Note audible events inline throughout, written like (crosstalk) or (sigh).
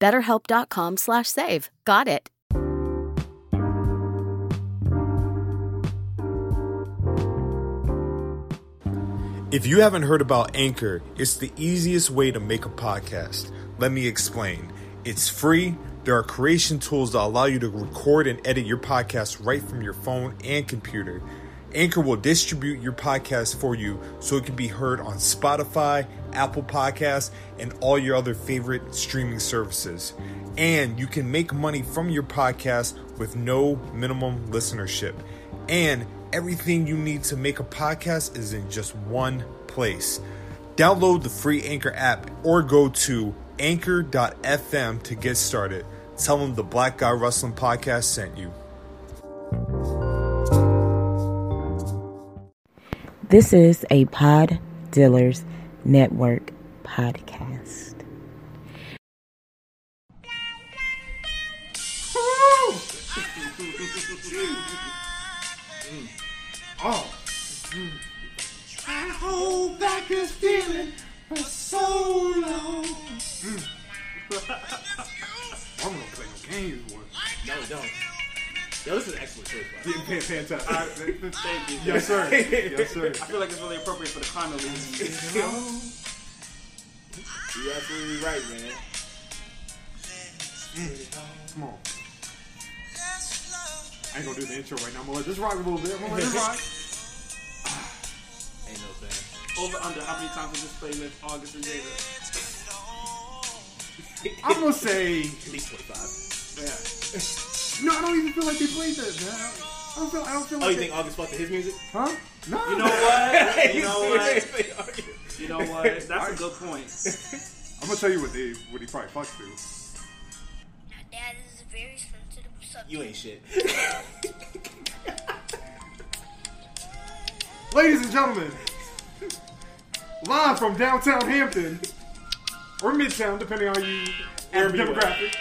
BetterHelp.com slash save. Got it. If you haven't heard about Anchor, it's the easiest way to make a podcast. Let me explain. It's free. There are creation tools that allow you to record and edit your podcast right from your phone and computer. Anchor will distribute your podcast for you so it can be heard on Spotify, Apple Podcasts, and all your other favorite streaming services. And you can make money from your podcast with no minimum listenership. And everything you need to make a podcast is in just one place. Download the free Anchor app or go to anchor.fm to get started. Tell them the Black Guy Wrestling Podcast sent you. This is a Pod Dealers Network podcast. Oh. I hold back this feeling for so long. (laughs) I'm gonna play no games, boy. No, don't. Yo, this is an excellent choice, bro. Yeah, fan- fantastic. Thank you. yes, sir. (laughs) Yes, sir. I feel like it's really appropriate for the climate we You're absolutely right, man. Come on. I ain't gonna do the intro right now. I'm gonna let this rock a little bit. I'm gonna let this rock. Ain't no thing. Over under how many times was this played with August and Jada? I'm gonna say. At least 25. Yeah. (laughs) No, I don't even feel like they played this, man. I don't feel. I don't feel Oh, like. you they, think August fucked to his music? Huh? No. You know what? (laughs) You know what? You? You know what? That's a good point. (laughs) I'm gonna tell you what they what he probably fucked to. Now, Dad, this is a very sensitive subject. You ain't shit. (laughs) Ladies and gentlemen, live from downtown Hampton or Midtown, depending on you and Wherever demographic.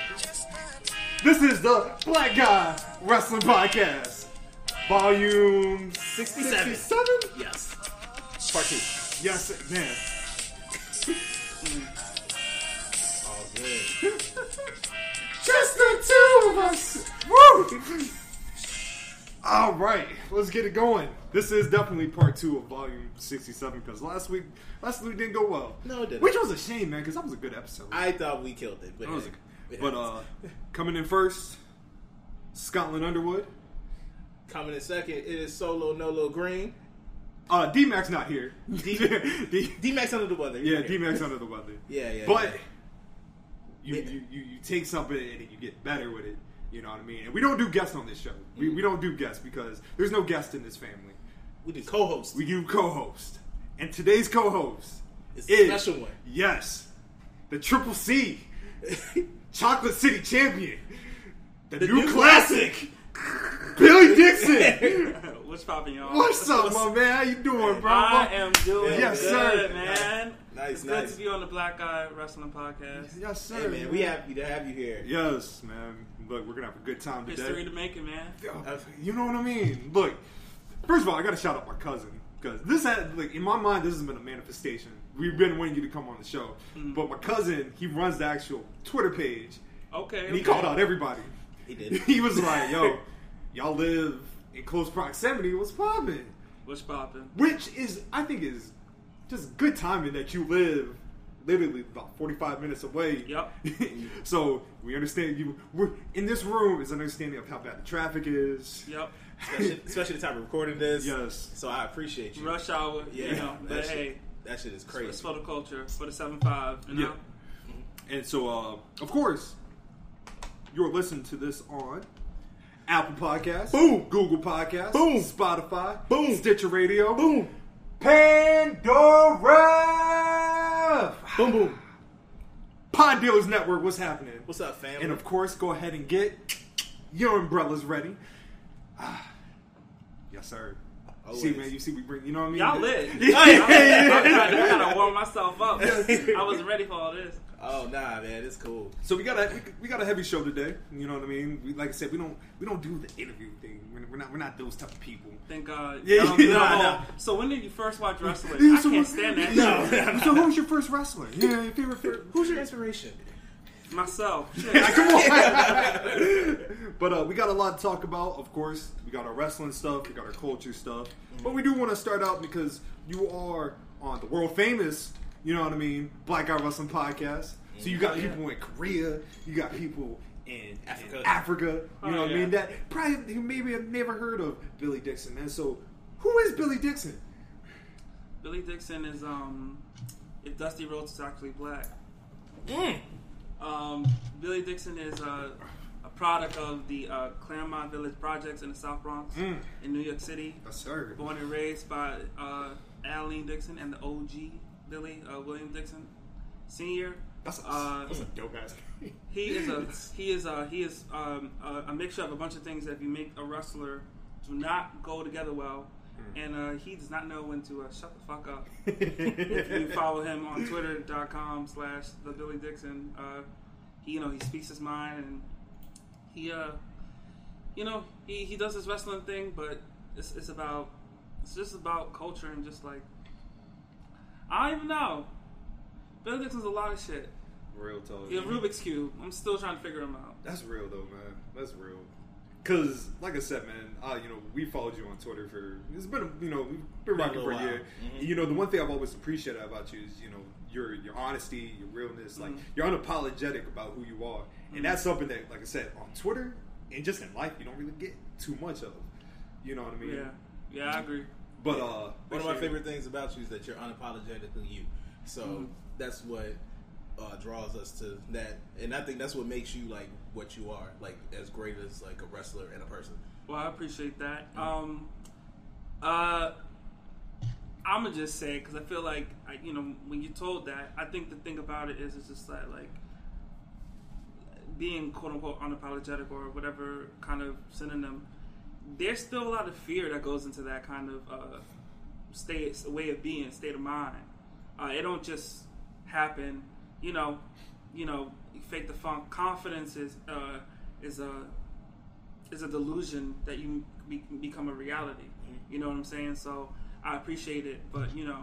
This is the Black Guy Wrestling Podcast, Volume 67. 67? Yes. Part two. Yes, man. Oh, good. Just the two of us. Woo! All right, let's get it going. This is definitely part two of volume sixty-seven because last week, last week didn't go well. No, it didn't. Which was a shame, man, because that was a good episode. I thought we killed it, but, That was it- a- it but uh, coming in first, Scotland Underwood. coming in second, it is Solo Nolo Green. Uh, D Mac's not here. D- (laughs) D, D Mac's under the weather. yeah, D Mac's under the weather. (laughs) Yeah, yeah. But yeah. you, Yeah. you, you, you take something and you get better with it. You know what I mean? And we don't do guests on this show. We, we don't do guests because there's no guest in this family. we do co-host. We do co-host, and today's co-host It's is a special one. Yes, the Triple C, (laughs) Chocolate City Champion, the, The new, new classic, Billy Dixon. (laughs) What's popping, y'all? What's up, my man? How you doing, bro? I am doing Yes, good, sir. man. Nice, it's nice. good to be on the Black Guy Wrestling Podcast. Yes, sir. Hey man, we happy to have you here. Yes, man. Look, we're gonna have a good time today. History to make it, man. You know what I mean? Look, first of all, I got to shout out my cousin because this had, like, in my mind, this has been a manifestation. We've been wanting you to come on the show, Mm. but my cousin, he runs the actual Twitter page, Okay. and he okay. called out everybody. He did. (laughs) he was like, "Yo, (laughs) y'all live in close proximity. What's poppin'?" What's popping? Which is, I think, is just good timing that you live literally about 45 minutes away. Yep. (laughs) so we understand you. We're in this room is an understanding of how bad the traffic is. Yep. especially, especially the time of recording this. Yes. So I appreciate you. Rush hour. Yeah. You know, that but shit, hey, that shit is crazy. it's crazy. for the culture, for the seven five. You know. Yeah. And so, uh, of course, you're listening to this on Apple Podcasts, Boom. Google Podcasts, Boom. Spotify, Boom. Stitcher Radio, Boom. Pandora, Boom boom. Pod Dealers Network. What's happening? What's up, fam? And of course, go ahead and get your umbrellas ready. Ah, yes, sir. Always. See, man, you see, we bring, you know what I mean? Y'all lit. (laughs) I, yeah, yeah. Gotta warm myself up. I wasn't ready for all this. oh nah, man, it's cool. So we got a we, we got a heavy show today. You know what I mean? We, like I said, we don't we don't do the interview thing. We're, we're not we're not those type of people. Thank God. Yeah, Um, yeah, no, nah, no. nah. So when did you first watch wrestling? Yeah, I so can't stand that. No, shit. So who was your first wrestler? Yeah, your favorite, favorite. Who's your inspiration? Myself. (laughs) Shit. Come on. (laughs) but uh, we got a lot to talk about. Of course, we got our wrestling stuff. We got our culture stuff. But we do want to start out because you are on the world famous. You know what I mean? Black Guy Wrestling Podcast. So you got yeah. people in Korea. You got people in Africa. in Africa. You Oh, know what I mean? That probably who maybe have never heard of Billy Dixon. And so, who is Billy Dixon? Billy Dixon is um, if Dusty Rhodes is actually black. Mm. Um, Billy Dixon is a, a product of the uh, Claremont Village projects in the South Bronx Mm. in New York City. Yes, sir. Born and raised by uh, Aline Dixon and the OG Billy uh, William Dixon Senior. That's a, Uh, that's a dope ass. (laughs) He is a he is a he is um, a, a mixture of a bunch of things that if you make a wrestler do not go together well, and uh, he does not know when to uh, shut the fuck up. (laughs) if you follow him on twitter.com slash the Billy Dixon, uh, he you know he speaks his mind and he uh you know he, he does his wrestling thing, but it's it's about it's just about culture and just like I don't even know. Billy Dixon's a lot of shit. Real talk. Yeah, Rubik's Cube. I'm still trying to figure him out. That's real though, man. That's real. Cause, like I said, man, uh, you know, we followed you on Twitter for it's been, a- you know, we've been rocking for a year. while. Mhm. And, you know, the one thing I've always appreciated about you is, you know, your your honesty, your realness, like Mhm. you're unapologetic about who you are, and that's something that, like I said, on Twitter and just in life, you don't really get too much of. You know what I mean? Yeah, yeah, I agree. But uh, One of my appreciate it. favorite things about you is that you're unapologetically you. So Mhm. that's what uh, draws us to that, and I think that's what makes you like what you are, like as great as like a wrestler and a person. Well, I appreciate that. Um, uh, I'm gonna just say because I feel like I, you know when you told that, I think the thing about it is it's just that like being quote unquote unapologetic or whatever kind of synonym. There's still a lot of fear that goes into that kind of uh, state, way of being, state of mind. Uh, it don't just happen, you know. You know, fake the funk. Confidence is uh, is a is a delusion that you be, become a reality. You know what I'm saying? So I appreciate it, but you know,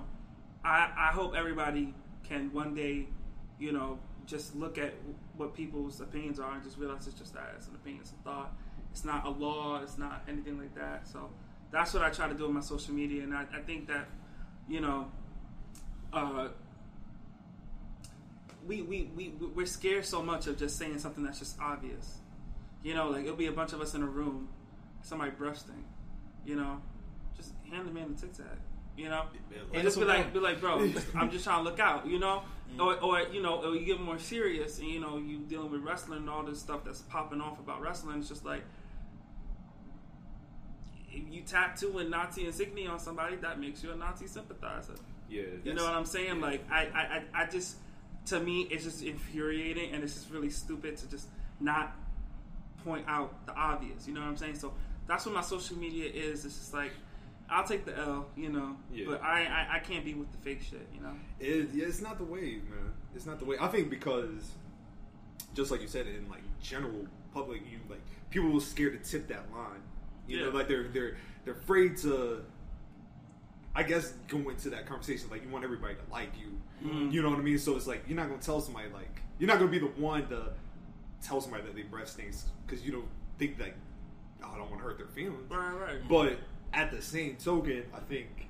I I hope everybody can one day, you know, just look at what people's opinions are and just realize it's just that it's an opinion, it's a thought. It's not a law. It's not anything like that. So that's what I try to do with my social media, and I, I think that, you know, uh, we, we, we, we're scared so much of just saying something that's just obvious. You know, like it'll be a bunch of us in a room, somebody brush thing, you know, just hand the man the tic tac, you know, and just be like, be like, bro, (laughs) I'm just trying to look out, you know, or, or you know, or you get more serious and you know, you dealing with wrestling and all this stuff that's popping off about wrestling. It's just like if you tattoo a Nazi insignia on somebody, that makes you a Nazi sympathizer. Yeah, You know what I'm saying? Like I, I, I I just to me it's just infuriating and it's just really stupid to just not point out the obvious. You know what I'm saying? So that's what my social media is. It's just like I'll take the L, you know, Yeah. but I, I I can't be with the fake shit, you know. It, yeah, it's not the wave, man. It's not the way. I think because, just like you said, in like general public, you like people are scared to tip that line. You know, like they're they're they're afraid to. I guess go into that conversation like you want everybody to like you. Mm-hmm. You know what I mean? So it's like you're not gonna tell somebody like you're not gonna be the one to tell somebody that they breath stinks because you don't think like oh, I don't want to hurt their feelings. Right, right. But at the same token, I think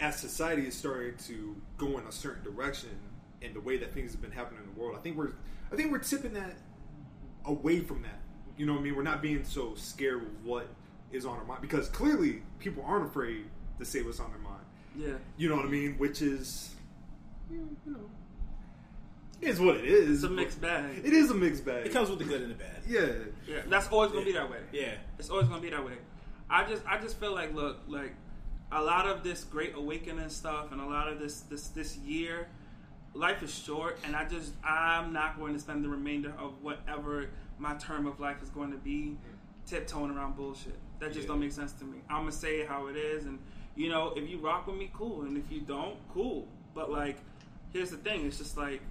as society is starting to go in a certain direction and the way that things have been happening in the world, I think we're I think we're tipping that away from that. You know what I mean? We're not being so scared of what is on our mind because clearly people aren't afraid to say what's on their mind. Yeah. You know what I mean? Which is, you know, is what it is. It's a mixed bag. It is a mixed bag. It comes with the good and the bad. yeah. Yeah, that's always gonna be that way. Yeah. It's always gonna be that way. I just I just feel like look like a lot of this great awakening stuff and a lot of this this this year, life is short, and I just I'm not going to spend the remainder of whatever my term of life is going to be mm. tiptoeing around bullshit. That just Yeah. don't make sense to me. I'm gonna say it how it is, and you know if you rock with me, cool, and if you don't, cool. But like, here's the thing: it's just like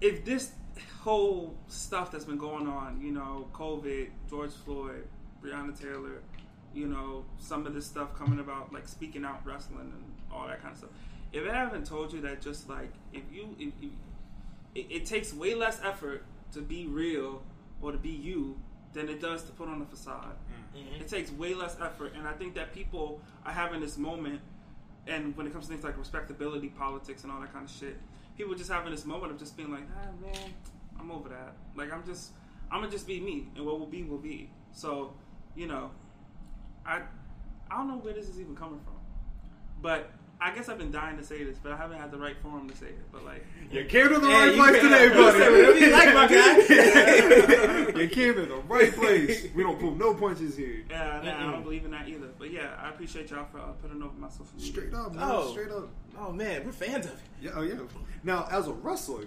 if this whole stuff that's been going on, you know, COVID, George Floyd, Breonna Taylor, you know, some of this stuff coming about, like speaking out wrestling and all that kind of stuff. If I haven't told you that, just like if you, if you it, it takes way less effort to be real or to be you than it does to put on a facade. It takes way less effort, and I think that people are having this moment. And when it comes to things like respectability, politics, and all that kind of shit, people just having this moment of just being like, ah, man, I'm over that. Like, I'm just, I'm gonna just be me, and what will be will be. So, you know, I, I don't know where this is even coming from, but I guess I've been dying to say this, but I haven't had the right forum to say it. But like, You came to the Yeah, right place today, you buddy. whatever you like, my guy. (laughs) you came to the right place. We don't pull no punches here. yeah, nah, I Mm-mm. don't believe in that either. But yeah, I appreciate y'all for uh, putting over my social media. Straight up, man. Oh. Straight up. Oh man, we're fans of it. Yeah, oh yeah. Now, as a wrestler,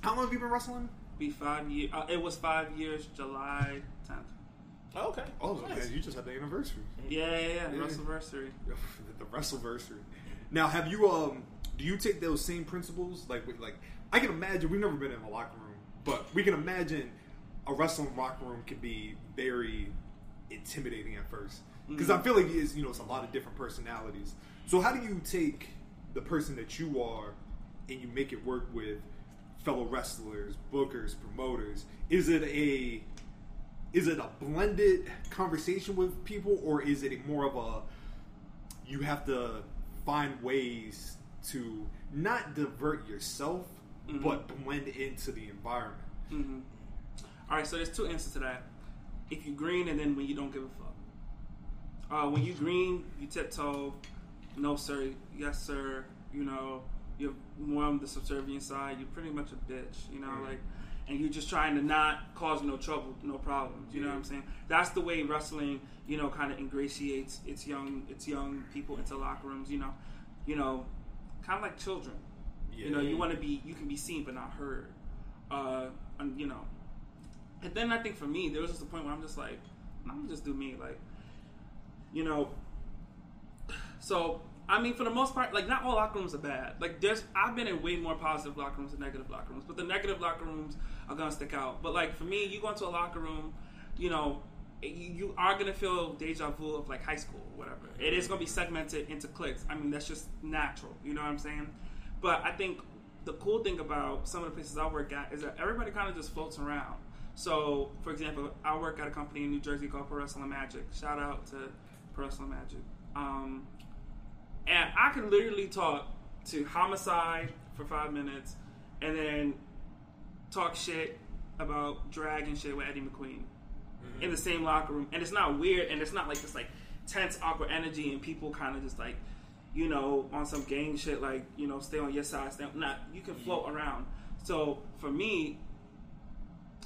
how long have you been wrestling? Be five years. Uh, it was five years, July 10th. Oh, okay. Oh, Nice. man, you just had the anniversary. Yeah, yeah, yeah. Yeah. Wrestleversary. (laughs) the WrestleVersary. Now, have you um? Do you take those same principles? Like, like I can imagine. We've never been in a locker room, but we can imagine a wrestling locker room can be very intimidating at first because I feel like it's you know it's a lot of different personalities. So how do you take the person that you are and you make it work with fellow wrestlers, bookers, promoters? Is it a is it a blended conversation with people or is it more of a you have to find ways to not divert yourself but blend into the environment hmm All right, so there's two answers to that. If you green, and then when you don't give a fuck. Uh, when you green, you tiptoe. No sir, yes sir. You know, you're more on the subservient side. You're pretty much a bitch. You know, like, and you're just trying to not cause no trouble, no problems. You know what I'm saying? That's the way wrestling, you know, kind of ingratiates its young, its young people into locker rooms. You know, you know, kind of like children. You know, you want to be, you can be seen but not heard. Uh, and you know, and then I think for me, there was just a point where I'm just like, I'm gonna just do me, like, you know. So I mean, for the most part, like not all locker rooms are bad. Like there's, I've been in way more positive locker rooms than negative locker rooms, but the negative locker rooms are gonna stick out. But like for me, you go into a locker room, you know, you, are gonna feel deja vu of like high school or whatever. It is gonna be segmented into cliques. I mean, that's just natural. You know what I'm saying? But I think the cool thing about some of the places I work at is that everybody kind of just floats around. So, for example, I work at a company in New Jersey called Pro Wrestling Magic. Shout out to Pro Wrestling Magic. Um, and I can literally talk to Homicide for five minutes and then talk shit about drag and shit with Eddie McQueen in the same locker room. And it's not weird and it's not like this like tense, awkward energy and people kind of just like, you know, on some gang shit like, you know, stay on your side, stay on, not, you can float around. So for me,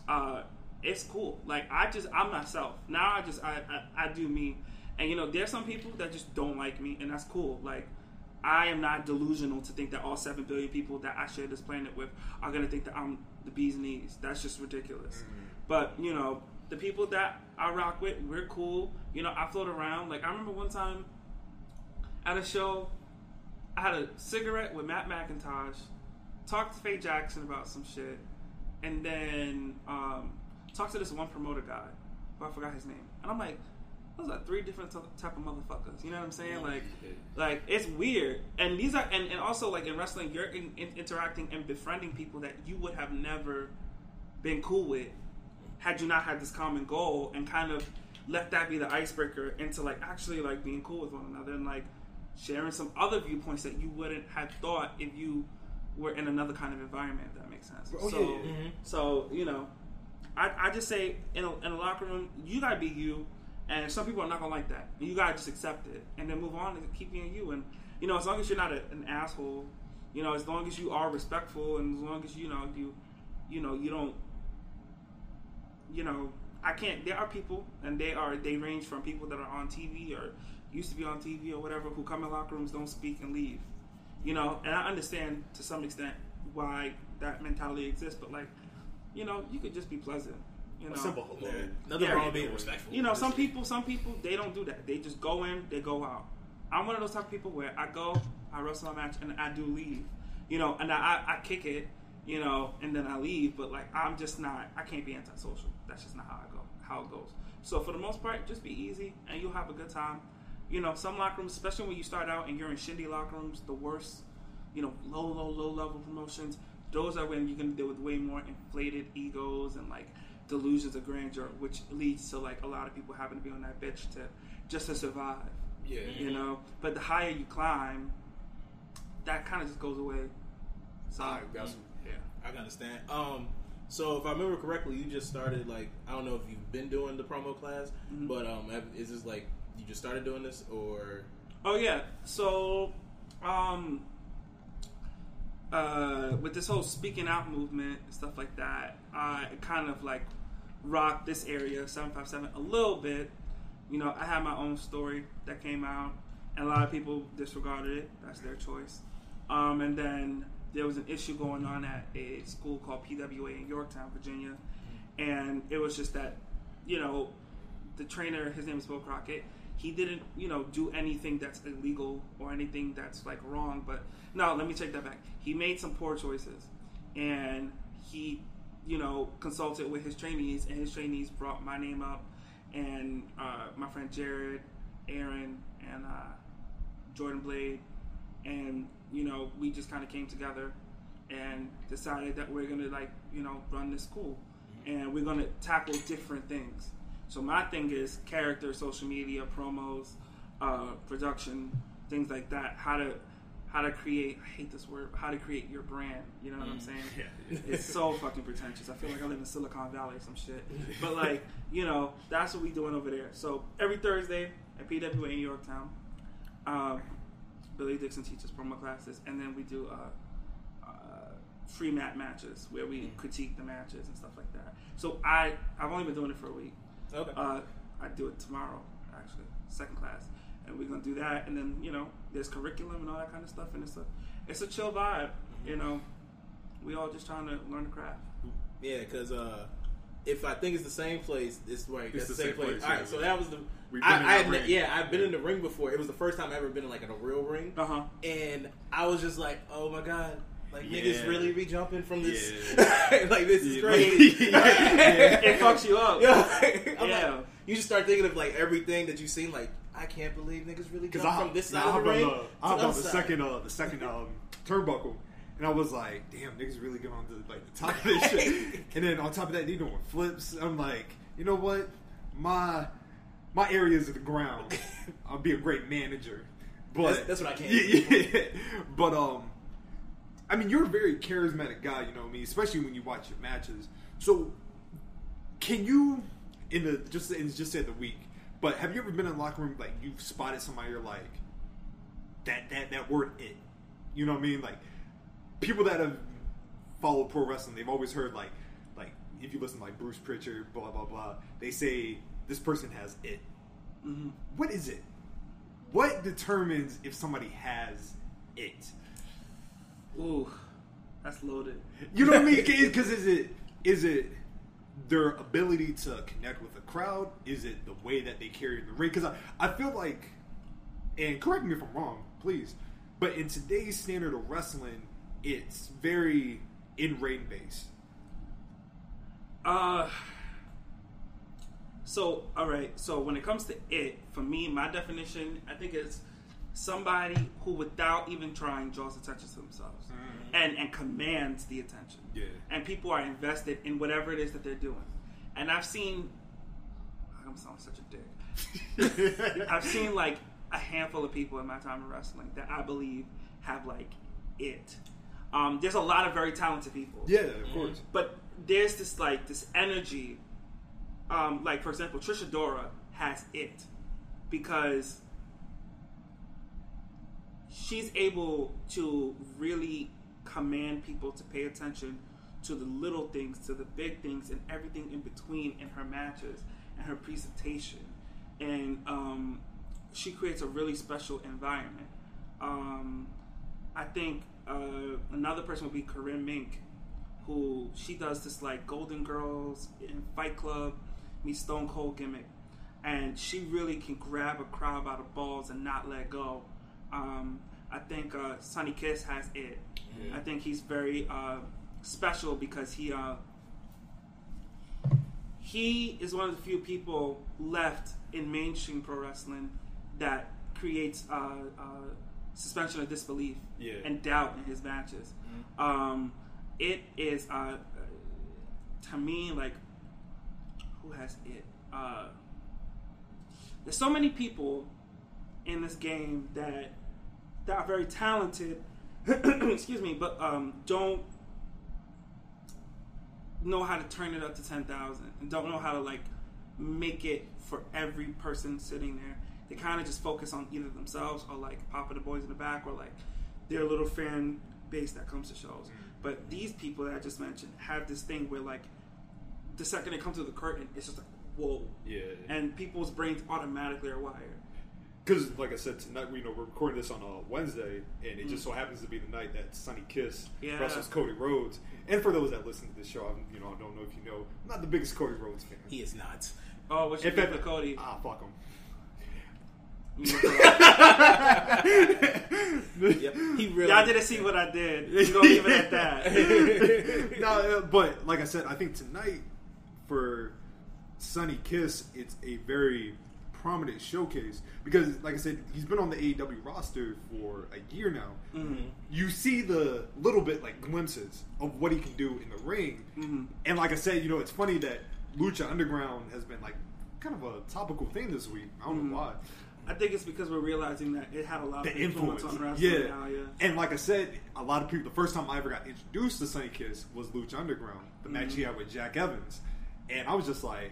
uh, it's cool. Like I just I'm myself. Now I just I, I I do me. And you know, there's some people that just don't like me, and that's cool. Like I am not delusional to think that all seven billion people that I share this planet with are gonna think that I'm the bee's knees. That's just ridiculous. But you know, the people that I rock with, we're cool. You know, I float around. Like I remember one time at a show, I had a cigarette with Matt McIntosh, talked to Faye Jackson about some shit, and then um, talked to this one promoter guy, who I forgot his name, and I'm like, those are three different t- type of motherfuckers. You know what I'm saying? Like, like it's weird. And these are, and, and also like in wrestling, you're in, in, interacting and befriending people that you would have never been cool with had you not had this common goal and kind of let that be the icebreaker into like actually like being cool with one another and like sharing some other viewpoints that you wouldn't have thought if you were in another kind of environment. If that makes sense. Oh, so, yeah, yeah. So you know, I, I just say in a, in a locker room, you gotta be you, and some people are not gonna like that. You gotta just accept it and then move on and keep being you. And you know, as long as you're not a, an asshole, you know, as long as you are respectful, and as long as you know you, you know, you don't, you know, I can't. There are people, and they are they range from people that are on TV or used to be on TV or whatever, who come in locker rooms, don't speak, and leave. You know, and I understand to some extent why that mentality exists, but like, you know, you could just be pleasant. You know, Simple hello. Yeah. Nothing Yeah. wrong with being respectful. you know, some people, some people, they don't do that. They just go in, they go out. I'm one of those type of people where I go, I wrestle a match, and I do leave. You know, and I, I kick it, you know, and then I leave. But like, I'm just not. I can't be antisocial. That's just not how I go. How it goes. So for the most part, just be easy, and you'll have a good time. You know, some locker rooms, especially when you start out and you're in shindy locker rooms, the worst. You know, low, low, low level promotions. Those are when you're gonna deal with way more inflated egos and like delusions of grandeur, which leads to like a lot of people having to be on that bitch to just to survive. Yeah. You know, but the higher you climb, that kind of just goes away. So I got some- yeah. I can understand. Um, so if I remember correctly, you just started like I don't know if you've been doing the promo class, Mm-hmm. but um, have- is this like you just started doing this or? Oh yeah. So, um, uh, with this whole speaking out movement and stuff like that, I kind of like rocked this area seven five seven a little bit. You know, I had my own story that came out, and a lot of people disregarded it. That's their choice. Um, and then there was an issue going on at a school called PWA in Yorktown, Virginia, and it was just that, you know, the trainer, his name is Bill Crockett. He didn't, you know, do anything that's illegal or anything that's like wrong. But no, let me take that back. He made some poor choices, and he, you know, consulted with his trainees, and his trainees brought my name up, and uh, my friend Jared, Aaron, and uh, Jordan Blade, and you know, we just kind of came together and decided that we're gonna like, you know, run this school, and we're gonna tackle different things. So my thing is character, social media, promos, uh, production, things like that. How to how to create. I hate this word. How to create your brand. You know what I'm saying? (laughs) Yeah. It's so fucking pretentious. I feel like I live in Silicon Valley or some shit. But like, (laughs) you know, that's what we doing over there. So every Thursday at PWA in New Yorktown, um, Billy Dixon teaches promo classes, and then we do uh, uh, free mat matches where we critique the matches and stuff like that. So I I've only been doing it for a week. Okay. Uh, I do it tomorrow, actually, second class, and we're gonna do that. And then you know, there's curriculum and all that kind of stuff, and it's a it's a chill vibe. You know, we all just trying to learn the craft. Yeah, because uh, if I think it's the same place, it's right. It's That's the the same same place. place, All right, yeah. so that was the. We've been in I, I had, yeah, I've been in the ring before. It was the first time I ever been in like in a real ring, Uh huh. and I was just like, oh my god. Like Yeah. niggas really be jumping from this, Yeah. (laughs) like this is Yeah, crazy. (laughs) yeah. It fucks you up. (laughs) Yeah. I'm Yeah. like- you just start thinking of like everything that you've seen. Like I can't believe niggas really Because I from this side I of the hopped on ring. the, I hopped on the side. second, uh, the second um, turnbuckle, and I was like, "Damn, niggas really get on the like the top of this shit." (laughs) And then on top of that, they doing flips. I'm like, you know what? My my areas of the ground. (laughs) I'll be a great manager. But That's- that's what I can't Yeah. (laughs) But um, I mean, you're a very charismatic guy. You know what I mean? Especially when you watch your matches. So, can you in the just in just said the week? But have you ever been in a locker room like you've spotted somebody you're like that that that word it? You know what I mean? Like people that have followed pro wrestling, they've always heard like like if you listen to like Bruce Pritchard, blah blah blah, they say this person has it. Mm-hmm. What is it? What determines if somebody has it? Ooh, that's loaded. You know what I mean? Because (laughs) is it is it their ability to connect with the crowd? Is it the way that they carry the ring? Because I, I feel like, and correct me if I'm wrong, please, but in today's standard of wrestling, it's very in ring based. Uh, so all right. So when it comes to it, for me, my definition, I think it's somebody who, without even trying, draws attention to themselves and and commands the attention. Yeah. And people are invested in whatever it is that they're doing. And I've seen. I'm sounding such a dick. (laughs) I've seen like a handful of people in my time in wrestling that I believe have like it. Um, there's a lot of very talented people. Yeah, of course. But there's this like this energy. Um, like for example, Trisha Dora has it because she's able to really command people to pay attention to the little things, to the big things, and everything in between in her matches and her presentation. And um, she creates a really special environment. Um, I think uh, another person would be Corinne Mink, who she does this like Golden Girls in Fight Club meets Stone Cold gimmick, and she really can grab a crowd by the balls and not let go. Um, I think uh, Sonny Kiss has it. I think he's very uh, special because he uh, he is one of the few people left in mainstream pro wrestling that creates uh, uh, suspension of disbelief Yeah. and doubt in his matches. Um, it is uh, to me like who has it? Uh, there's so many people in this game that that are very talented. (clears throat) excuse me, but um, don't know how to turn it up to ten thousand, and don't know how to like make it for every person sitting there. They kind of just focus on either themselves or like Papa the Boys in the back or like their little fan base that comes to shows. But these people that I just mentioned have this thing where like the second they come to the curtain, it's just like whoa, Yeah. and people's brains automatically are wired. Because, like I said, tonight, you know, we're recording this on a Wednesday, and it just so happens to be the night that Sonny Kiss Yeah. wrestles Cody Rhodes. And for those that listen to this show, I'm, you know, I don't know if you know, I'm not the biggest Cody Rhodes fan. He is not. Oh, what's your In fact- favorite Cody? Ah, fuck him. (laughs) Yep. He really. Y'all didn't see what I did. You gonna leave it at that? (laughs) no, uh, but like I said, I think tonight for Sunny Kiss, it's a very prominent showcase because, like I said, he's been on the AEW roster for a year now. Mm-hmm. You see the little bit like glimpses of what he can do in the ring, Mm-hmm. and like I said, you know, it's funny that Lucha Underground has been like kind of a topical thing this week. I don't know why. I think it's because we're realizing that it had a lot of influence, influence. on wrestling. yeah. now, yeah. And like I said, a lot of people, the first time I ever got introduced to Sonny Kiss was Lucha Underground, the match Mm-hmm. he had with Jack Evans. And I was just like,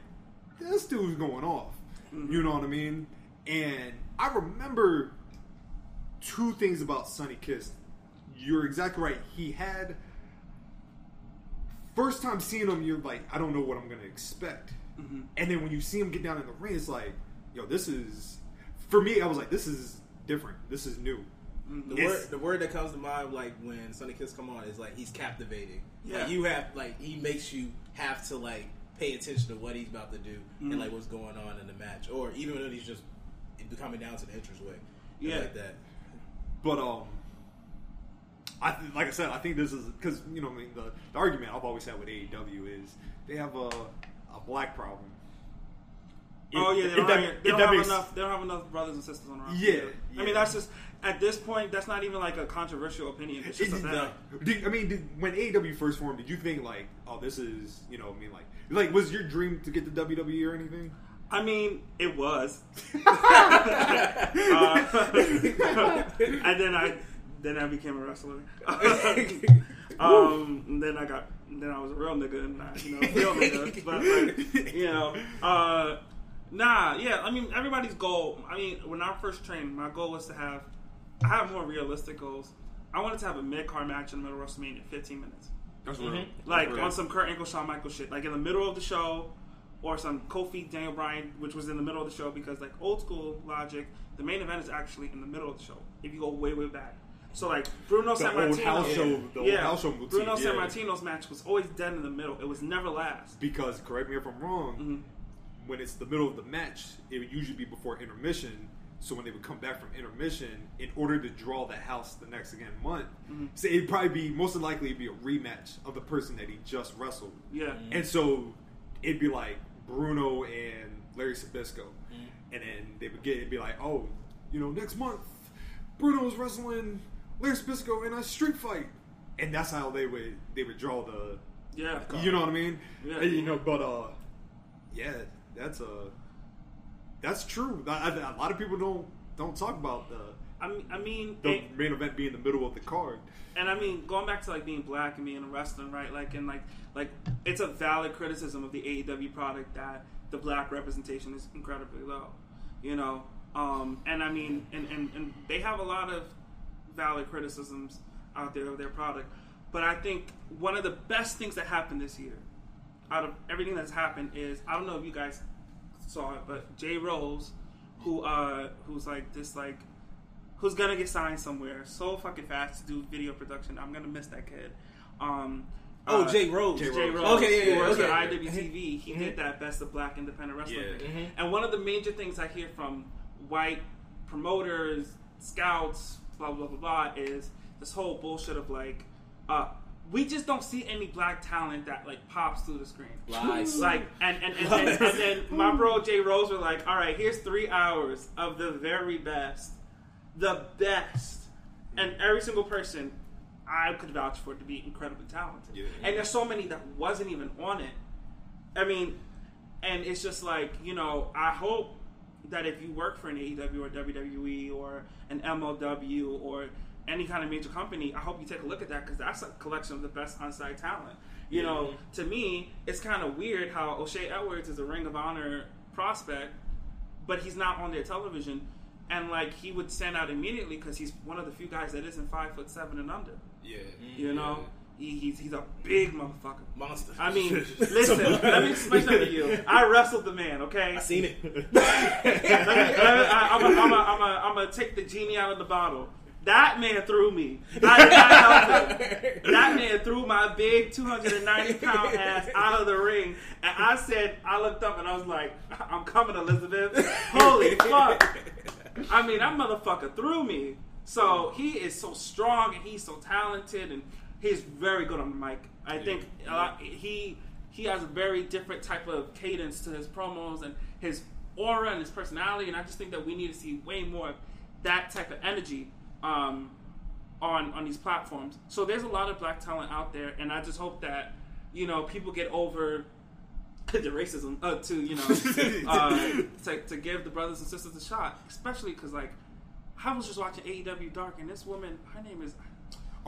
this dude's going off. Mm-hmm. You know what I mean? And I remember two things about Sonny Kiss. You're exactly right. He had. First time seeing him, you're like, I don't know what I'm going to expect. Mm-hmm. And then when you see him get down in the ring, it's like, yo, this is. For me, I was like, this is different. This is new. The It's- word, the word that comes to mind, like when Sonny Kiss come on, is like he's captivating. Yeah. Like you have, like he makes you have to like pay attention to what he's about to do Mm-hmm. and like what's going on in the match, or even when he's just coming down to the entrance way, Yeah. like that. But um, I th- like I said, I think this is because you know, I mean, the, the argument I've always had with AEW is they have a a black problem. Oh yeah, they don't, have, if they don't have makes- enough. They don't have enough brothers and sisters on the roster. Yeah, I mean that's just at this point. That's not even like a controversial opinion. It's just a fact. Did, I mean, did, when AEW first formed, did you think like, oh, this is you know, I mean, like, like was your dream to get to WWE or anything? I mean, it was. (laughs) Uh, (laughs) and then I, then I became a wrestler. (laughs) um, then I got, then I was a real nigga, and I, you know, real nigga. But like, you know, uh, nah, yeah. I mean, everybody's goal. I mean, when I first trained, my goal was to have. I have more realistic goals. I wanted to have a mid card match in the middle of WrestleMania, 15 minutes. That's real. Like That's real. on some Kurt Angle, Shawn Michaels shit. Like in the middle of the show, or some Kofi, Daniel Bryan, which was in the middle of the show because like old school logic, the main event is actually in the middle of the show. If you go way way back, so like Bruno the Sammartino, old house show, the old yeah, house show Bruno yeah. Sammartino's match was always dead in the middle. It was never last. because correct me if I'm wrong. Mm-hmm. When it's the middle of the match, it would usually be before intermission. So when they would come back from intermission, in order to draw the house the next again month, Mm-hmm. so it'd probably be most likely it'd be a rematch of the person that he just wrestled. Yeah, And so it'd be like Bruno and Larry Zbyszko. Mm-hmm. And then they would get it'd be like, oh, you know, next month Bruno's wrestling Larry Zbyszko in a street fight. And that's how they would they would draw the yeah. you know what I mean? Yeah. And, you know, but uh yeah, that's a That's true. I, I- a lot of people don't don't talk about the I mean, I mean, the and, main event being the middle of the card. and I mean, going back to like being black and being a wrestler, right? Like, and like, like it's a valid criticism of the AEW product that the black representation is incredibly low. You know, um, and I mean, and, and and they have a lot of valid criticisms out there of their product. But I think one of the best things that happened this year, out of everything that's happened, is I don't know if you guys saw it, but Jay Rose, who uh, who's like this like who's gonna get signed somewhere so fucking fast to do video production. I'm gonna miss that kid. Um, Oh, uh, Jay Rose. Jay Jay Rose. Rose. Okay, yeah, yeah, okay. at IWTV. He did that Best of Black Independent Wrestling Yeah. thing. And one of the major things I hear from white promoters, scouts, blah blah blah blah, is this whole bullshit of like, uh, we just don't see any black talent that like pops through the screen. Lies. Like and and, and, then, and then my bro Jay Rose were like, all right, here's three hours of the very best, the best, and every single person I could vouch for to be incredibly talented. Yeah. And there's so many that wasn't even on it. I mean, and it's just like you know, I hope that if you work for an AEW or WWE or an MLW or any kind of major company, I hope you take a look at that because that's a collection of the best on-site talent. You know, to me, it's kind of weird how O'Shay Edwards is a Ring of Honor prospect, but he's not on their television, and like he would stand out immediately because he's one of the few guys that isn't five foot seven and under. Yeah. Mm-hmm. You know, he, he's he's a big motherfucker. Monster. I mean, (laughs) listen, let me explain something to you. (laughs) I wrestled the man, okay? I seen it. (laughs) Let me, I, I'm going I'm a, I'm a, I'm gonna take the genie out of the bottle. That man threw me. I did not help it. (laughs) That man threw my big 290 pound ass out of the ring. And I said, I looked up and I was like, I'm coming, Elizabeth. Holy (laughs) fuck. I mean, that motherfucker threw me. So he is so strong and he's so talented and he's very good on the mic. I think a lot, he he has a very different type of cadence to his promos and his aura and his personality. And I just think that we need to see way more of that type of energy um, on on these platforms. So there's a lot of black talent out there, and I just hope that you know people get over (laughs) the racism uh, to you know (laughs) uh, to, to give the brothers and sisters a shot, especially because like I was just watching AEW Dark, and this woman, her name is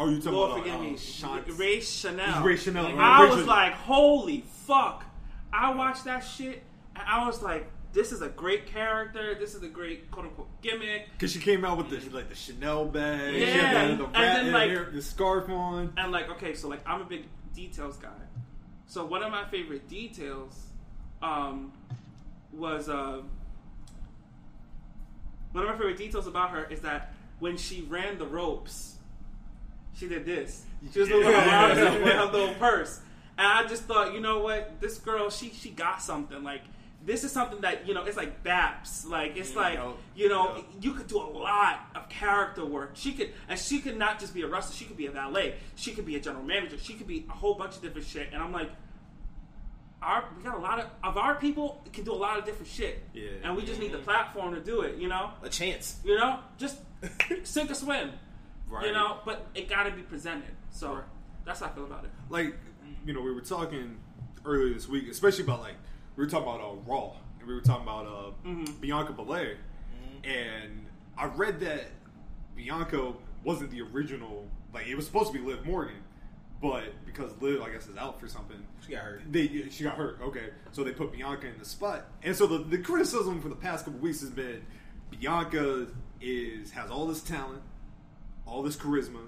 Oh, you talking Lord about forgive uh, me, Ray Chanel. Ray Chanel, I right, was Ray- like, holy fuck! I watched that shit, and I was like, this is a great character. This is a great quote unquote gimmick. Because she came out with the like the Chanel bag, she Yeah, had the, the and then, like- the scarf on. And like, okay, so like, I'm a big details guy. So one of my favorite details um, was uh, one of my favorite details about her is that when she ran the ropes, she did this. She was her arms with her little purse, and I just thought, you know what, this girl, she she got something. Like this is something that you know, it's like Baps. Like it's mm, like you know, Yeah. you could do a lot of character work. She could, and she could not just be a wrestler. She could be a valet. She could be a general manager. She could be a whole bunch of different shit. And I'm like, our we got a lot of of our people can do a lot of different shit. Yeah. And we just need the mm-hmm. platform to do it. You know, A chance. you know, just (laughs) sink or swim. Right. You know, but it got to be presented. So that's how I feel about it. like you know we were talking earlier this week, especially about like we were talking about uh, Raw, and we were talking about uh, Mm-hmm. Bianca Belair, and I read that Bianca wasn't the original. Like it was supposed to be Liv Morgan, but because Liv, I guess, is out for something, She got hurt. they she got hurt. Okay, so they put Bianca in the spot, and so the, the criticism for the past couple weeks has been Bianca is has all this talent, all this charisma,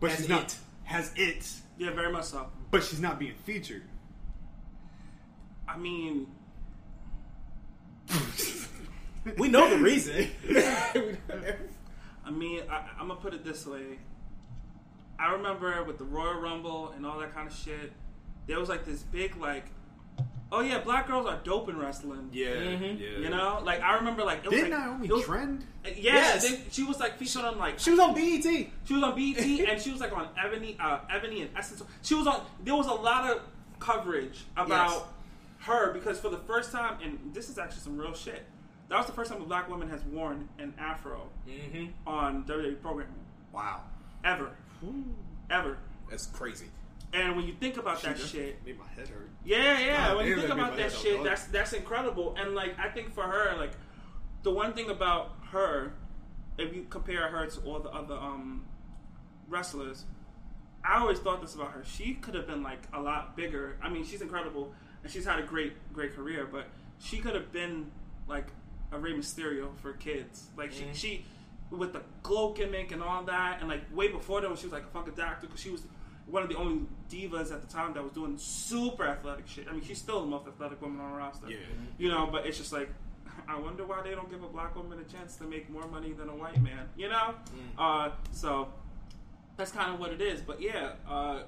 but Has she's not has it, Yeah, very much so. but she's not being featured. I mean, (laughs) We know the reason. (laughs) I mean, I, I'm gonna put it this way. I remember with the Royal Rumble and all that kind of shit, there was like this big like, oh yeah, black girls are dope in wrestling. Yeah, Mhm. yeah. You know, like I remember like it was Did like, Naomi it was- trend? Yeah, Yes. they- she was like featured on like she was on BET. She was on BET (laughs) and she was like on Ebony, uh, Ebony and Essence. She was on. There was a lot of coverage about Yes. Her because for the first time, and this is actually some real shit. That was the first time a black woman has worn an afro Mm-hmm. on WWE programming Wow. ever, ever. That's crazy. And when you think about that Shit, shit, made my head hurt. yeah, yeah. God when you think about that shit, dog. that's that's incredible. And like, I think for her, like, the one thing about her, if you compare her to all the other um wrestlers, I always thought this about her. She could have been like a lot bigger. I mean, she's incredible and she's had a great, great career, but she could have been like a Rey Mysterio for kids. Like she, she with the glow gimmick and all that, and like way before that when she was like a fucking doctor because she was one of the only divas at the time that was doing super athletic shit. I mean, she's still the most athletic woman on the roster. Yeah. You know, but it's just like, (laughs) I wonder why they don't give a black woman a chance to make more money than a white man. You know, uh, so that's kind of what it is. But yeah, uh,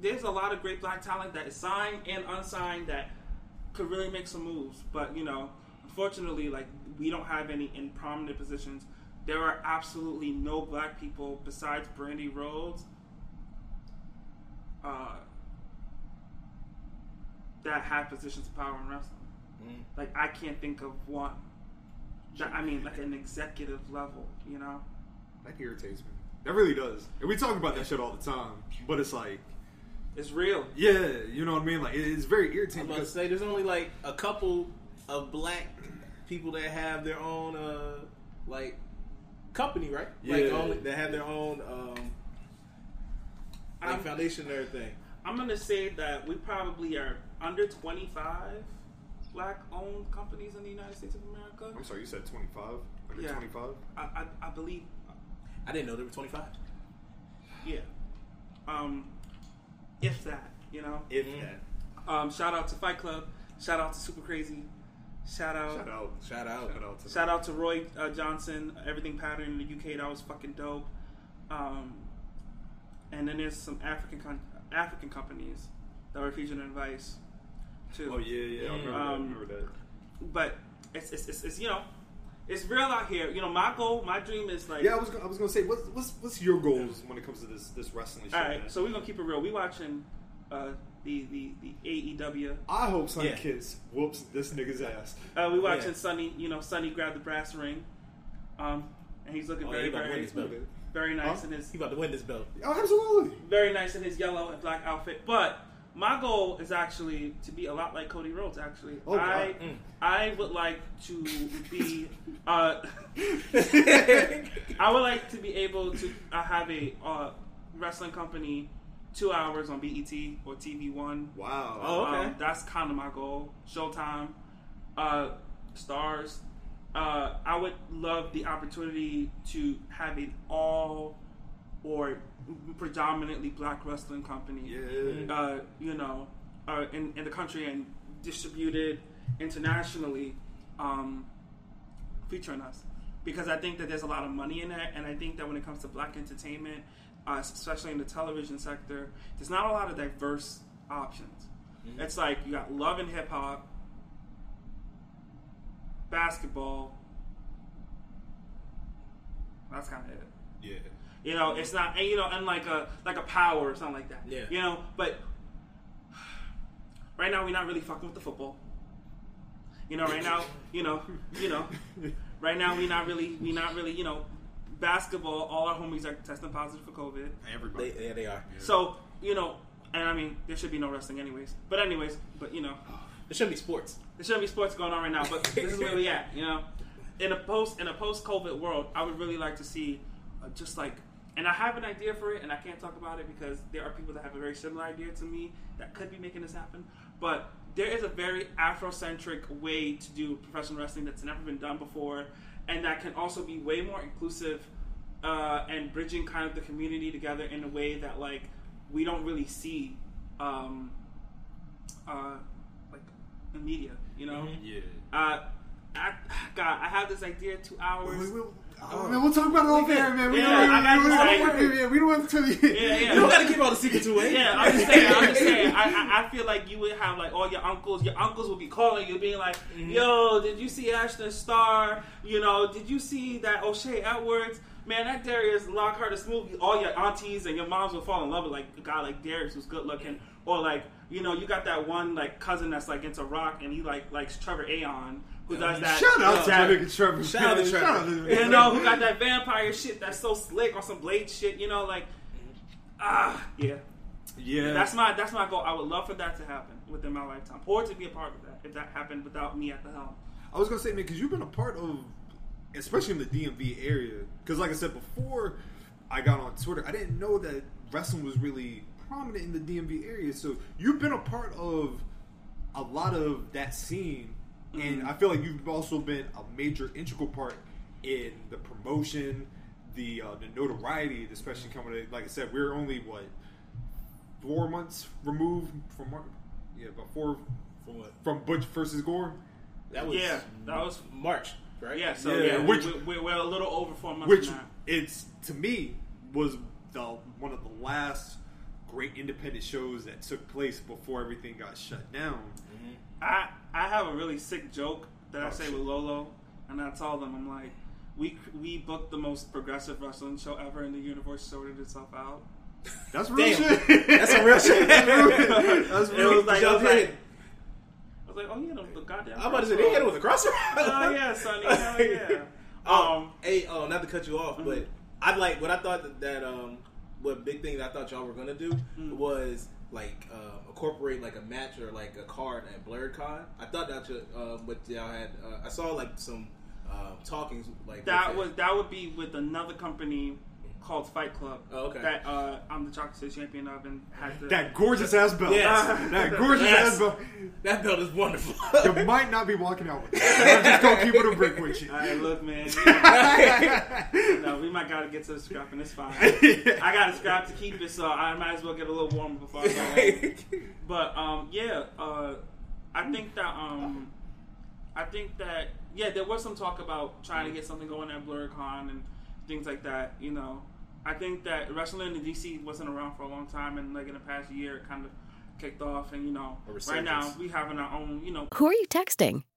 there's a lot of great black talent that is signed and unsigned that could really make some moves. But you know, unfortunately, like we don't have any in prominent positions. There are absolutely no black people besides Brandi Rhodes uh, that have positions of power in wrestling. Like I can't think of one. That, I mean, like an executive level, you know. That irritates me. That really does. And we talk about that shit all the time, but it's like, It's real. yeah, you know what I mean. Like, it's very I'm irritating about to say there's only like a couple of black people that have their own uh like company, right? Like Yeah. only that have their own um like I'm- foundation and everything. I'm gonna say that we probably are under 25 black-owned companies in the United States of America. I'm sorry, you said 25, under Yeah. 25. I, I, I believe, I didn't know there were 25. yeah. Um, if that, you know. If Mm. that. Um, shout out to Fight Club. Shout out to Super Crazy. Shout out. Shout out. Shout out. Shout out to Shout out to Roy uh, Johnson, Everything Pattern in the UK. That was fucking dope. Um, and then there's some African con- African companies that were featured in Vice too. Oh yeah, yeah. I remember, that, I Um, remember that. But it's, it's, it's, it's you know it's real out here. You know my goal, my dream is like Yeah, I was, gonna- I was gonna say, what's, what's, what's your goals when it comes to this, this wrestling shit? all right. man? So we're gonna keep it real. We watching uh, the the the AEW. I hope Sonny Yeah. Kiss whoops this nigga's ass. Uh, we watching Yeah. Sonny. You know Sonny grab the brass ring, um, and he's looking Oh, very he about to win very this very nice Huh? in his He about to win this belt. Oh, absolutely. very nice in his yellow and black outfit. But my goal is actually to be a lot like Cody Rhodes. Actually, Oh, God. I Mm. I would like to be. Uh, (laughs) I would like to be able to uh, have a uh, wrestling company, two hours on BET or TV One. Wow. Oh, okay. Um, that's kind of my goal. Showtime, uh, stars. Uh, I would love the opportunity to have it all or predominantly black wrestling company. Yeah. Uh, you know, uh, in, in the country and distributed internationally, um, featuring us. Because I think that there's a lot of money in that, and I think that when it comes to black entertainment, uh, especially in the television sector, there's not a lot of diverse options. It's like you got love and hip hop, basketball. That's kind of it. Yeah. You know, it's not, and, you know, unlike a like a power or something like that. Yeah. You know, but right now we're not really fucking with the football. You know, right now, you know, you know, right now we're not really, we not really, you know, basketball. All our homies are testing positive for COVID. Everybody. They, yeah, they are. So you know, and I mean, there should be no wrestling anyways. But anyways, but you know, There shouldn't be sports. there shouldn't be sports going on right now. But this is where we at. You know, in a post in a post COVID world, I would really like to see uh, just like, and I have an idea for it, and I can't talk about it because there are people that have a very similar idea to me that could be making this happen. But there is a very Afrocentric way to do professional wrestling that's never been done before, and that can also be way more inclusive uh, and bridging kind of the community together in a way that like we don't really see um, uh, like in media, you know. Yeah. Uh, I, God, I have this idea. Two hours. We, we, oh, man, we'll talk about it off air, man. We Yeah, don't, I got we, don't- we, don't- we don't have to tell you. Yeah, yeah. You don't got to keep all the secrets away. Yeah, I'm just saying. I'm just saying. I, I, I feel like you would have like all your uncles. Your uncles would be calling you, being like, Mm-hmm. "Yo, did you see Ashton Starr? You know, did you see that O'Shay Edwards? Man, that Darius Lockhart is movie. All your aunties and your moms will fall in love with like a guy like Darius who's good looking, or like you know, you got that one like cousin that's like into rock and he like likes Trevor Aon who does that. Shout out to that, nigga Trevor. Shout out to. Trevor. Shout out to you know, who got that vampire shit that's so slick or some blade shit, you know, like ah, yeah. Yeah, That's my that's my goal. I would love for that to happen within my lifetime, or to be a part of that if that happened without me at the helm. I was gonna say, man, because you've been a part of, especially in the DMV area. Because, like I said before, I got on Twitter. I didn't know that wrestling was really prominent in the DMV area. So you've been a part of a lot of that scene, and I feel like you've also been a major integral part in the promotion, the uh, the notoriety, especially coming. To, like I said, we're only what four months removed from Mar- yeah, about four From what? from Butch versus Gore. That was Yeah, that was March, right? yeah. So Yeah, yeah, which- we, we, we're a little over four months. which now. it's to me was the one of the last great independent shows that took place before everything got shut down. I I have a really sick joke that I Oh, say shit. with Lolo, and I tell them I'm like, we we booked the most progressive wrestling show ever, and the universe sorted itself out. That's real Damn. shit. That's some real shit. (laughs) That's real. That's It real. was like, it was like. I was like, oh yeah, the, the goddamn. I'm about to say they hit it with a crosser. Oh yeah, Sonny, hell (laughs) yeah. Oh, Um, hey, oh, not to cut you off, but Mhm. I like what I thought that, that um, what big thing that I thought y'all were gonna do Mm. was like uh, incorporate like a match or like a card at Blerdcon. I thought that should, uh, what y'all had. Uh, I saw like some uh, talkings like that was that would be with another company called Fight Club. Oh, okay. That uh, I'm the chocolate City champion of, and had the That gorgeous ass belt. Yes. (laughs) That gorgeous Yes. ass belt. that belt is wonderful. You might not be walking out with it. I'm just gonna (laughs) keep it a brick with you. All right, look, man. (laughs) you know, we might gotta get to the scrap, and it's fine. I got a scrap to keep it, so I might as well get a little warmer before I go. home. But um, yeah, uh, I think that um, I think that yeah, there was some talk about trying to get something going at Blerdcon and things like that. You know, I think that wrestling in DC wasn't around for a long time, and like in the past year, it kind of kicked off. And you know, right now we having our own. You know, Who are you texting?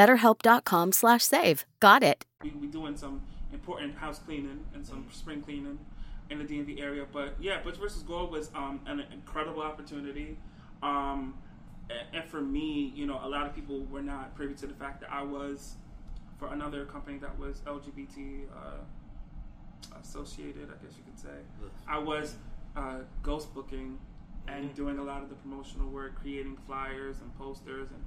BetterHelp.com slash save. Got it. we we doing some important house cleaning and some spring cleaning in the DMV area. But yeah, Butch versus Gore was um, an incredible opportunity. Um, and for me, you know, a lot of people were not privy to the fact that I was for another company that was LGBT uh, associated, I guess you could say. I was uh, ghost booking and doing a lot of the promotional work, creating flyers and posters and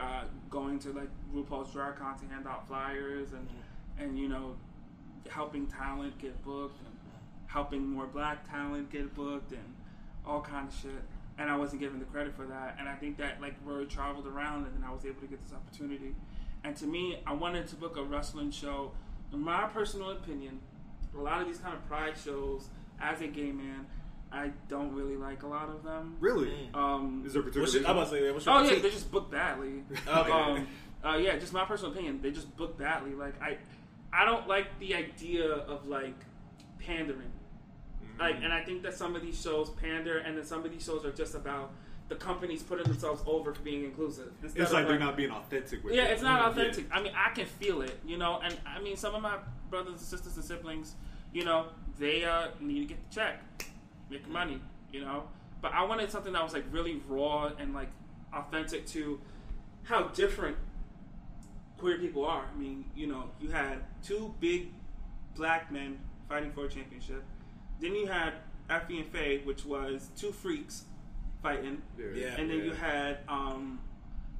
uh, going to like RuPaul's Drag Con to hand out flyers and and you know helping talent get booked and helping more black talent get booked and all kind of shit. And I wasn't given the credit for that. And I think that like word traveled around and then I was able to get this opportunity. And to me, I wanted to book a wrestling show. In my personal opinion, a lot of these kind of pride shows, as a gay man, I don't really like a lot of them. Really? Um, Is there a particular What's your, I'm about to say, what's your Oh yeah, critique? they just book badly. (laughs) Okay. Um, uh, yeah, just my personal opinion. They just book badly. Like I, I don't like the idea of like pandering. Like, and I think that some of these shows pander, and then some of these shows are just about the companies putting themselves over for being inclusive. Instead It's of, like they're not being authentic with yeah, it. it's not Yeah. authentic. I mean, I can feel it, you know. And I mean, some of my brothers and sisters and siblings, you know, they uh, need to get the check, make money, you know. But I wanted something that was like really raw and like authentic to how different queer people are. I mean, you know, you had two big black men fighting for a championship. Then you had Effy and Faye, which was two freaks fighting. Yeah. And then Yeah. you had, um,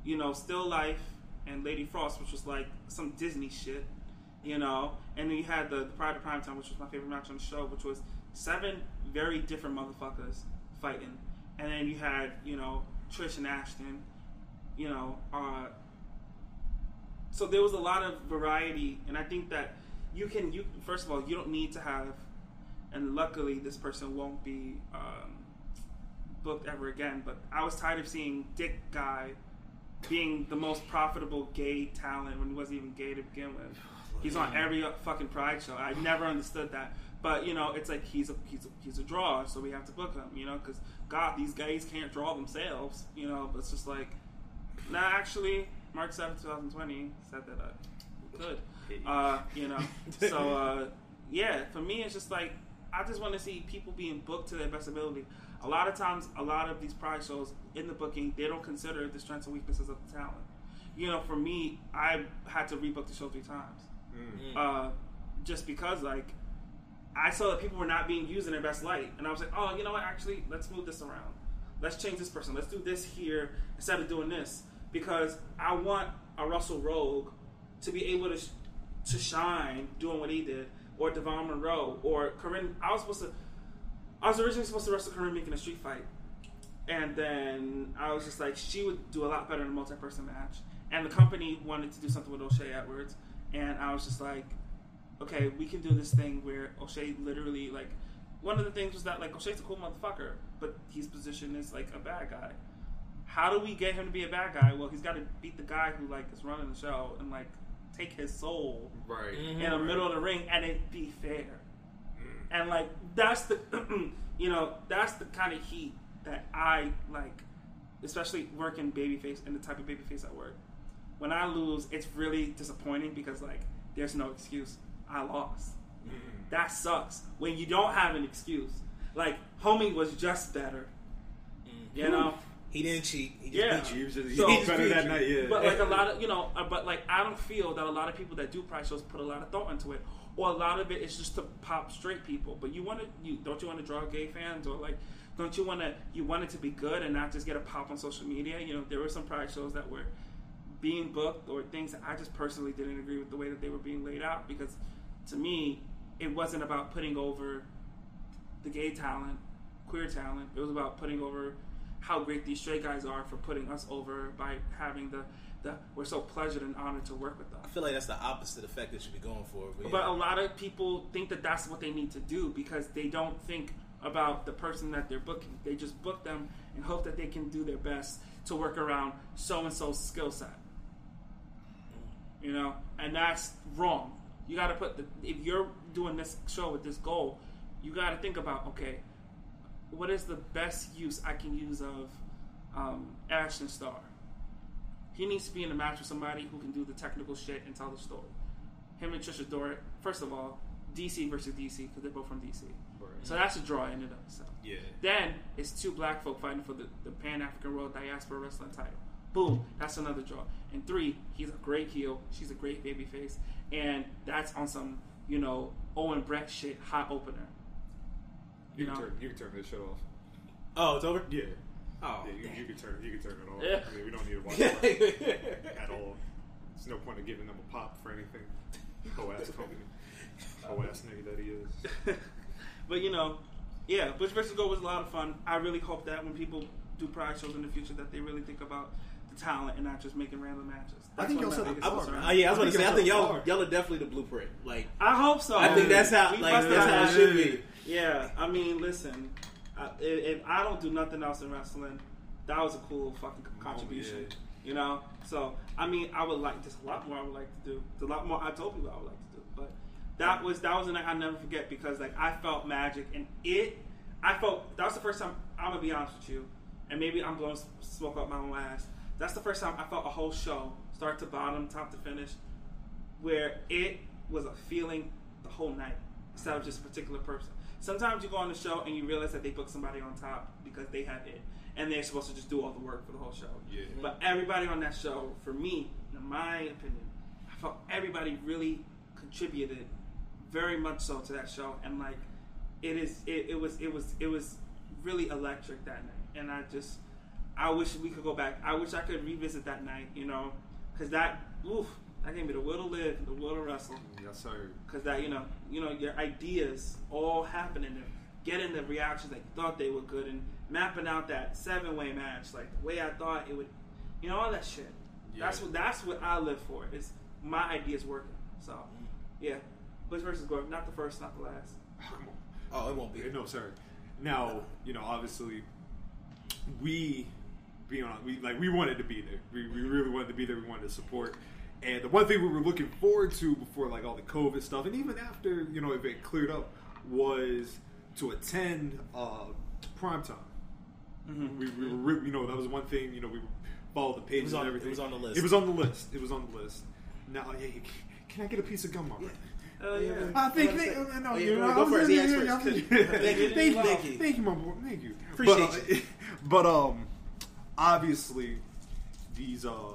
you know, Still Life and Lady Frost, which was like some Disney shit, you know. And then you had the, the Pride of Primetime, which was my favorite match on the show, which was seven very different motherfuckers fighting. And then you had, you know, Trish and Ashton. you know, uh, so there was a lot of variety, and I think that you can. You first of all, you don't need to have, and luckily this person won't be um, booked ever again. But I was tired of seeing Dick Guy being the most profitable gay talent when he wasn't even gay to begin with. (sighs) He's on every fucking Pride show. I never understood that. But you know, it's like he's a he's a, he's a draw, so we have to book him. You know, because God, these guys can't draw themselves. You know, but it's just like, nah, actually, March seventh, two thousand twenty said that I could. Uh, you know, (laughs) so uh, yeah, for me, it's just like I just want to see people being booked to their best ability. A lot of times, a lot of these Pride shows in the booking, they don't consider the strengths and weaknesses of the talent. You know, for me, I had to rebook the show three times uh, just because like I saw that people were not being used in their best light, and I was like, oh, you know what? Actually, let's move this around. Let's change this person. Let's do this here instead of doing this because I want a Russell Rogue to be able to sh- to shine doing what he did, or Devon Monroe, or Corinne. I was supposed to. I was originally supposed to wrestle Corinne making a street fight, and then I was just like, she would do a lot better in a multi-person match. And the company wanted to do something with O'Shay Edwards, and I was just like, okay, we can do this thing where O'Shay literally like. One of the things was that like O'Shay's a cool motherfucker, but his position is like a bad guy. How do we get him to be a bad guy? Well, he's got to beat the guy who like is running the show and like take his soul Right. Mm-hmm. in the middle of the ring and it be fair. Mm. And like that's the (clears throat) you know, that's the kind of heat that I like especially working babyface and the type of babyface I work. When I lose, it's really disappointing because like there's no excuse. I lost. That sucks. When you don't have an excuse. Like homie was just better. You know? He didn't cheat. He just Yeah. beat you. He was just, So- he was better that night, yeah. But like a lot of (laughs) you know, uh, but like I don't feel that a lot of people that do prize shows put a lot of thought into it, or a lot of it is just to pop straight people. But you want to, you don't you want to draw gay fans, or like, don't you want to, you want it to be good and not just get a pop on social media? You know, there were some prize shows that were being booked or things that I just personally didn't agree with the way that they were being laid out because to me, it wasn't about putting over the gay talent, queer talent. It was about putting over how great these straight guys are for putting us over by having the, the we're so pleasured and honored to work with them. I feel like that's the opposite effect they should be going for. But, But yeah. a lot of people think that that's what they need to do because they don't think about the person that they're booking. They just book them and hope that they can do their best to work around so and so's skill set. You know, and that's wrong. You got to put the if you're doing this show with this goal, you got to think about okay, what is the best use I can use of um, Ashton Starr? He needs to be in a match with somebody who can do the technical shit and tell the story. Him and Trish Adora, first of all, DC versus DC because they're both from DC. So that's a draw in and of itself. yeah. Then it's two black folk fighting for the, the Pan African World Diaspora Wrestling title. Boom, that's another draw. And three, he's a great heel. She's a great baby face. And that's on some, you know, Owen Bret shit, hot opener. You, You can know? turn you can turn this shit off. oh, it's over. Yeah. Oh, yeah, you, you can turn you can turn it off. Yeah. I mean, we don't need to watch (laughs) it at all. There's no point of giving them a pop for anything. Whole ass (laughs) company. Whole ass nigga that he is. (laughs) But you know, yeah, Butch versus Gore was a lot of fun. I really hope that when people do pride shows in the future, that they really think about the talent and not just making random matches. I think one of y'all my said biggest the bar, concerns. Oh yeah, I was I going to think say. I think y'all hard. y'all are definitely the blueprint. Like I hope so. I think that's how We like busted that's how our it should be. Yeah, I mean, listen, I, if, if I don't do nothing else in wrestling, that was a cool fucking oh, contribution. yeah. You know, so I mean, I would like just a lot more. I would like to do. There's a lot more I told people I would like to do, but that was that was a night I never forget because like I felt magic and it. I felt that was the first time. I'm gonna be honest with you, and maybe I'm blowing smoke up my own ass. That's the first time I felt a whole show, start to bottom, top to finish, where it was a feeling the whole night instead of just a particular person. Sometimes you go on the show and you realize that they booked somebody on top because they have it, and they're supposed to just do all the work for the whole show. Yeah. But everybody on that show, for me, in my opinion, I felt everybody really contributed very much so to that show, and like it is, it, it was, it was, it was really electric that night, and I just, I wish we could go back. I wish I could revisit that night, you know, because that, oof, that gave me the will to live, the will to wrestle Yes, sir. because that you know you know your ideas all happening there getting the reactions that you thought they were good and mapping out that seven way match like the way I thought it would You know all that shit. Yeah. That's what that's what I live for. Is my ideas working? So, mm-hmm. yeah, Butch versus Gore, not the first, not the last. Come (laughs) on. Oh, it won't be. No, sir. Now, you know, obviously, we being on, we like we wanted to be there. We, we really wanted to be there. We wanted to support. And the one thing we were looking forward to before like all the COVID stuff, and even after you know if it cleared up, was to attend uh, prime time. We, we were, you know, that was one thing. You know, we followed the pages was on- and everything. it was on the list. It was on the list. It was on the list. Now, yeah, can I get a piece of gum, Robert? Oh yeah. I think, I'm think gonna no, Oh, yeah, you go know, go I was- first. He yeah, asked yeah, first. yeah. Thank you, Thank you, thank you. thank you, my boy. Thank you. Appreciate but, uh, (laughs) but um, obviously, these uh,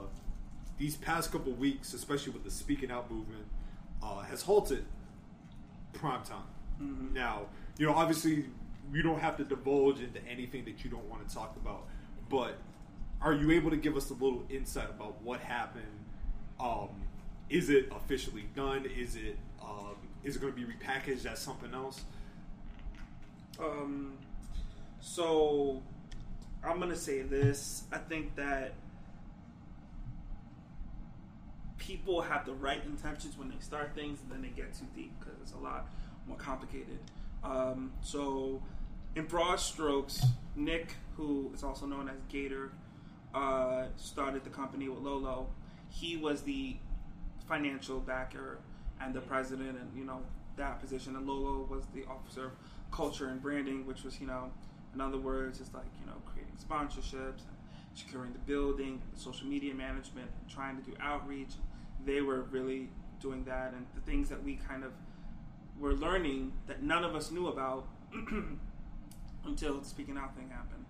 these past couple weeks, especially with the speaking out movement, uh, has halted prime time. Now, you know, obviously, you don't have to divulge into anything that you don't want to talk about, but are you able to give us a little insight about what happened? Um, is it officially done? Is it um, is it going to be repackaged as something else? Um, so I'm gonna say this. I think that people have the right intentions when they start things, and then they get too deep because it's a lot more complicated. Um, so, in broad strokes, Nick, who is also known as Gator, uh, started the company with Lolo. He was the financial backer and the president, and you know that position. And Lolo was the officer of culture and branding, which was you know, in other words, it's like you know sponsorships, and securing the building, social media management, trying to do outreach. They were really doing that, and the things that we kind of were learning that none of us knew about (clears throat) until the speaking out thing happened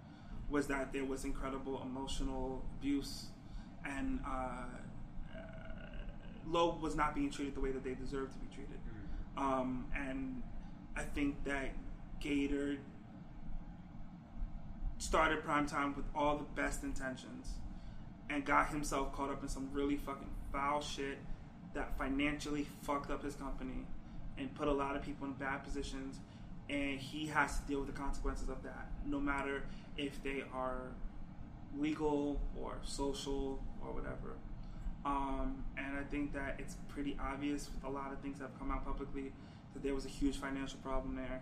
was that there was incredible emotional abuse and uh, uh, Loeb was not being treated the way that they deserved to be treated. Um, and I think that Gator started primetime with all the best intentions and got himself caught up in some really fucking foul shit that financially fucked up his company and put a lot of people in bad positions. And he has to deal with the consequences of that no matter if they are legal or social or whatever. Um, and I think that it's pretty obvious with a lot of things that have come out publicly that there was a huge financial problem there.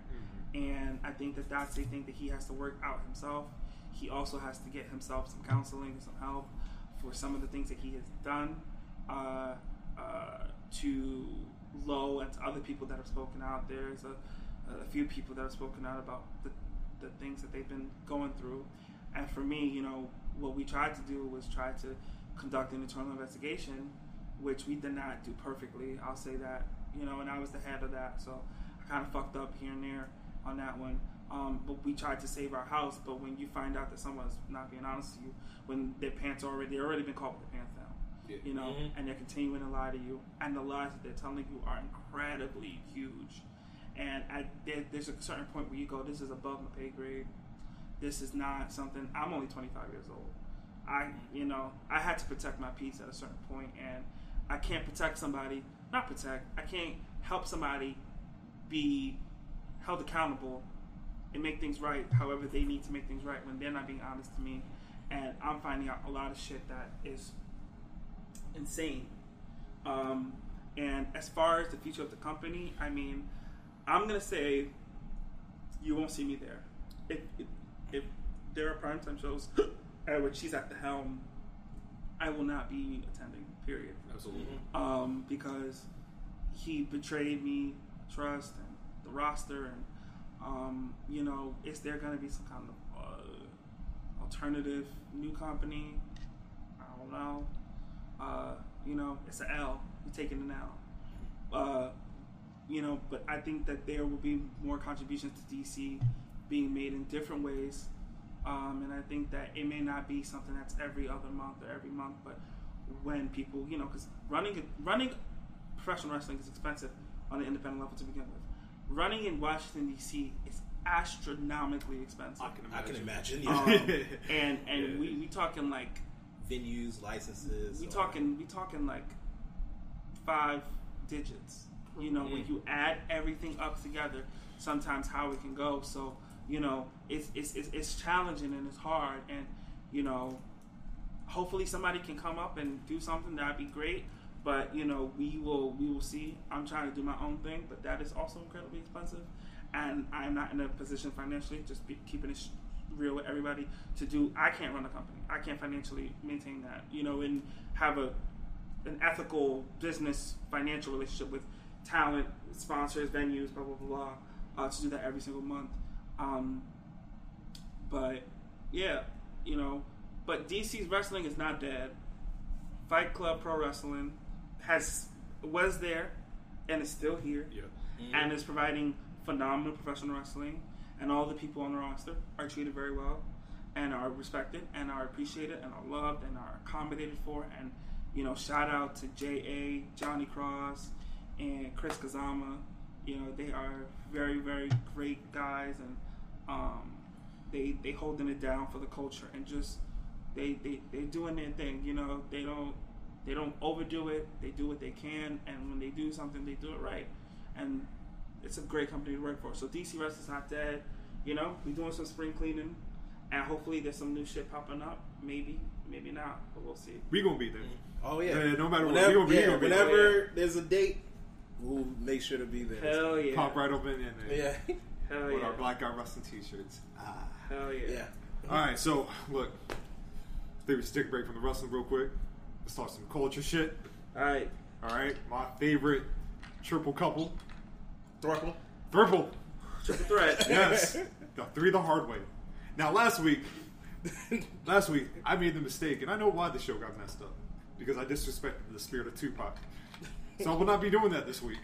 And I think that that's a thing that he has to work out himself. He also has to get himself some counseling, and some help for some of the things that he has done uh, uh, to Low and to other people that have spoken out. There's a, a few people that have spoken out about the, the things that they've been going through. And for me, you know, what we tried to do was try to conduct an internal investigation, which we did not do perfectly. I'll say that, you know, and I was the head of that, so I kind of fucked up here and there on that one. Um, but we tried to save our house. But when you find out that someone's not being honest to you, when their pants already, they're already been caught with their pants down, Yeah. you know, and they're continuing to lie to you, and the lies that they're telling you are incredibly huge. And at, there, there's a certain point where you go, this is above my pay grade. This is not something. I'm only 25 years old. I, you know, I had to protect my peace at a certain point, and I can't protect somebody. Not protect. I can't help somebody be held accountable and make things right. However, they need to make things right when they're not being honest to me, and I'm finding out a lot of shit that is insane. Um, and as far as the future of the company, I mean, I'm gonna say you won't see me there. If if, if there are primetime shows (gasps) at which she's at the helm, I will not be attending. Period. Absolutely. Um, because he betrayed me, trust, the roster, and um, you know, is there gonna be some kind of uh, alternative new company? I don't know. Uh, you know, it's an L. You're taking an L. Uh, you know, but I think that there will be more contributions to DC being made in different ways. Um, and I think that it may not be something that's every other month or every month, but when people, you know, because running running professional wrestling is expensive on the independent level to begin with. Running in Washington D.C. is astronomically expensive. I can I imagine. can imagine. Um, (laughs) and and Yeah. we we talking like Venues, licenses. we or- talking we talking like five digits. You know, when you add everything up together, sometimes how it can go. So you know, it's it's it's, it's challenging and it's hard, and you know, hopefully somebody can come up and do something. That'd be great. But you know, we will we will see. I'm trying to do my own thing, but that is also incredibly expensive, and I'm not in a position financially. Just be, keeping it real with everybody to do. I can't run a company. I can't financially maintain that. You know, and have a an ethical business financial relationship with talent, sponsors, venues, blah blah blah, blah uh, to do that every single month. Um, but yeah, you know, but DC's wrestling is not dead. Fight Club Pro Wrestling has was there and is still here, Yeah. and is providing phenomenal professional wrestling. And all the people on the roster are treated very well, and are respected, and are appreciated, and are loved, and are accommodated for. And you know, shout out to J.A., Johnny Cross, and Chris Kazama. You know, they are very, very great guys, and um, they they holding it down for the culture, and just they they they doing their thing. You know, they don't they don't overdo it. They do what they can, and when they do something, they do it right. And it's a great company to work for. So DC Wrestling's not dead. You know, we're doing some spring cleaning, and hopefully there's some new shit popping up. Maybe, maybe not, but we'll see. We gonna be there. Oh yeah. Yeah, no matter what, whenever, we gonna be- we yeah, gonna be- whenever there's a date, we'll make sure to be there. Hell yeah! Pop right open in there Yeah. Hell yeah. with yeah! our black guy wrestling t-shirts. Ah. Hell yeah! Yeah. All right, so look, I take a stick break from the wrestling real quick. Let's talk some culture shit. All right. All right, my favorite triple couple, Thruple. triple. Triple threat. (laughs) Yes, The three the hard way. Now last week, (laughs) last week I made the mistake, and I know why the show got messed up because I disrespected the spirit of Tupac. So I will not be doing that this week.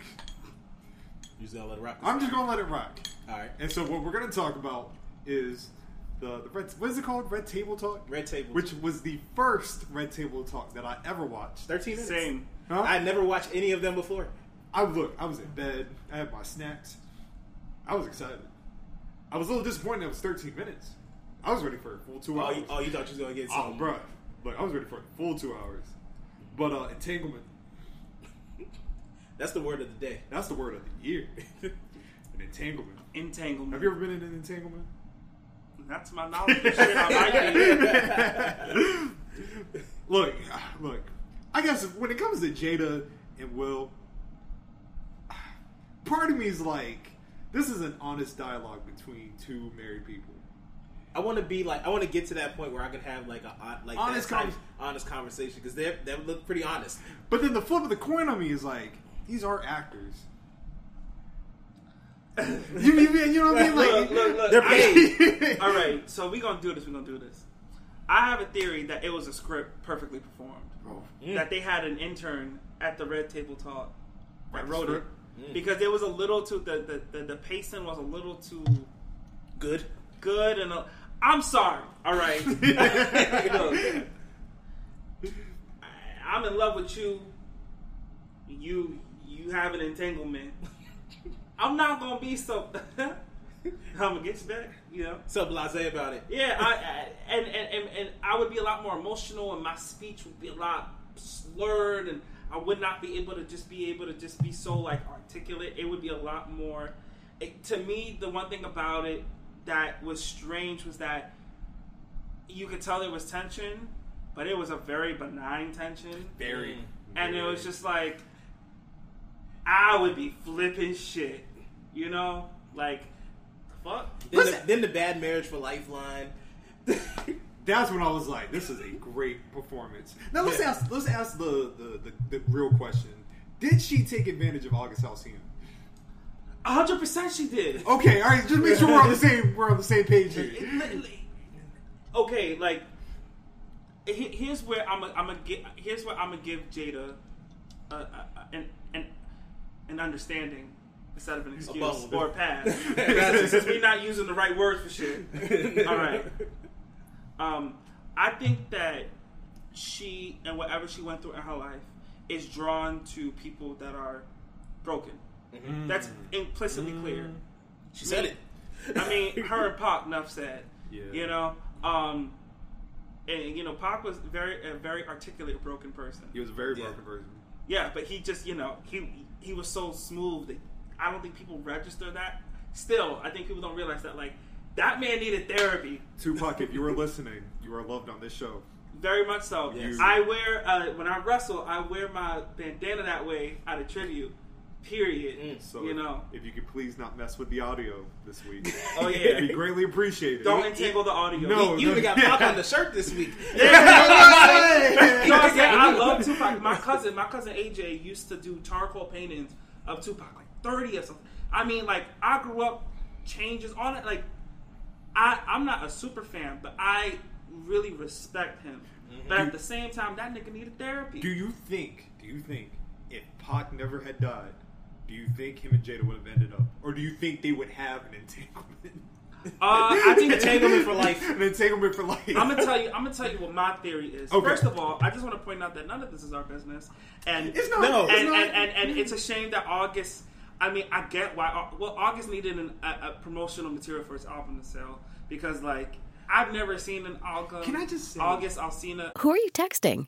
You just gonna let it rock. I'm just gonna let it rock. All right. And so what we're gonna talk about is the, the red, what is it called? Red Table Talk. Red Table. which was the first Red Table Talk that I ever watched. Thirteen minutes. Same. Huh? I never watched any of them before. I look, I was in bed, I had my snacks, I was excited. I was a little disappointed it was 13 minutes. I was ready for a full two Oh, hours. you, oh, you thought you was gonna get Oh, some? bruh. Look, I was ready for a full two hours. But uh, entanglement, (laughs) That's the word of the day. that's the word of the year. (laughs) an entanglement. Entanglement. Have you ever been in an entanglement? That's my knowledge. of shit. I might be. look, look. I guess when it comes to Jada and Will, part of me is like, this is an honest dialogue between two married people. I want to be like, I want to get to that point where I can have like a uh, like Honest that type- honest conversation because they they look pretty honest. But then the flip of the coin on me is like, these are actors. (laughs) you, you, you know what I mean? Like, Look, look, look. They're I- paid. (laughs) All right, so we're gonna do this. We're gonna do this. I have a theory that it was a script perfectly performed. Oh, That they had an intern at the Red Table Talk Write that the wrote it script? Mm. because it was a little too the the, the the pacing was a little too Good. good and i I'm sorry. All right, (laughs) Look, I'm in love with you. You you have an entanglement. I'm not gonna be so. (laughs) I'm gonna get you back. You know. So blasé about it. Yeah, I, I and, and, and and I would be a lot more emotional, and my speech would be a lot slurred, and I would not be able to just be able to just be so like articulate. It would be a lot more. It, to me, the one thing about it that was strange was that you could tell there was tension, but it was a very benign tension, very. and it was just like I would be flipping shit, you know, like fuck. Then the, then the bad marriage for Lifeline. (laughs) That's when I was like, "This is a great performance." Now let's Yeah. ask let's ask the, the, the, the real question: Did she take advantage of August Alsina? hundred percent, she did. Okay, all right. Just make sure we're on the (laughs) same we're on the same page here. okay, like here's where I'm a, I'm a get, here's where I'm gonna give Jada uh, uh, an, an an understanding instead of an excuse or a pass. (laughs) (laughs) Since we're not using the right words for shit. All right. Um, I think that she and whatever she went through in her life is drawn to people that are broken. That's implicitly clear. She said it. I mean, her and Pac, enough said. Yeah. You know, um, and you know, Pac was very a very articulate, broken person. He was a very Yeah. broken person. Yeah, but he just, you know, he he was so smooth that I don't think people register that. Still, I think people don't realize that like that man needed therapy. Tupac, if you were listening, you are loved on this show. Very much so. Yes. I wear uh, when I wrestle, I wear my bandana that way out of tribute. Period. So you know, if you could please not mess with the audio this week. Oh, yeah. it'd be greatly appreciated. don't entangle the audio. No, You even got Yeah. Pac on the (laughs) shirt this week. No, yeah, (laughs) I (laughs) love Tupac. My cousin, my cousin AJ used to do charcoal paintings of Tupac, like thirty or something. I mean, like I grew up, changes, all that. Like, I I'm not a super fan, but I really respect him. But at the same time, that nigga needed therapy. Do you think? Do you think if Pac never had died, do you think him and Jada would have ended up, or do you think they would have an entanglement? Uh, I think Entanglement for life. an entanglement for life. I'm gonna tell you. I'm gonna tell you what my theory is. Okay. First of all, I just want to point out that none of this is our business, and It's not. No. and, it's and, not. and, and, it's a shame that August. I mean, I get why. Well, August needed an, a, a promotional material for his album to sell because, like, I've never seen an August. Can I just say- August Alsina? Who are you texting?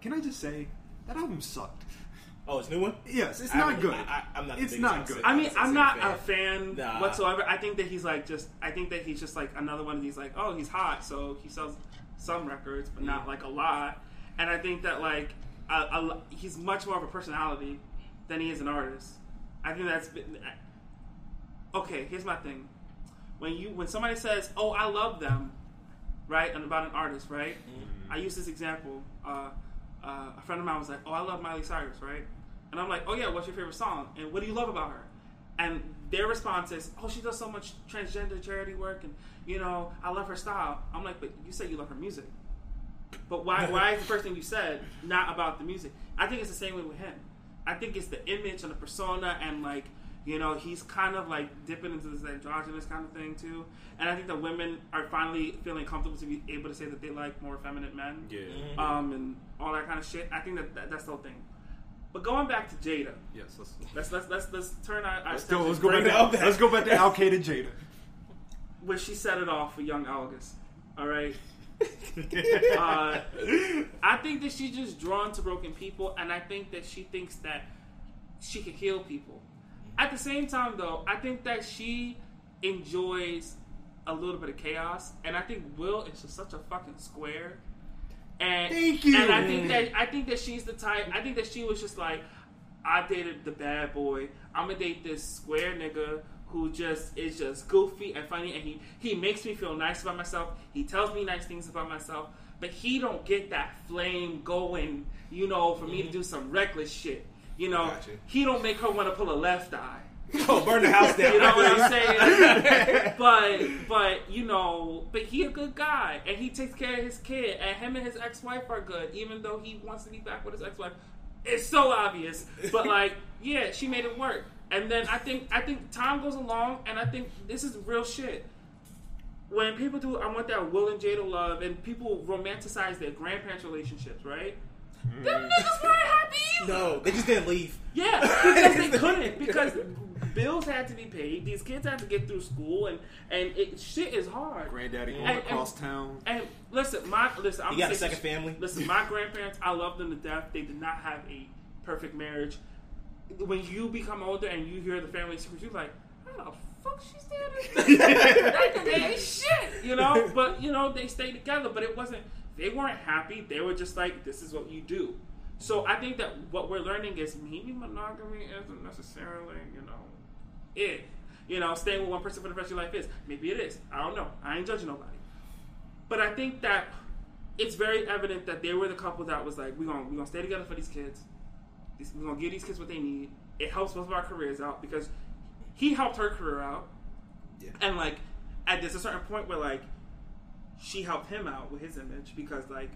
Can I just say that album sucked? Oh, it's a new one. Yes, it's I not haven't- good. I, I, am not. It's biggest not good. I mean, I'm Insane not a fan Nah. whatsoever. I think that he's like just. I think that he's just like another one of these like, oh, he's hot, so he sells some records, but not like a lot. And I think that like a, a, he's much more of a personality than he is an artist. I think that's been, okay. Here's my thing: when you when somebody says, "Oh, I love them," right, and about an artist, right? I use this example. Uh, uh, a friend of mine was like, "Oh, I love Miley Cyrus," right? And I'm like, "Oh yeah, what's your favorite song? And what do you love about her?" And their response is, "Oh, she does so much transgender charity work, and you know, I love her style." I'm like, "But you said you love her music." But why? why is the first thing you said not about the music? I think it's the same way with him. I think it's the image and the persona, and like you know, he's kind of like dipping into this androgynous kind of thing too. And I think that women are finally feeling comfortable to be able to say that they like more feminine men, Yeah. um, and all that kind of shit. I think that, that that's the whole thing. But going back to Jada, Yes. Let's, let's let's let's, let's turn our, our let's go. Let's go back. To, up. let's go back to Al Qaeda Jada. (laughs) where she set it off for young August. All right. (laughs) uh, I think that she's just drawn to broken people, and I think that she thinks that she can heal people. At the same time, though, I think that she enjoys a little bit of chaos, and I think Will is just such a fucking square. And Thank you. And I think that I think that she's the type. I think that she was just like, I dated the bad boy. I'm gonna date this square nigga who just is just goofy and funny, and he he makes me feel nice about myself. He tells me nice things about myself, but he don't get that flame going, you know, for me to mm-hmm. do some reckless shit. You know, Gotcha. he don't make her want to pull a left eye. Oh, burn the house down. (laughs) You know what I'm saying? (laughs) but but you know, but he a good guy and he takes care of his kid and him and his ex-wife are good, even though he wants to be back with his ex-wife. It's so obvious. But like, yeah, she made it work. And then I think I think time goes along and I think this is real shit. When people do I want that Will and Jada love and people romanticize their grandparents' relationships, right? Them niggas weren't happy either. No, they just didn't leave. Yeah, (laughs) because they couldn't because bills had to be paid. These kids had to get through school, and and it, shit is hard. Granddaddy going And- across and- town. And listen, my listen. I'm You got a second family? Listen, my grandparents, I love them to death. They did not have a perfect marriage. When you become older and you hear the family secrets, you're like, how the fuck she still (laughs) that nigga ain't shit, you know. But you know they stayed together, but it wasn't. They weren't happy. They were just like, this is what you do. So I think that what we're learning is maybe monogamy isn't necessarily, you know, it. You know, staying with one person for the rest of your life is. Maybe it is. I don't know. I ain't judging nobody. But I think that it's very evident that they were the couple that was like, we're gonna we gonna stay together for these kids. We're gonna give these kids what they need. It helps both of our careers out because he helped her career out, Yeah. and like, at there's a certain point where like, she helped him out with his image because like,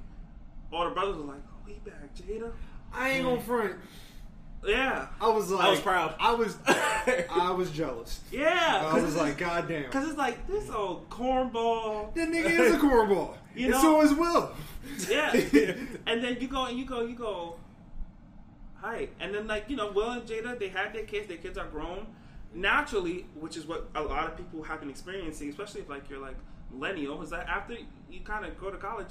all the brothers were like, oh, he back, Jada. I ain't gonna front. Yeah, I was like, I was proud. I was, (laughs) I was jealous. yeah. I was like, God damn. because it's like this old cornball. That nigga is a cornball. (laughs) You and know- so is Will. Yeah. (laughs) and then you go and you go, you go, hi. And then, like, you know, Will and Jada, they had their kids, their kids are grown. Naturally, which is what a lot of people have been experiencing, especially if, like, you're like millennial, is that after you kind of go to college,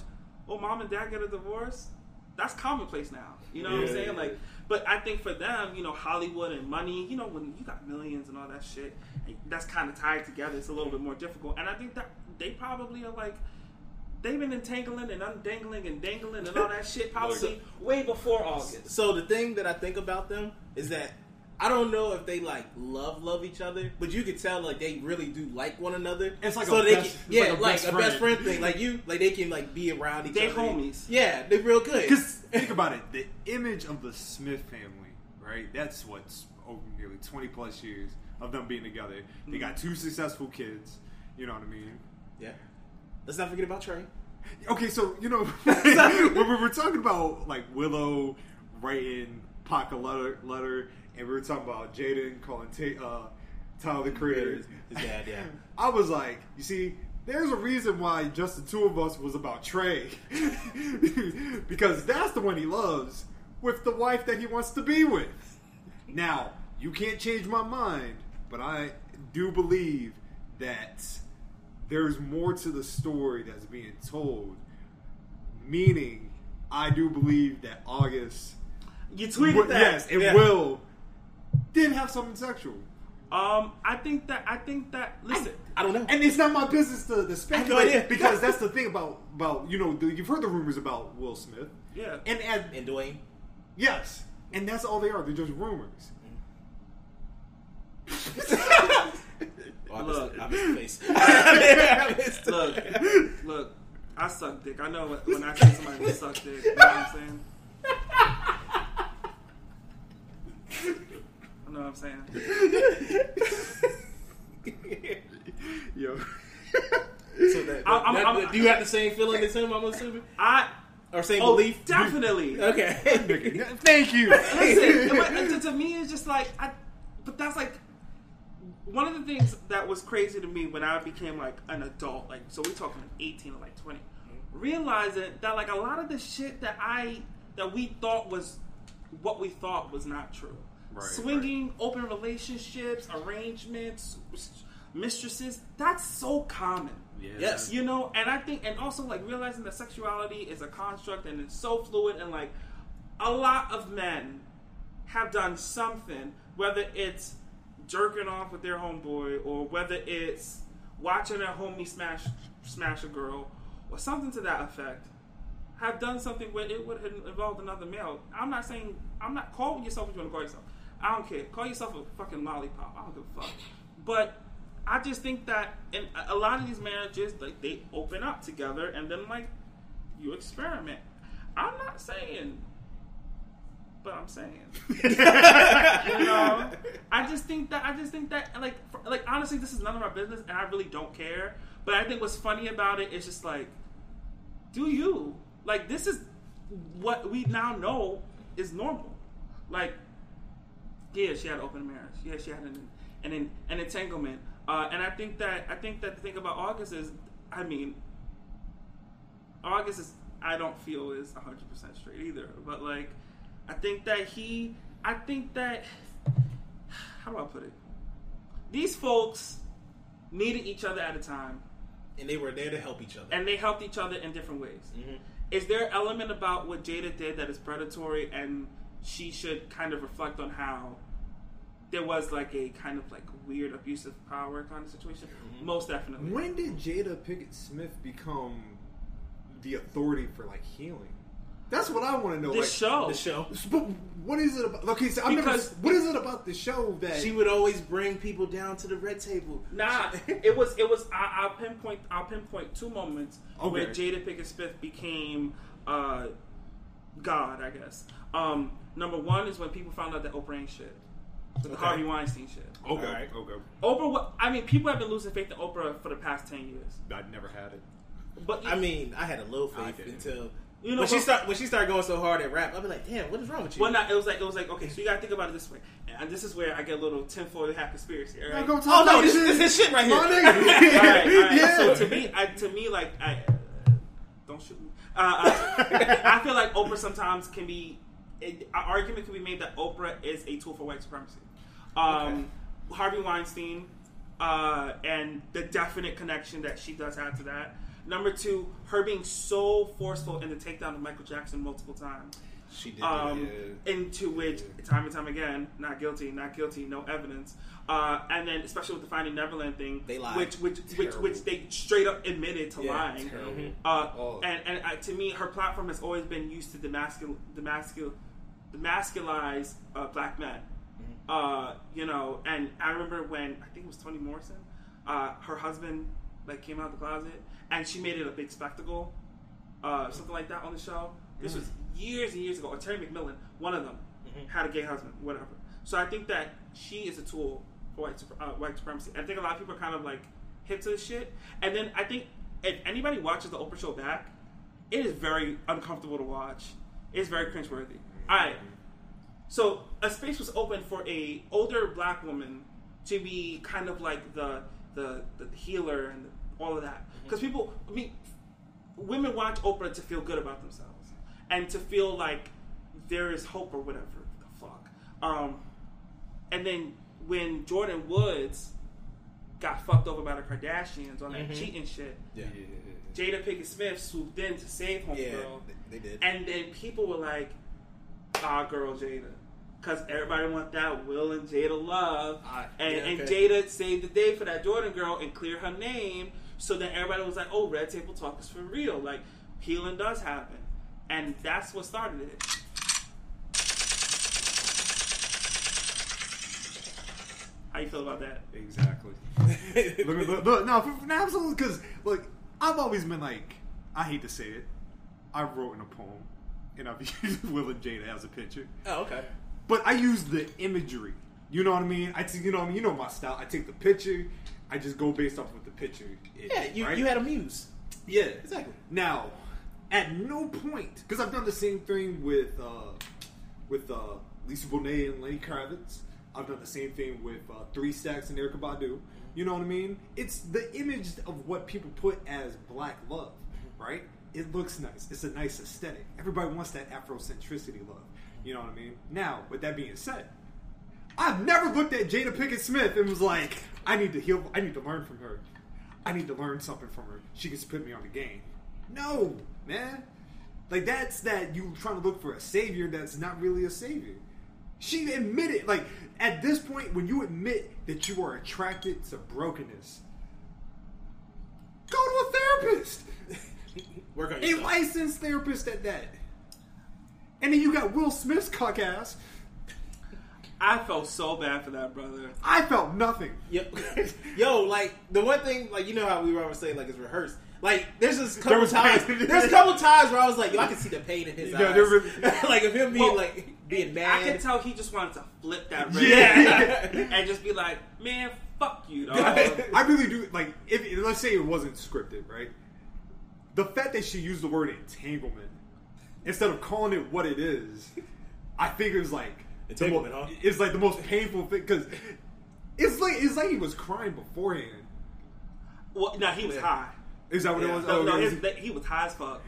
oh, mom and dad get a divorce? That's commonplace now. You know what I'm Yeah. saying? Like, but I think for them, you know, Hollywood and money, you know, when you got millions and all that shit, that's kind of tied together. It's a little bit more difficult. And I think that they probably are like, they've been entangling and undangling and dangling and all that (laughs) shit probably way before August. So the thing that I think about them is that I don't know if they like love love each other, but you could tell like they really do like one another. It's like so a they best- can, yeah, like a like best a best friend. friend thing. Like you, like they can like be around each other. They homies. Yeah, they're real good. Because (laughs) think about it, the image of the Smith family, right? That's what's over nearly twenty plus years of them being together. They got mm-hmm. two successful kids. You know what I mean? yeah. Let's not forget about Trey. Okay, so you know (laughs) when we were talking about like Willow writing Pac a letter, letter, and we were talking about Jaden calling Ta- uh, Tyler the Creator. His dad, yeah. (laughs) I was like, you see, there's a reason why just the two of us was about Trey, (laughs) because that's the one he loves with the wife that he wants to be with. Now, you can't change my mind, but I do believe that there's more to the story that's being told. Meaning, I do believe that August, You tweeted Wi- that. yes, it Yeah. Will did have something sexual. Um, I think that I think that listen. I don't know. And it's not my business to, to speculate idea. because that's the thing about about you know the, you've heard the rumors about Will Smith. Yeah. And and And Dwayne. yes, and that's all they are. They're just rumors. Oh, I Look. missed, I missed the face. (laughs) I missed the- Look, look, I suck dick. I know when- when I see somebody who suck dick. You know what I'm saying? (laughs) I know what I'm saying. (laughs) Yo, So that, I'm- I'm- that- I'm- do you have the same feeling as him? I'm assuming, I or same oh belief? definitely. (laughs) Okay. thank you. Listen, but to, to me, it's just like, I, but that's like one of the things that was crazy to me when I became like an adult. Like, so we're talking 18 or like 20, realizing that like a lot of the shit that I that we thought was what we thought was not true. Right, Swinging, open relationships, arrangements, mistresses. That's so common. Yes. You know, and I think, and also like realizing that sexuality is a construct and it's so fluid, and like a lot of men have done something, whether it's jerking off with their homeboy or whether it's watching a homie smash smash a girl or something to that effect, have done something where it would have involved another male. I'm not saying I'm not call yourself what you want to call yourself. I don't care. Call yourself a fucking lollipop. I don't give a fuck. But I just think that in a- lot of these marriages, like they open up together and then like you experiment. I'm not saying, but I'm saying. (laughs) you know, I just think that I just think that like for, like honestly, this is none of our business, and I really don't care. But I think what's funny about it is just like, do you like this is what we now know is normal. Like, yeah, she had an open marriage. Yeah, she had an an, an entanglement. Uh, and I think that I think that the thing about August is, I mean, August is I don't feel is 100 percent straight either. But like, I think that he, I think that how do I put it? These folks needed each other at a time, and they were there to help each other. and they helped each other in different ways. Is there an element about what Jada did that is predatory, and she should kind of reflect on how there was like a kind of like weird abusive power kind of situation? Most definitely. When did Jada Pinkett Smith become the authority for like healing? That's what I want to know. This like, show. The show. But what is it about? Okay, so I'm never. Because- What is it about the show that She would always bring people down to the red table. Nah, (laughs) it was it was. I, I'll pinpoint. I'll pinpoint two moments where Jada Pinkett Smith became uh, God. I guess. Um, number one is when people found out that Oprah ain't shit. The Okay. Harvey Weinstein shit. Okay, Alright. okay. Oprah. wa- I mean, people have been losing faith in Oprah for the past ten years. I never had it. But I mean, I had a little faith until You know, when she start when she started going so hard at rap. I'd be like, damn, what is wrong with you? well, not, it was like it was like okay. So you gotta think about it this way, and this is where I get a little tinfoil hat conspiracy. All right? Go oh no, this, shit. this is shit right here. My nigga. (laughs) all right, all right. (laughs) Yeah. So to me, I, to me, like I don't shoot me. Uh, I, I feel like Oprah sometimes can be. An argument can be made that Oprah is a tool for white supremacy. Um, Harvey Weinstein, uh, and the definite connection that she does have to that. Number two, her being so forceful in the takedown of Michael Jackson multiple times. She did. Um, yeah. into which time and time again, not guilty, not guilty, no evidence. Uh, and then especially with the Finding Neverland thing, They lied. which which which, which they straight up admitted to Yeah, lying. Uh, Oh. And and uh, to me, her platform has always been used to demascul demascul demasculize uh, black men. Uh, you know, and I remember when I think it was Toni Morrison, uh, her husband like came out of the closet, and she made it a big spectacle, uh, something like that on the show. This was years and years ago. Or Terry McMillan, one of them, had a gay husband, whatever. So I think that she is a tool for white, uh, white supremacy. I think a lot of people are kind of like hip to this shit. And then I think if anybody watches the Oprah show back, it is very uncomfortable to watch. It's very cringeworthy. All right. So a space was open for a older black woman to be kind of like the the, the healer and all of that. Because people, I mean, women watch Oprah to feel good about themselves and to feel like there is hope or whatever the fuck. Um, and then when Jordyn Woods got fucked over by the Kardashians on that cheating shit, yeah. Jada Pinkett Smith swooped in to save Homegirl. Yeah, they, they did. And then people were like, "Ah, girl, Jada," because everybody want that Will and Jada love, Ah, and, yeah, and. Jada saved the day for that Jordyn girl and clear her name, so that everybody was like, "Oh, Red Table Talk is for real. Like healing does happen," and that's what started it. How you feel about that? Exactly. (laughs) look, look, look, look, no, for, for, absolutely. Because look, I've always been like, I hate to say it, I wrote in a poem, and I've used (laughs) Will and Jada as a picture, oh, okay. but I use the imagery. You know what I mean? I, t- you know, what I mean, you know my style. I take the picture, I just go based off what the picture is. Yeah, you, right? you had a muse. Yeah, Exactly. Now, at no point, because I've done the same thing with uh, with uh, Lisa Bonet and Lenny Kravitz. I've done the same thing with uh, Three Stacks and Erykah Badu. You know what I mean? It's the image of what people put as black love, right? It looks nice. It's a nice aesthetic. Everybody wants that Afrocentricity love. You know what I mean? Now, with that being said, I've never looked at Jada Pinkett Smith and was like, I need to heal. I need to learn from her. I need to learn something from her. She to put me on the game. No, man. Like that's that you trying to look for a savior that's not really a savior. She admitted, like at this point, when you admit that you are attracted to brokenness, go to a therapist, (laughs) Work on a licensed therapist at that. And then you got Will Smith's cock ass. I felt so bad for that brother. I felt nothing. Yo, (laughs) yo, like the one thing, like you know how we always say, like it's rehearsed. Like there's just a couple was times. pain. There's a couple times where I was like, yo, I can see the pain in his Yeah, eyes. there (laughs) really- like of him being Well, like being mad. I mad. can tell he just wanted to flip that red Yeah. (laughs) and just be like, "Man, fuck you, dog." I really do like if let's say it wasn't scripted, right? The fact that she used the word entanglement instead of calling it what it is, I think it was like the mo- Entanglement, huh? It's like the most painful thing because it's like it's like he was crying beforehand. well, no, he was high. Is that what Yeah. it was? No, Oh, no, it his, he was high as fuck.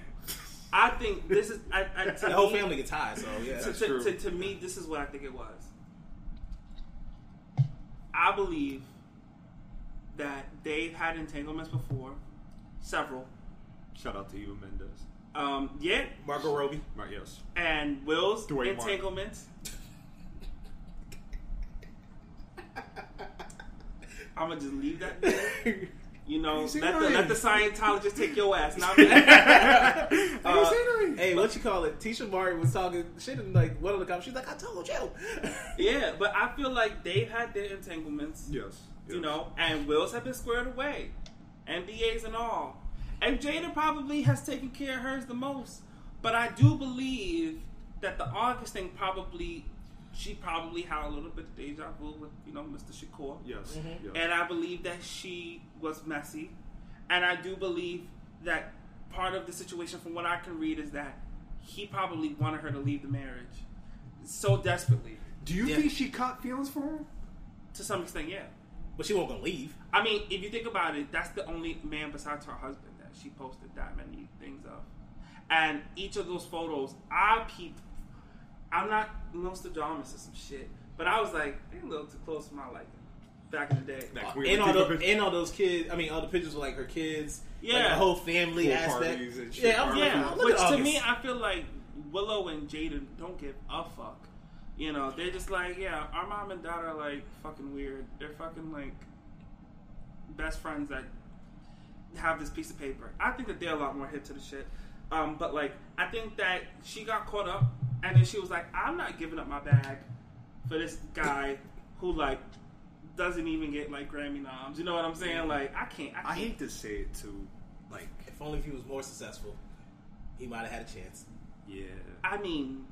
I think this is. I, I, to the whole me- family gets high, so yeah. To, That's to, true. to, to me, this is what I think it was. I believe that they've had entanglements before, several. Shout out to you, Mendes. Um, yeah, Margot Robbie. Right? Yes. and Will's Duane Martin. entanglements. (laughs) I'm gonna just leave that there. You know, you let the, nothing. let the Scientologist take your ass. Not I didn't Uh, say hey, what you call it? Tisha Martin was talking shit in like one of the comments. She's like, "I told you." (laughs) yeah, but I feel like they've had their entanglements. Yes. you yes. know, and wills have been squared away, NDAs and all. And Jada probably has taken care of hers the most. But I do believe that the August thing probably, she probably had a little bit of deja vu with, you know, Mr. Shakur. Yes. Mm-hmm. yes. And I believe that she was messy. And I do believe that part of the situation, from what I can read, is that he probably wanted her to leave the marriage so desperately. Do you Yeah. think she caught feelings for him? To some extent, yeah. But she won't gonna leave. I mean, if you think about it, that's the only man besides her husband that she posted that many things of. And each of those photos, I peeped. I'm not most Nostradamus or some shit, but I was like, they a little too close to my liking back in the day. That Uh, and all Latifah those, and all those kids. I mean, all the pictures were like her kids. like Yeah. the whole family Pool aspect. and shit. Yeah, I'm Yeah, look which to August. me, I feel like Willow and Jaden don't give a fuck. You know, they're just like, yeah, our mom and dad are like fucking weird. They're fucking like best friends that have this piece of paper. I think that they're a lot more hip to the shit. Um, but like, I think that she got caught up, and then she was like, I'm not giving up my bag for this guy who like doesn't even get like Grammy noms. You know what I'm saying? Like, I can't. I, can't. I hate to say it too. Like, if only if he was more successful, he might have had a chance. yeah. I mean,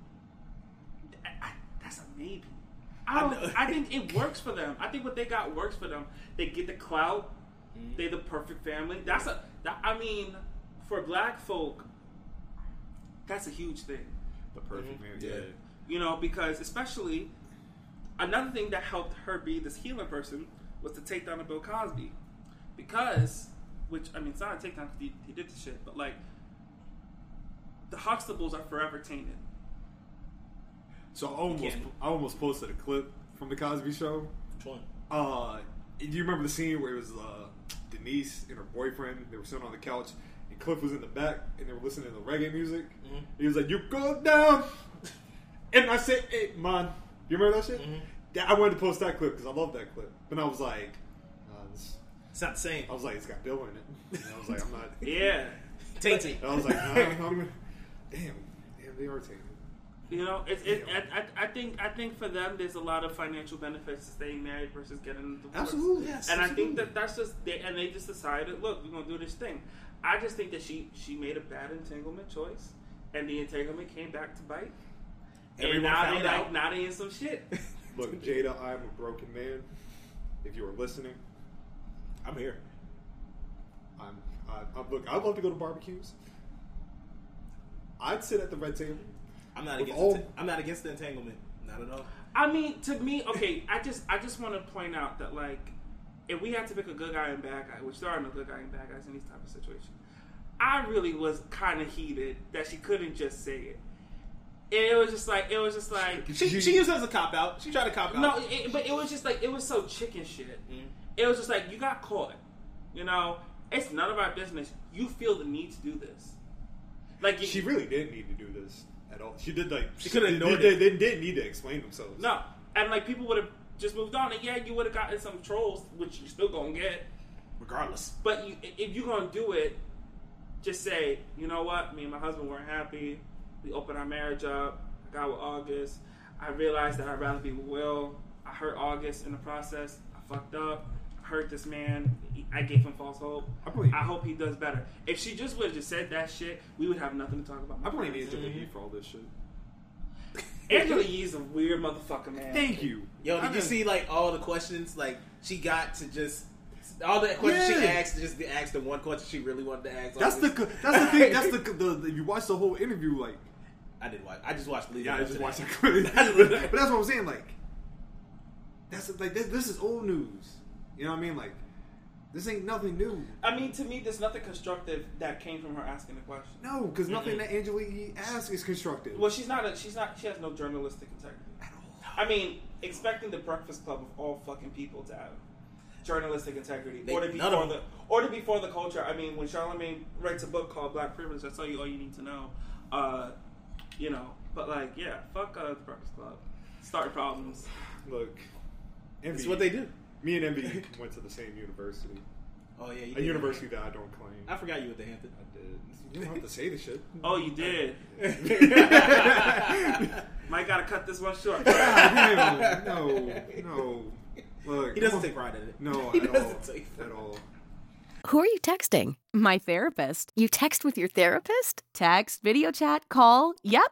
I, I, that's a maybe. I I don't. know. I, think it works for them. I think what they got works for them. They get the clout. Mm-hmm. They're the perfect family. That's a. That, I mean, for black folk, that's a huge thing. The perfect man. Yeah. Yeah. You know, because especially another thing that helped her be this healing person was to take down the Bill Cosby, because which I mean, it's not a takedown because he, he did the shit, but like the Huxtables are forever tainted. So I almost, Can't. I almost posted a clip from the Cosby Show. Which one? Uh, do you remember the scene where it was uh, Denise and her boyfriend? They were sitting on the couch, and Cliff was in the back, and they were listening to reggae music. He was like, "You go down," and I said, "Hey, man, you remember that shit?" Yeah, I wanted to post that clip because I love that clip, but I was like, uh, this, It's not the same. I was like, it's got Bill in it. And I was like, I'm not. (laughs) Yeah. tainty. I was like, nah, I'm, damn, damn, they are taking. You know, it's it, I, I, I think I think for them, there's a lot of financial benefits to staying married versus getting a divorce. Absolutely. Yes, and I think that that's just they, and they just decided, look, we're gonna do this thing. I just think that she she made a bad entanglement choice, and the entanglement came back to bite. Everyone and now found they like out. now they in some shit. (laughs) Look, Jada, I'm a broken man. If you are listening, I'm here. I'm, I, I'm look. I'd love to go to barbecues. I'd sit at the red table. I'm not against. all- the, I'm not against the entanglement. Not at all. I mean, to me, okay, I just I just want to point out that like, if we had to pick a good guy and bad guy, which there are no good guy and bad guys in these type of situations, I really was kind of heated that she couldn't just say it. And it was just like it was just like She, she used it as a cop out. She tried to cop out. no, it, but it was just like it was so chicken shit. Mm-hmm. It was just like you got caught. You know, it's none of our business. You feel the need to do this. Like you, She really didn't need to do this at all. She did like She coulda they- ignored they, it. They, didn't need to explain themselves. No, and like people would have just moved on, and yeah, you would have gotten some trolls, which you're still gonna get. regardless. But you, if you're gonna do it, just say, you know what? Me and my husband weren't happy. We opened our marriage up. I got with August. I realized that I'd rather be with Will. I hurt August in the process. I fucked up. I hurt this man. I gave him false hope. I believe- I hope he does better. If she just would have just said that shit, we would have nothing to talk about. I blame Angela mm-hmm. Yee for all this shit. (laughs) Angela Yee's a weird motherfucker, man. Thank you. Yo, I did you see like all the questions like she got to just all the questions she asked just be asked the one question she really wanted to ask. That's the that's the thing. That's the, (laughs) the, the you watch the whole interview like I didn't watch. I just watched the lead. yeah. I just that. watched that. clip. but, (laughs) but that's what I'm saying. Like that's like this, this is old news. You know what I mean? Like this ain't nothing new. I mean, to me, there's nothing constructive that came from her asking the question. No, because nothing that Angela Yee asks is constructive. Well, she's not. A, she's not. She has no journalistic integrity. At all. I mean, expecting the Breakfast Club of all fucking people to have journalistic integrity, They- or to be for the, them. or to be for the culture. I mean, when Charlamagne writes a book called Black Privilege, that's all you all you need to know. Uh, you know, but like, yeah, fuck uh, the Breakfast Club. Start problems. Look, It's Envy, what they do. Me and Envy (laughs) went to the same university. Oh yeah, you a did. university that I don't claim. I forgot you went to Hampton. I did. You don't have to say the shit. Oh, you did. (laughs) Mike gotta cut this one short. (laughs) Damn, no, no. Look, He doesn't take pride in it. No, he at all. doesn't take At all. Who are you texting? My therapist. You text with your therapist? Text, video chat, call. Yep.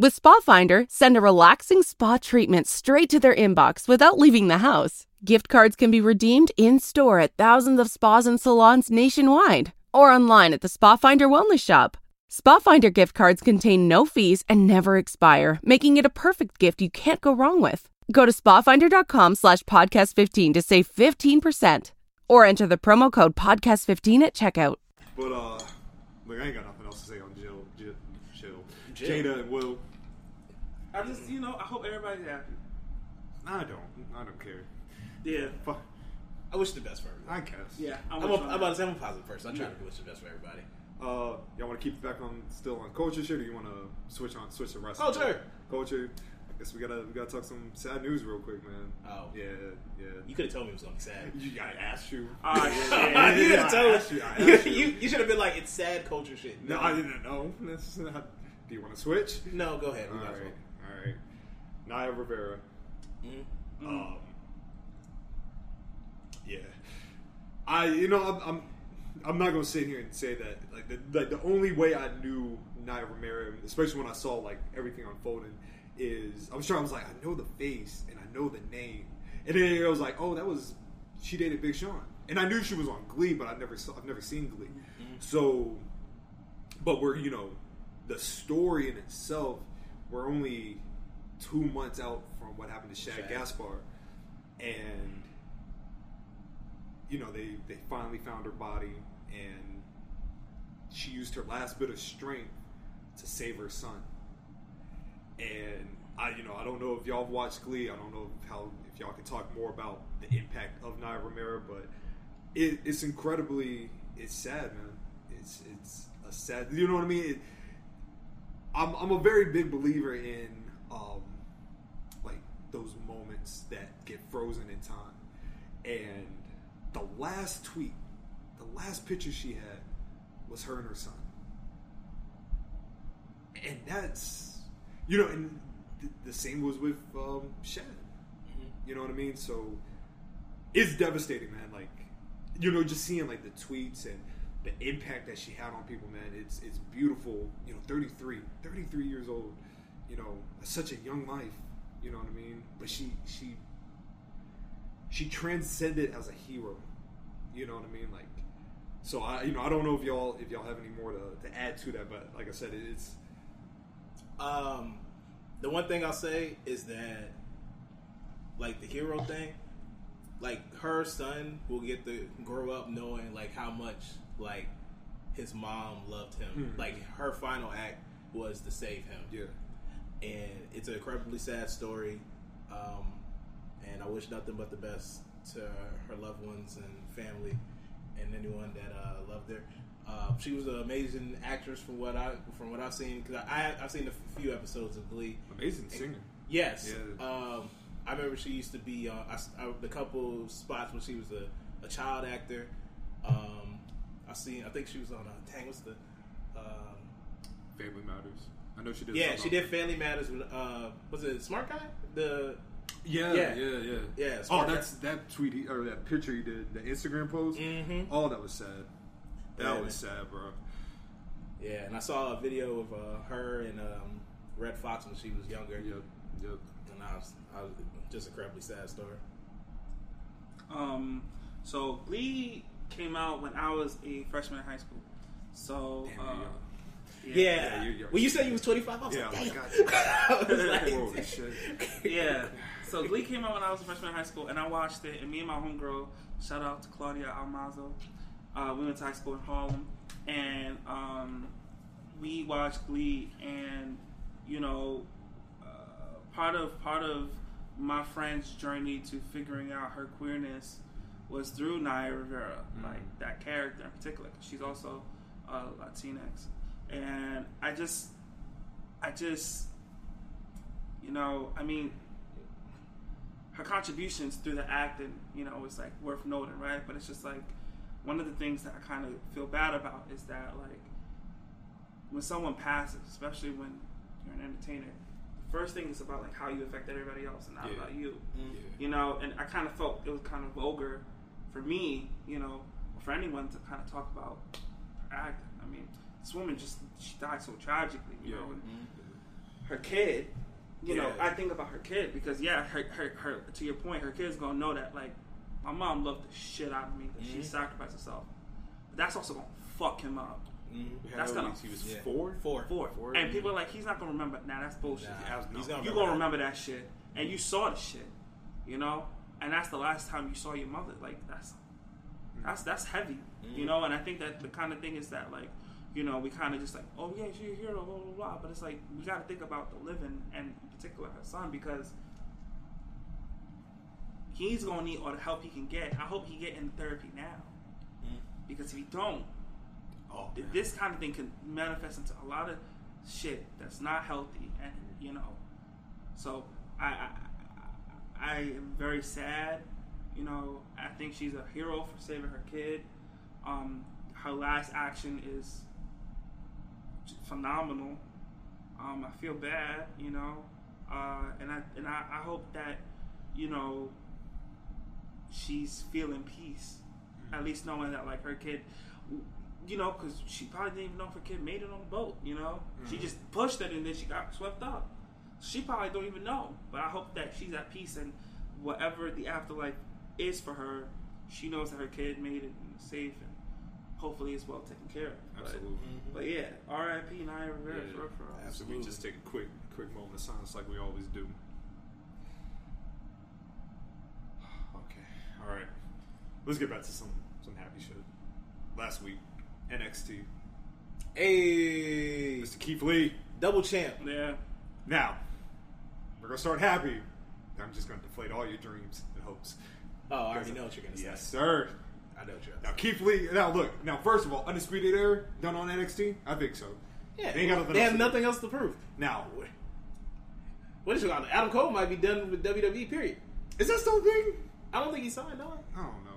With Spa Finder, send a relaxing spa treatment straight to their inbox without leaving the house. Gift cards can be redeemed in store at thousands of spas and salons nationwide or online at the Spa Finder Wellness Shop. Spa Finder gift cards contain no fees and never expire, making it a perfect gift you can't go wrong with. Go to spafinder.com slash podcast15 to save 15% or enter the promo code podcast15 at checkout. But uh, look, I ain't got nothing else to say on Jill, Jill, Jill, Jill. Jada and Will. I just, you know, I hope everybody's happy. I don't, I don't care. Yeah. Fuck, I wish the best for everybody. I guess. Yeah. I'm, with a, I'm about to say I'm a positive person. I try to wish the best for everybody. Uh, y'all want to keep it back on still on culture shit, or you want to switch on switch to wrestling? Culture. Culture. I guess we gotta we gotta talk some sad news real quick, man. Oh. yeah, yeah. You could have told me it was gonna be sad. You, I asked you. Ah, (laughs) you could have told asked you, you. you. Should have been like, it's sad culture shit. No, I didn't know. That's not, do you want to switch? No, go ahead. All We right, might as well. All right. Naya Rivera. Mhm. Um, yeah, I you know I'm I'm, I'm not gonna sit here and say that like the, like the only way I knew Naya Rivera, especially when I saw like everything unfolding, is I was sure I was like I know the face and I know the name, and then I was like oh that was she dated Big Sean, and I knew she was on Glee, but I never saw I've never seen Glee, so but we're you know the story in itself we're only two months out from what happened to Shad, Shad. Gaspard. And you know they they finally found her body and she used her last bit of strength to save her son. And I you know I don't know if y'all have watched Glee. I don't know how if y'all can talk more about the impact of Naya Romero but it, it's incredibly it's sad man. It's it's a sad you know what I mean? It, I'm, I'm a very big believer in um, like those moments that get frozen in time. And the last tweet, the last picture she had was her and her son. And that's, you know, and th- the same was with um, Shad. You know what I mean? So it's devastating, man. Like, you know, just seeing like the tweets and the impact that she had on people, man. It's it's beautiful. You know, 33, 33 years old. You know, such a young life. You know what I mean? But she she she transcended as a hero. You know what I mean? Like, so I you know I don't know if y'all if y'all have any more to, to add to that, but like I said, it's Um, the one thing I'll say is that, like the hero thing, like her son will get to grow up knowing like how much like his mom loved him. Like her final act was to save him. yeah. and it's an incredibly sad story. Um, and I wish nothing but the best to her loved ones and family, and anyone that uh, loved her. Uh, she was an amazing actress from what I from what I've seen because I I've seen a few episodes of Glee. Amazing singer. Yes, Yeah. um, I remember she used to be on I, I, the couple spots when she was a, a child actor. Um, I seen I think she was on uh, Tang. What's the um, Family Matters. I know she did. yeah, she did Family Matters with uh, was it Smart Guy? The Yeah, Yeah. yeah, yeah, Yeah, Oh, smart that's that tweet he, or that picture he did, the Instagram post. Mhm. Oh, that was sad. That Yeah, was sad, bro. Yeah, and I saw a video of uh, her and um, Redd Foxx when she was younger. Yep, yep. And I was, I was just a incredibly sad story. Um, so Glee came out when I was a freshman in high school. So, Damn, uh, Yeah. Yeah, you- you're- when you said you was 25, I was Yeah, like, I'm damn. (laughs) I was like, Holy shit. (laughs) yeah. So Glee came out when I was a freshman in high school, and I watched it. And me and my homegirl, shout out to Claudia Almazo, Uh, we went to high school in Harlem, and um, we watched Glee, and you know, uh, part of part of my friend's journey to figuring out her queerness was through Naya Rivera, like that character in particular. 'cause she's also uh, Latinx, and I just, I just, you know, I mean, her contributions through the acting, you know, is like worth noting, right? But it's just like one of the things that I kind of feel bad about is that like when someone passes, especially when you're an entertainer, the first thing is about like how you affect everybody else and not Yeah. about you. You know, and I kind of felt it was kind of vulgar for me, you know, for anyone to kind of talk about her acting. I mean, this woman just she died so tragically, you know, and her kid. You know, I think about her kid because yeah, her, her, her to your point, her kid's gonna know that like my mom loved the shit out of me because she mm-hmm. sacrificed herself. But that's also gonna fuck him up. Mm-hmm. That's gonna he? He was Yeah. four. Four. Four. Four, and people are mm-hmm. like, he's not gonna remember. Nah, that's bullshit. Nah, Yeah, I he's gonna you remember gonna that. remember that shit, and you saw the shit, you know. And that's the last time you saw your mother. Like that's mm. that's that's heavy, you mm. know. And I think that the kind of thing is that like, you know, we kind of just like, oh yeah, she's a hero, blah blah blah. But it's like we got to think about the living, and in particular her son, because he's gonna need all the help he can get. I hope he get in therapy now, mm. because if he don't, Oh, th- this kind of thing can manifest into a lot of shit that's not healthy, and you know, so I I, I am very sad. You know, I think she's a hero for saving her kid. Um, her last action is phenomenal. Um, I feel bad, you know, uh, and I and I, I hope that you know she's feeling peace, at least knowing that like her kid, you know, because she probably didn't even know if her kid made it on the boat. You know, she just pushed it and then she got swept up. She probably don't even know, but I hope that she's at peace and whatever the afterlife is for her, she knows that her kid made it and safe and hopefully it's well taken care of. But- Absolutely. Mm-hmm. But, yeah, R.I.P. Naya Rivera Yeah. for, for all. So we just take a quick, quick moment of silence like we always do. (sighs) Okay, all right. Let's get back to some some happy shit. Last week, NXT, Hey, Mr. Keith Lee. double champ. Yeah. Now, we're gonna start happy. I'm just gonna deflate all your dreams and hopes. Oh, I already know what you're gonna say. Yes, sir. I know what you're Now. Keith Lee. Now look. Now first of all, undisputed era done on NXT. I think so. Yeah, They ain't got nothing they else have to nothing else to prove. Now, What is it? Adam Cole might be done with WWE. Period. is that still a thing? I don't think he signed on. I don't know.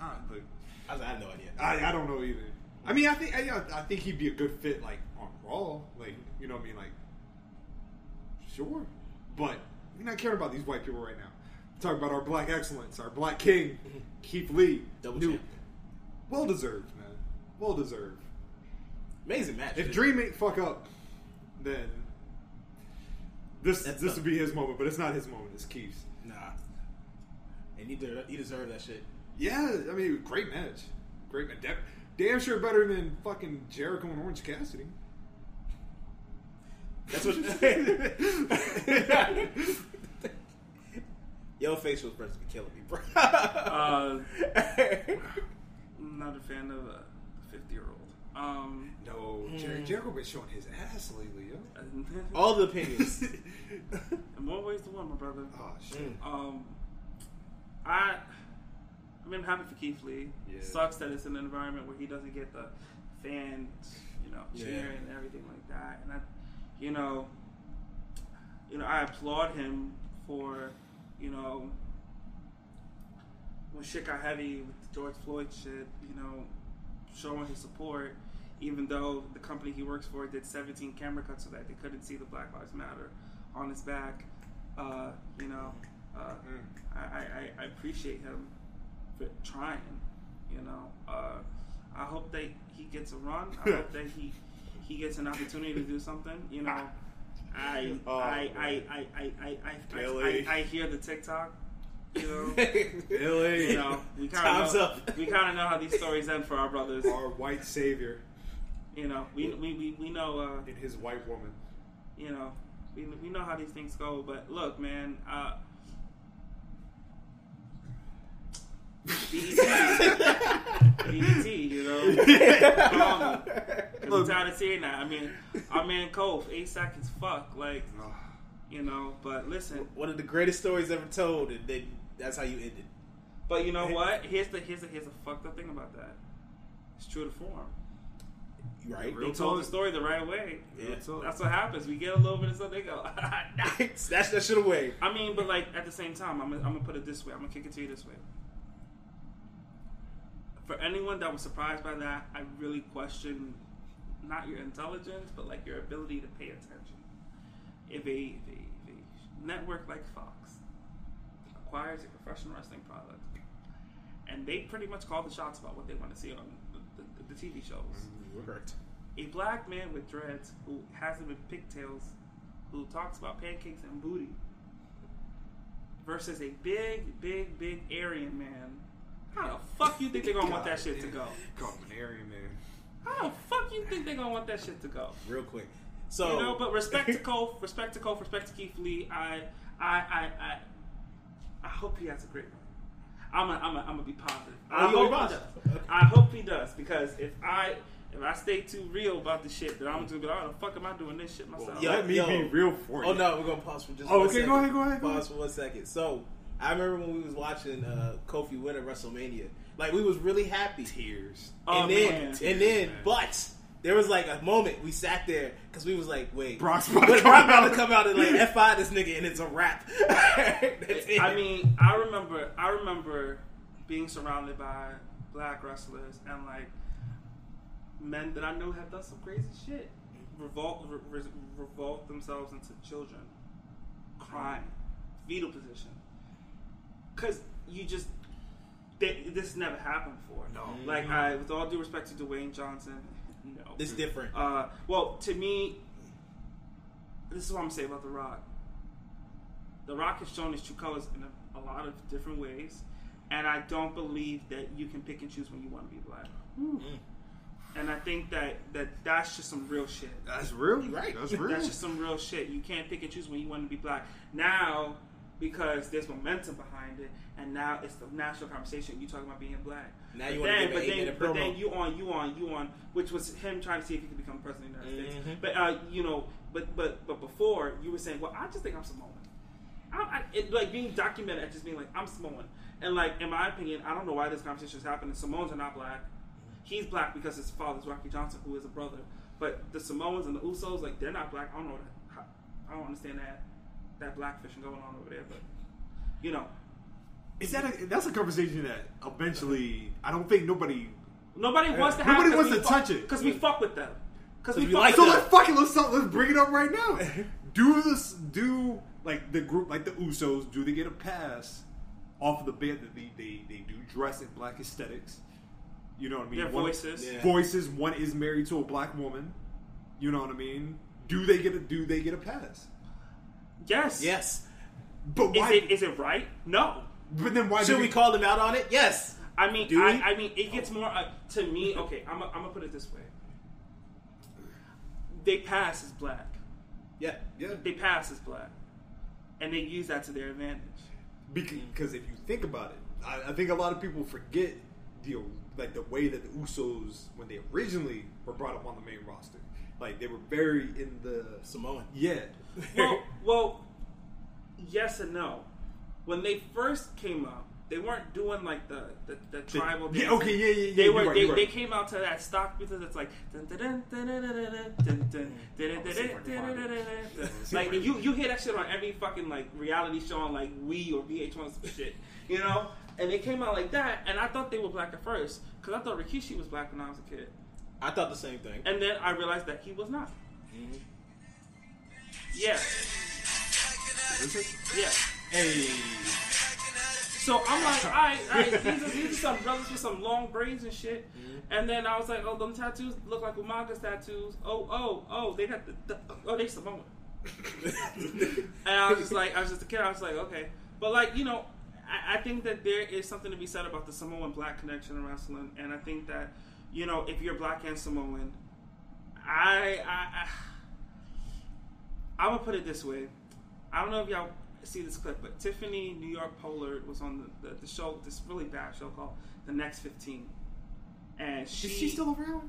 I, look, I, I have no idea. I, I don't know either. I mean, I think I, I think he'd be a good fit, like on Raw, like you know what I mean, like sure, but we're not caring about these white people right now. We're about our black excellence, our black king, Keith Lee, Double New- champ. well deserved, man, well deserved. Amazing match. If dude. Dream ain't fuck up, then this That's this would be his moment, but it's not his moment. It's Keith's. nah, and he, de- he deserved that shit. Yeah, I mean, great match, great match. Damn sure better than fucking Jericho and Orange Cassidy. That's what. You're (laughs) saying. Your facial expression be killing me, bro. Uh, not a fan of a 50 year old. Um, No, Jerry Jericho been showing his ass lately, yo. (laughs) All the opinions. (laughs) in more ways than one, my brother. Oh shit. Um, I, I mean, I'm happy for Keith Lee. Yeah. Sucks that it's in an environment where he doesn't get the fans, you know, Yeah. cheering and everything like that. And I, you know, you know, I applaud him for, you know, when shit got heavy with the George Floyd shit, you know, showing his support, even though the company he works for did 17 camera cuts so that they couldn't see the Black Lives Matter on his back. Uh, you know, uh, I, I, I- I appreciate him for trying. You know, uh, I hope that he gets a run. I (laughs) hope that he he gets an opportunity to do something. You know, I (laughs) Oh, I, I. I, I, I, I, I, I, I hear the TikTok. You know, (laughs) Billy, you know, we kind of know, up. we kind of know how these stories end for our brothers. our white savior You know, we we, we, we know uh, and his white woman. you know, we, we know how these things go. But look, man, uh, BET, (laughs) BET, you know. (laughs) 'Cause I'm tired of seeing that. I mean, our man Cove, eight seconds, fuck, like, (sighs) you know. But listen, One of the greatest stories ever told, and then that's how you ended. but you know what? Here's the here's the here's the fucked up thing about that. It's true to form. Right? They told the story the right way. Yeah. That's what happens. We get a little bit of stuff. they go, (laughs) ah, That's that should have waited. I mean, but like at the same time, I'm gonna, I'm gonna put it this way. I'm gonna kick it to you this way. For anyone that was surprised by that, I really question not your intelligence, but like your ability to pay attention. If a, if a, if a network like Fox acquires a professional wrestling product, and they pretty much call the shots about what they want to see on the, the, the TV shows Correct. a black man with dreads who has them in pigtails, who talks about pancakes and booty, versus a big, big, big Aryan man. How the fuck you think they're gonna want that shit to go? Call him an Aryan man. How the fuck you think they're gonna want that shit to go? Real quick. So You know, but respect to Cole, respect to Cole, respect to Keith Lee. I, I, I, I, I hope he has a great one. I'm gonna, I'm gonna, I'm gonna be positive. I Oh, you hope gonna he does. positive? I hope he does because if I, if I stay too real about the shit, then I'm gonna be like, oh, the fuck am I doing this shit myself? Yo, Let me yo. be real for oh, you. Oh no, we're gonna pause for just. Oh, one okay, second. go ahead, go ahead, go Pause ahead. for one second. So I remember when we was watching uh, Kofi win at WrestleMania. Like we was really happy. Tears. Oh, and then, man. and Tears, then, man. but there was like a moment we sat there because we was like, wait, Brock's about to Brock come about out. to come out and like (laughs) F I this nigga, and it's a rap. (laughs) That's it. I mean, I remember, I remember being surrounded by black wrestlers and like men that I know have done some crazy shit, revolt, re- re- revolt themselves into children, crying, fetal position, because you just they, this never happened before. No. like I, with all due respect to Dwayne Johnson, no, It's different. uh, well, to me, this is what I'm gonna say about The Rock. The Rock has shown his true colors in a, a lot of different ways, and I don't believe that you can pick and choose when you want to be black. And I think that, that that's just some real shit. That's real. Right. That's real. That's just some real shit. You can't pick and choose when you want to be black. Now, because there's momentum behind it, and now it's the national conversation. You talking about being black. Now But you wanna then, give but then, but then you on, you on, you on, which was him trying to see if he could become president of the United Mhm. States. But uh, you know, but but but before you were saying, well, I just think I'm Samoan. I, I, it, like being documented as just being like I'm Samoan, and like in my opinion, I don't know why this conversation is happening. Samoans are not black. He's black because his father's Rocky Johnson, who is a brother. But the Samoans and the Usos, like they're not black. I don't know. That, I don't understand that that black blackfishing going on over there. But you know, Is that a, that's a conversation that eventually I don't think nobody. nobody wants to Nobody wants to touch it. because we fuck with them. Because we, we fuck like So with let's fucking let's let's bring it up right now. (laughs) Do this? Do like the group like the Usos? Do they get a pass off of the bed that they they, they do dress in black aesthetics? You know what I mean? Their One- voices. Yeah. Voices. One is married to a black woman. You know what I mean? Do they get a Do they get a pass? Yes. yes. But Is it is it right? No. but then why? Should do we call them out on it? Yes. I mean, Do I. I mean, it gets more uh, to me. Okay, I'm gonna I'm gonna put it this way. They pass as black. Yeah. Yeah. They pass as black, and they use that to their advantage. Because if you think about it, I, I think a lot of people forget the like the way that the Usos when they originally were brought up on the main roster, like they were very in the Samoan. yeah well, well, yes and no. When they first came out, they weren't doing like the the, the tribal. The, yeah, okay, yeah, yeah, yeah. They were right, they, right. they came out to that stock because it's like like you you hear that shit on every fucking like reality show on like We or VH1 shit, you know. And they came out like that, and I thought they were black at first because I thought Rikishi was black when I was a kid. I thought the same thing, and then I realized that he was not. Mm-hmm. Yeah, yeah. Hey, So I'm like, all right, all right, these are, these are some brothers with some long braids and shit. Mm-hmm. And then I was like, oh, them tattoos look like Umaga's tattoos. Oh, oh, oh, they got the, the oh, they Samoan. (laughs) and I was just like, I was just a kid. I was like, okay, but like, you know, I, I think that there is something to be said about the Samoan black connection in wrestling, and I think that, you know, if you're black and Samoan, I, I, I I'm gonna put it this way. I don't know if y'all see this clip, but Tiffany New York Pollard was on the, the, the show, this really bad show called The Next 15. and she Is she still around?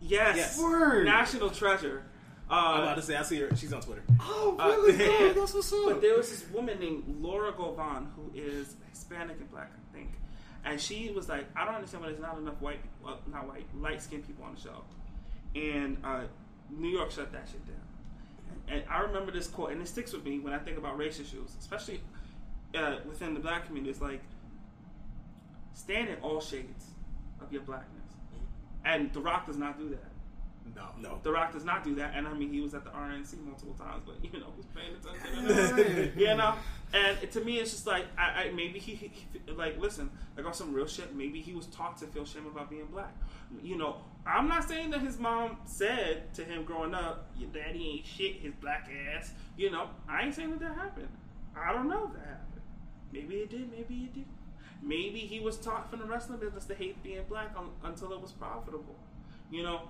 yes, Yes. Word. national treasure. Uh, I'm about to say I see her. She's on Twitter. Oh, Uh, really? yeah. (laughs) Oh, that's what's up. But there was this woman named Laura Govan who is Hispanic and black, I think. And she was like, I don't understand why there's not enough white, well, not white, light skinned people on the show. And uh, New York shut that shit down. And I remember this quote, and it sticks with me when I think about race issues, especially uh, within the black community. It's like, stand in all shades of your blackness. And The Rock does not do that. no, No. The Rock does not do that, and I mean he was at the RNC multiple times, but you know who's paying attention? (laughs) you know, and to me it's just like I, I maybe he, he, he- like listen, like on some real shit. Maybe he was taught to feel shame about being black. You know, I'm not saying that his mom said to him growing up, "Your daddy ain't shit, his black ass." You know, I ain't saying that that happened. I don't know if that happened. Maybe it did. Maybe it didn't. Maybe he was taught from the wrestling business to hate being black un until it was profitable. You know,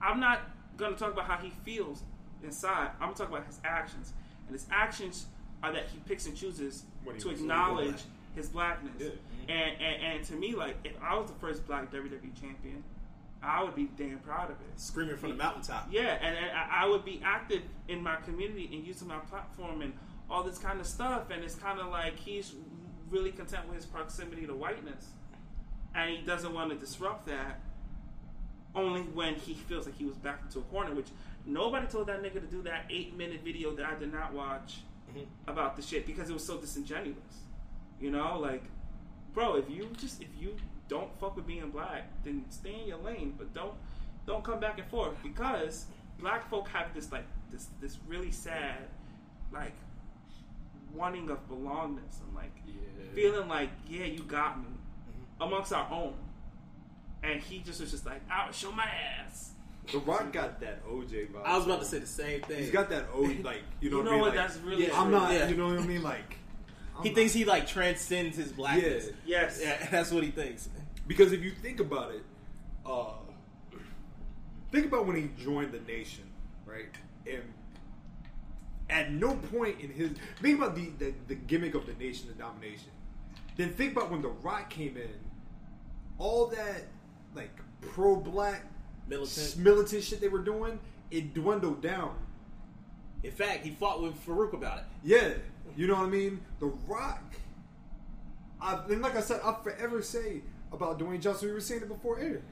I'm not going to talk about how he feels inside. I'm going to talk about his actions. And his actions are that he picks and chooses to acknowledge black. his blackness. Yeah. And, and, and to me, like, if I was the first black WWE champion, I would be damn proud of it. Screaming from the mountaintop. Yeah, and, and I I would be active in my community and using my platform and all this kind of stuff. And it's kind of like he's really content with his proximity to whiteness, and he doesn't want to disrupt that. Only when he feels like he was backed into a corner, which nobody told that nigga to do that eight minute video that I did not watch mm-hmm. about the shit because it was so disingenuous. You know, like, bro, if you just if you don't fuck with being black, then stay in your lane, but don't don't come back and forth because black folk have this like this this really sad like wanting of belongingness and like feeling like yeah you got me mm-hmm. amongst our own and he just was just like i'll show my ass The Rock got that OJ vibe. I was about to say the same thing. He's got that OJ, like you know, You what know I mean? what, Like, that's really I'm not. Yeah. You know what I mean? Like he I'm thinks he like transcends his blackness. Yeah. yes Yeah, (laughs) that's what he thinks. Because if you think about it, uh, think about when he joined the nation, right? And at no point in his think about the, the, the gimmick of the nation, the domination. Then think about when The Rock came in, all that like pro black Militant. militant shit they were doing, it dwindled down. In fact, he fought with Faarooq about it. Yeah, you know what I mean. The Rock. I, and like I said, I'll forever say about Dwayne Johnson. We were saying it before air.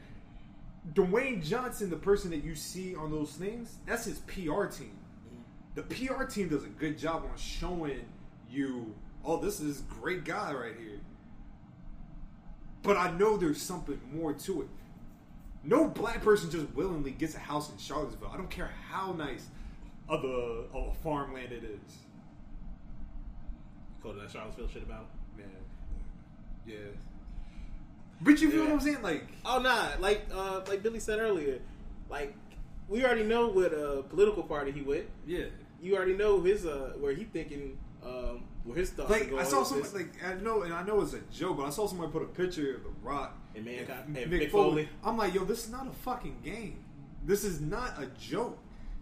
Dwayne Johnson, the person that you see on those things, that's his PR team. The PR team does a good job on showing you, oh, this is a great guy right here. But I know there's something more to it. No black person just willingly gets a house in Charlottesville. I don't care how nice of a, of a farmland it is. Go to that Charlottesville shit about. Man, yeah. But you feel Yeah. what I'm saying? Like, Oh nah, like uh, like Billy said earlier, like we already know what uh, political party he with. yeah. You already know his uh, where he thinking um, where his thoughts are Like going. I saw someone like I know, and I know it's a joke, but I saw somebody put a picture of the Rock And Mankind- and and Mick Mick Foley. Foley. I'm like, yo, this is not a fucking game. This is not a joke.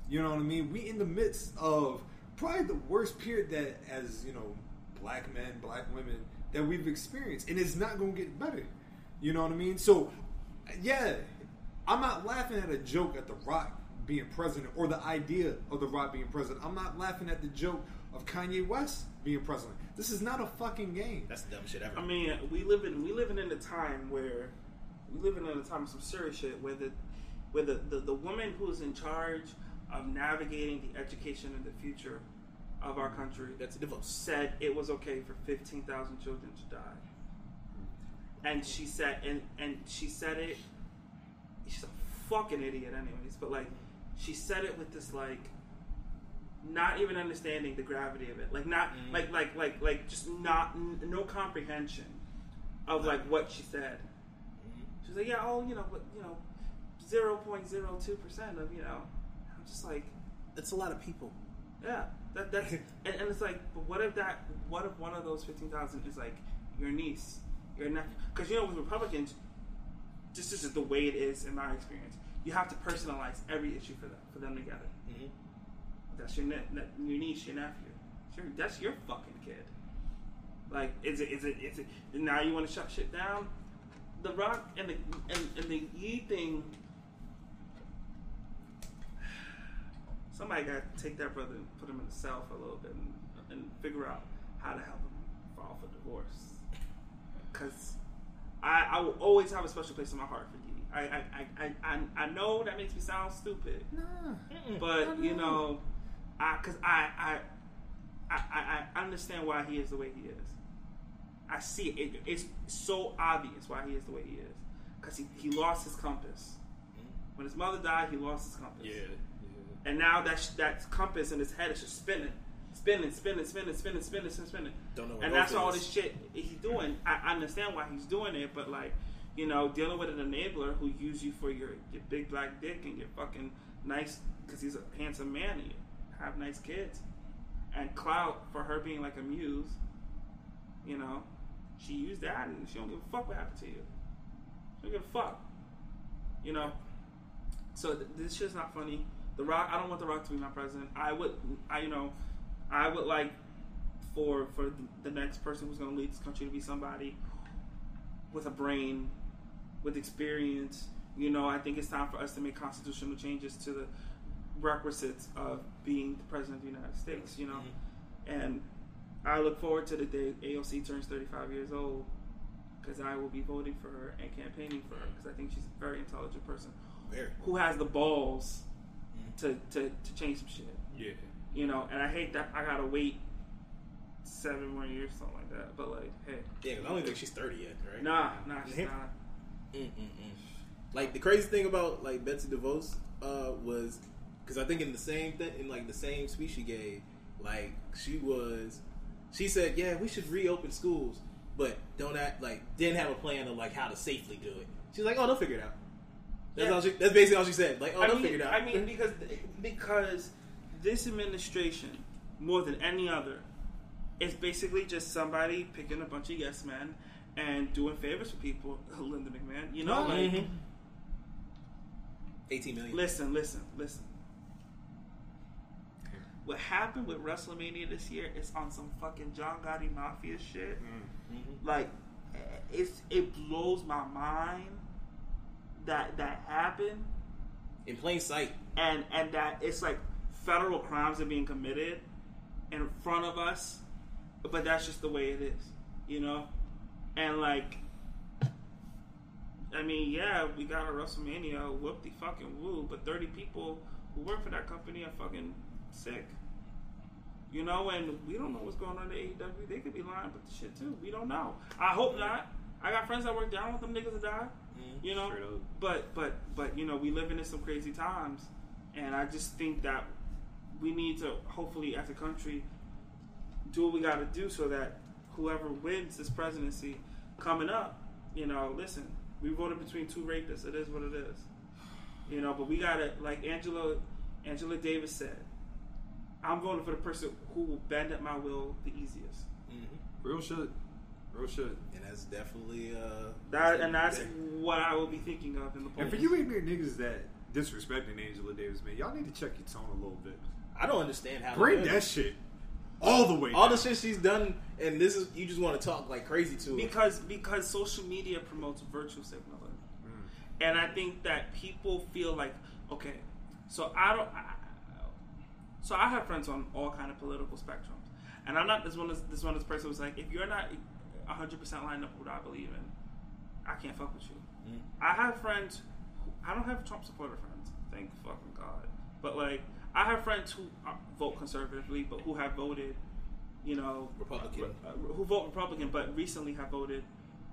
You know what I mean? We in the midst of probably the worst period that, as you know, black men, black women that we've experienced, and it's not going to get better. You know what I mean? So, yeah, I'm not laughing at a joke at The Rock being president or the idea of The Rock being president. I'm not laughing at the joke of Kanye West being president. This is not a fucking game. That's the dumbest shit ever. I mean, we live in we living in a time where we living in a time of some serious shit where the where the, the, the woman who is in charge of navigating the education and the future of our country That's a divorce. said it was okay for fifteen thousand children to die. And she said and and she said it she's a fucking idiot anyways, but like she said it with this like not even understanding the gravity of it. Like not mm-hmm. like like like like just not n- no comprehension of like what she said. Mm-hmm. She was like, yeah, oh, you know, but you know, zero point zero two percent of you know. I'm just like, it's a lot of people. yeah, that that's (laughs) and, and it's like, but what if that? What if one of those fifteen thousand is like your niece, your nephew? Because you know, with Republicans, just this is the way it is in my experience. You have to personalize every issue for them for them together. Mhm. That's your ne- ne- your niece, your nephew. Sure, that's your fucking kid. Like, is it is it is it now you want to shut shit down? the Rock and the and, and the Yee thing. Somebody got to take that brother and put him in the cell for a little bit and, and figure out how to help him file for divorce. Because I, I will always have a special place in my heart for Yee. I, I, I, I, I know that makes me sound stupid, but you know, I because I, I, I, I understand why he is the way he is. I see it. it it's so obvious why he is the way he is. Because he, he lost his compass. Mm. When his mother died, he lost his compass. Yeah. And now that sh- that compass in his head is just spinning, spinning, spinning, spinning, spinning, spinning, spinning, spinning. Don't know And that's all is. this shit he's doing. I understand why he's doing it, but like, you know, dealing with an enabler who use you for your, your big black dick and your fucking nice, because he's a handsome man and you have nice kids, and clout for her being like a muse. You know, she used that and she don't give a fuck what happened to you. She don't give a fuck. You know. So th- this shit's not funny. The Rock. I don't want The Rock to be my president. I would. I you know. I would like for for the next person who's going to lead this country to be somebody with a brain, with experience. You know, I think it's time for us to make constitutional changes to the requisites of being the president of the United States. You know, mm-hmm. and I look forward to the day AOC turns 35 years old because I will be voting for her and campaigning for her because I think she's a very intelligent person Very. who has the balls mm-hmm. to, to, to change some shit. Yeah. You know, and I hate that I gotta wait seven more years, something like that. But like, hey, Yeah, I don't think she's thirty yet, right? nah, nah, she's Yeah. not. Mm-mm-mm. Like the crazy thing about like Betsy DeVos uh, was because I think in the same thing in like the same speech she gave, like she was, she said, yeah, we should reopen schools, but don't act like didn't have a plan of like how to safely do it. She's like, oh, they'll figure it out. That's Yeah. all she. That's basically all she said. Like, oh, I they'll mean, figure it out. I mean, because because this administration, more than any other, is basically just somebody picking a bunch of yes men and doing favors for people. (laughs) Linda McMahon, you know, like, Mhm. eighteen million. listen, listen, listen. What happened with WrestleMania this year is on some fucking John Gotti mafia shit. Mm-hmm. Like, eh, it's it blows my mind that that happened. in plain sight. and and that it's like federal crimes are being committed in front of us, but that's just the way it is, you know. And like, I mean, yeah, we got a WrestleMania, whoop the fucking woo, but thirty people who work for that company are fucking sick. You know, and we don't know what's going on at AEW. They could be lying about the shit too. We don't know. I hope not. I got friends that work down with them niggas to die. Mm-hmm. You know, but but but you know, we living in some crazy times, and I just think that we need to hopefully, as a country, do what we got to do so that whoever wins this presidency coming up, you know, listen, we voted between two rapists. It is what it is. You know, but we gotta like Angela Angela Davis said, I'm voting for the person who will bend at my will the easiest. Real shit. Real shit. And that's definitely uh, That and that's what I will be thinking of in the polls. And for you ignorant niggas that disrespecting Angela Davis, man, y'all need to check your tone a little bit. I don't understand how. Bring that shit all the way. all the shit she's done, and this is you just want to talk like crazy to her. because because social media promotes virtue signaling, hmm. and I think that people feel like okay, so I don't. I, so I have friends on all kind of political spectrums, and I'm not this one. This, this one. This person was like, if you're not 100 percent lined up with what I believe in, I can't fuck with you. Hmm. I have friends. Who, I don't have Trump supporter friends. Thank fucking God. But like, I have friends who uh, vote conservatively, but who have voted, you know, Republican. uh, who vote Republican, but recently have voted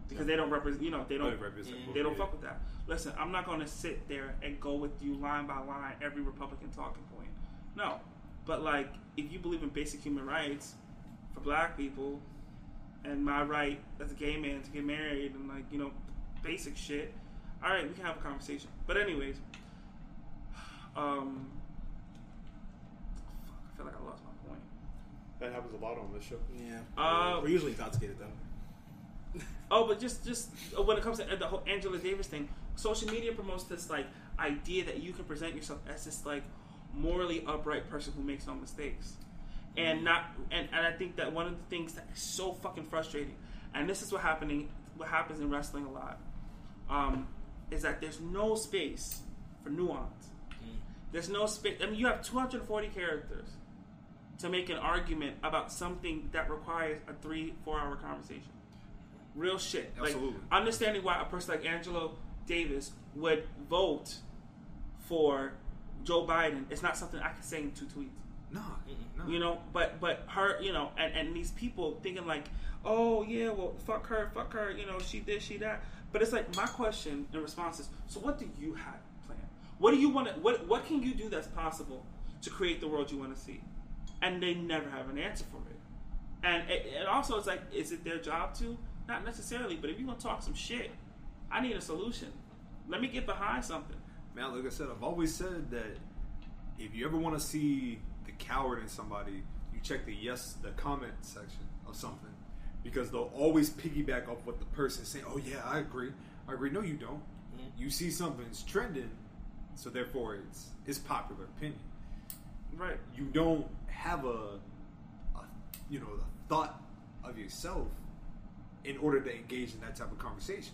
because they don't represent. You know, they don't. They represent They don't fuck with that. Listen, I'm not going to sit there and go with you line by line every Republican talking point. No, but like, if you believe in basic human rights for Black people, and my right as a gay man to get married and like you know basic shit. All right, we can have a conversation. But anyways, (sighs) um, feel like I lost my point. That happens a lot on this show. yeah, Uh, we're usually intoxicated though. (laughs) Oh, but just just uh, when it comes to the whole Angela Davis thing, social media promotes this like idea that you can present yourself as this like morally upright person who makes no mistakes, and not and, and I think that one of the things that is so fucking frustrating, and this is what happening what happens in wrestling a lot, um, is that there's no space for nuance. There's no space. I mean, you have 240 characters to make an argument about something that requires a three, four hour conversation. Real shit. Absolutely. Like, understanding why a person like Angela Davis would vote for Joe Biden is not something I can say in two tweets. No, no. You know, but but her, you know, and, and these people thinking like, oh yeah, well fuck her, fuck her, you know, she this, she that. But it's like my question and response is, so what do you have planned? What do you want to? What what can you do that's possible to create the world you want to see? And they never have an answer for it. And it, it also it's like, is it their job to? Not necessarily, but if you're gonna talk some shit, I need a solution. Let me get behind something. Man, like I said, I've always said that if you ever want to see the coward in somebody, you check the yes, the comment section of something, because they'll always piggyback off what the person's saying. Oh yeah, I agree. I agree. No, you don't. Mm-hmm. You see something's trending, so therefore it's it's popular opinion. Right. You don't have a, a you know, the thought of yourself in order to engage in that type of conversation.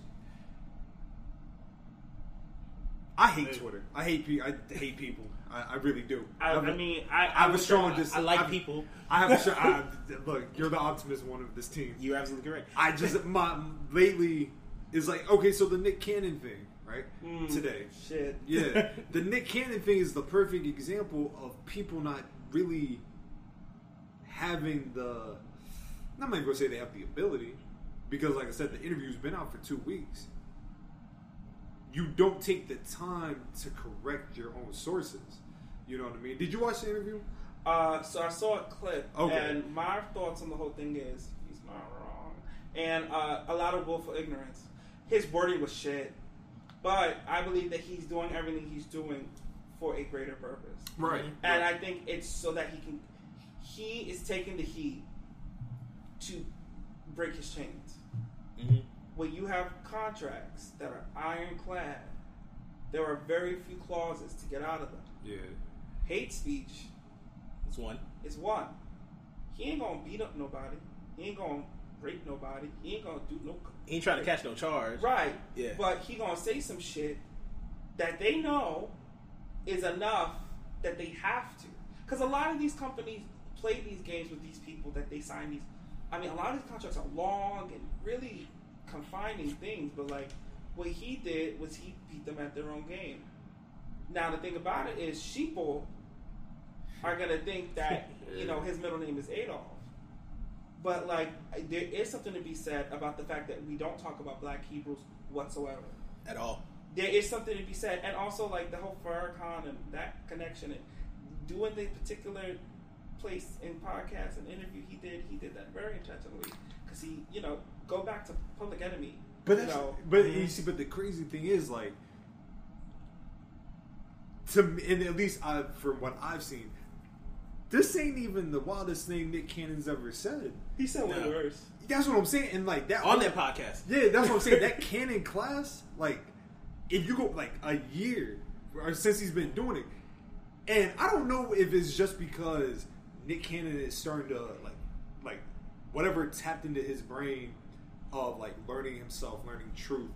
I hate Twitter. I hate people. I hate people. I, I really do. I, I a- mean, I, I have a strong dis- I like I've- people. I have a strong. I, (laughs) look, you're the optimist one of this team. You're absolutely correct. I just (laughs) my lately is like okay, so the Nick Cannon thing, right? Hmm, Today, Shit. yeah, (laughs) the Nick Cannon thing is the perfect example of people not really having the. I'm not even gonna say they have the ability, because like I said, the interview's been out for two weeks. You don't take the time to correct your own sources. You know what I mean? Did you watch the interview? Uh, so I saw a clip, Okay. and my thoughts on the whole thing is he's not wrong, and uh, a lot of willful ignorance. His wording was shit, but I believe that he's doing everything he's doing for a greater purpose, Right. and I think it's so that he can. He is taking the heat to break his chains. Mhm. When you have contracts that are ironclad, there are very few clauses to get out of them. Yeah. Hate speech It's one. is one. He ain't gonna beat up nobody. He ain't gonna rape nobody. He ain't gonna do no. He ain't trying to catch no charge. Right. Yeah. But he gonna say some shit that they know is enough that they have to. Because a lot of these companies play these games with these people that they sign these. I mean, a lot of these contracts are long and really confining things. But like, what he did was he beat them at their own game. Now the thing about it is, sheeple are gonna think that you know his middle name is Adolf. But like, there is something to be said about the fact that we don't talk about Black Hebrews whatsoever. At all. There is something to be said, and also like the whole Farrakhan and that connection, and doing the particular place in podcast and interview he did, he did that very intentionally because he, you know, go back to Public Enemy. But you know, but you see, but the crazy thing is like, to me, and at least I, from what I've seen, this ain't even the wildest thing Nick Cannon's ever said. he said way No. worse. That's what I'm saying, and like that On that podcast. Yeah, that's what I'm saying. that (laughs) Cannon class, like, if you go like a year or since he's been doing it, and I don't know if it's just because Nick Cannon is starting to like, like, whatever tapped into his brain of like learning himself, learning truth.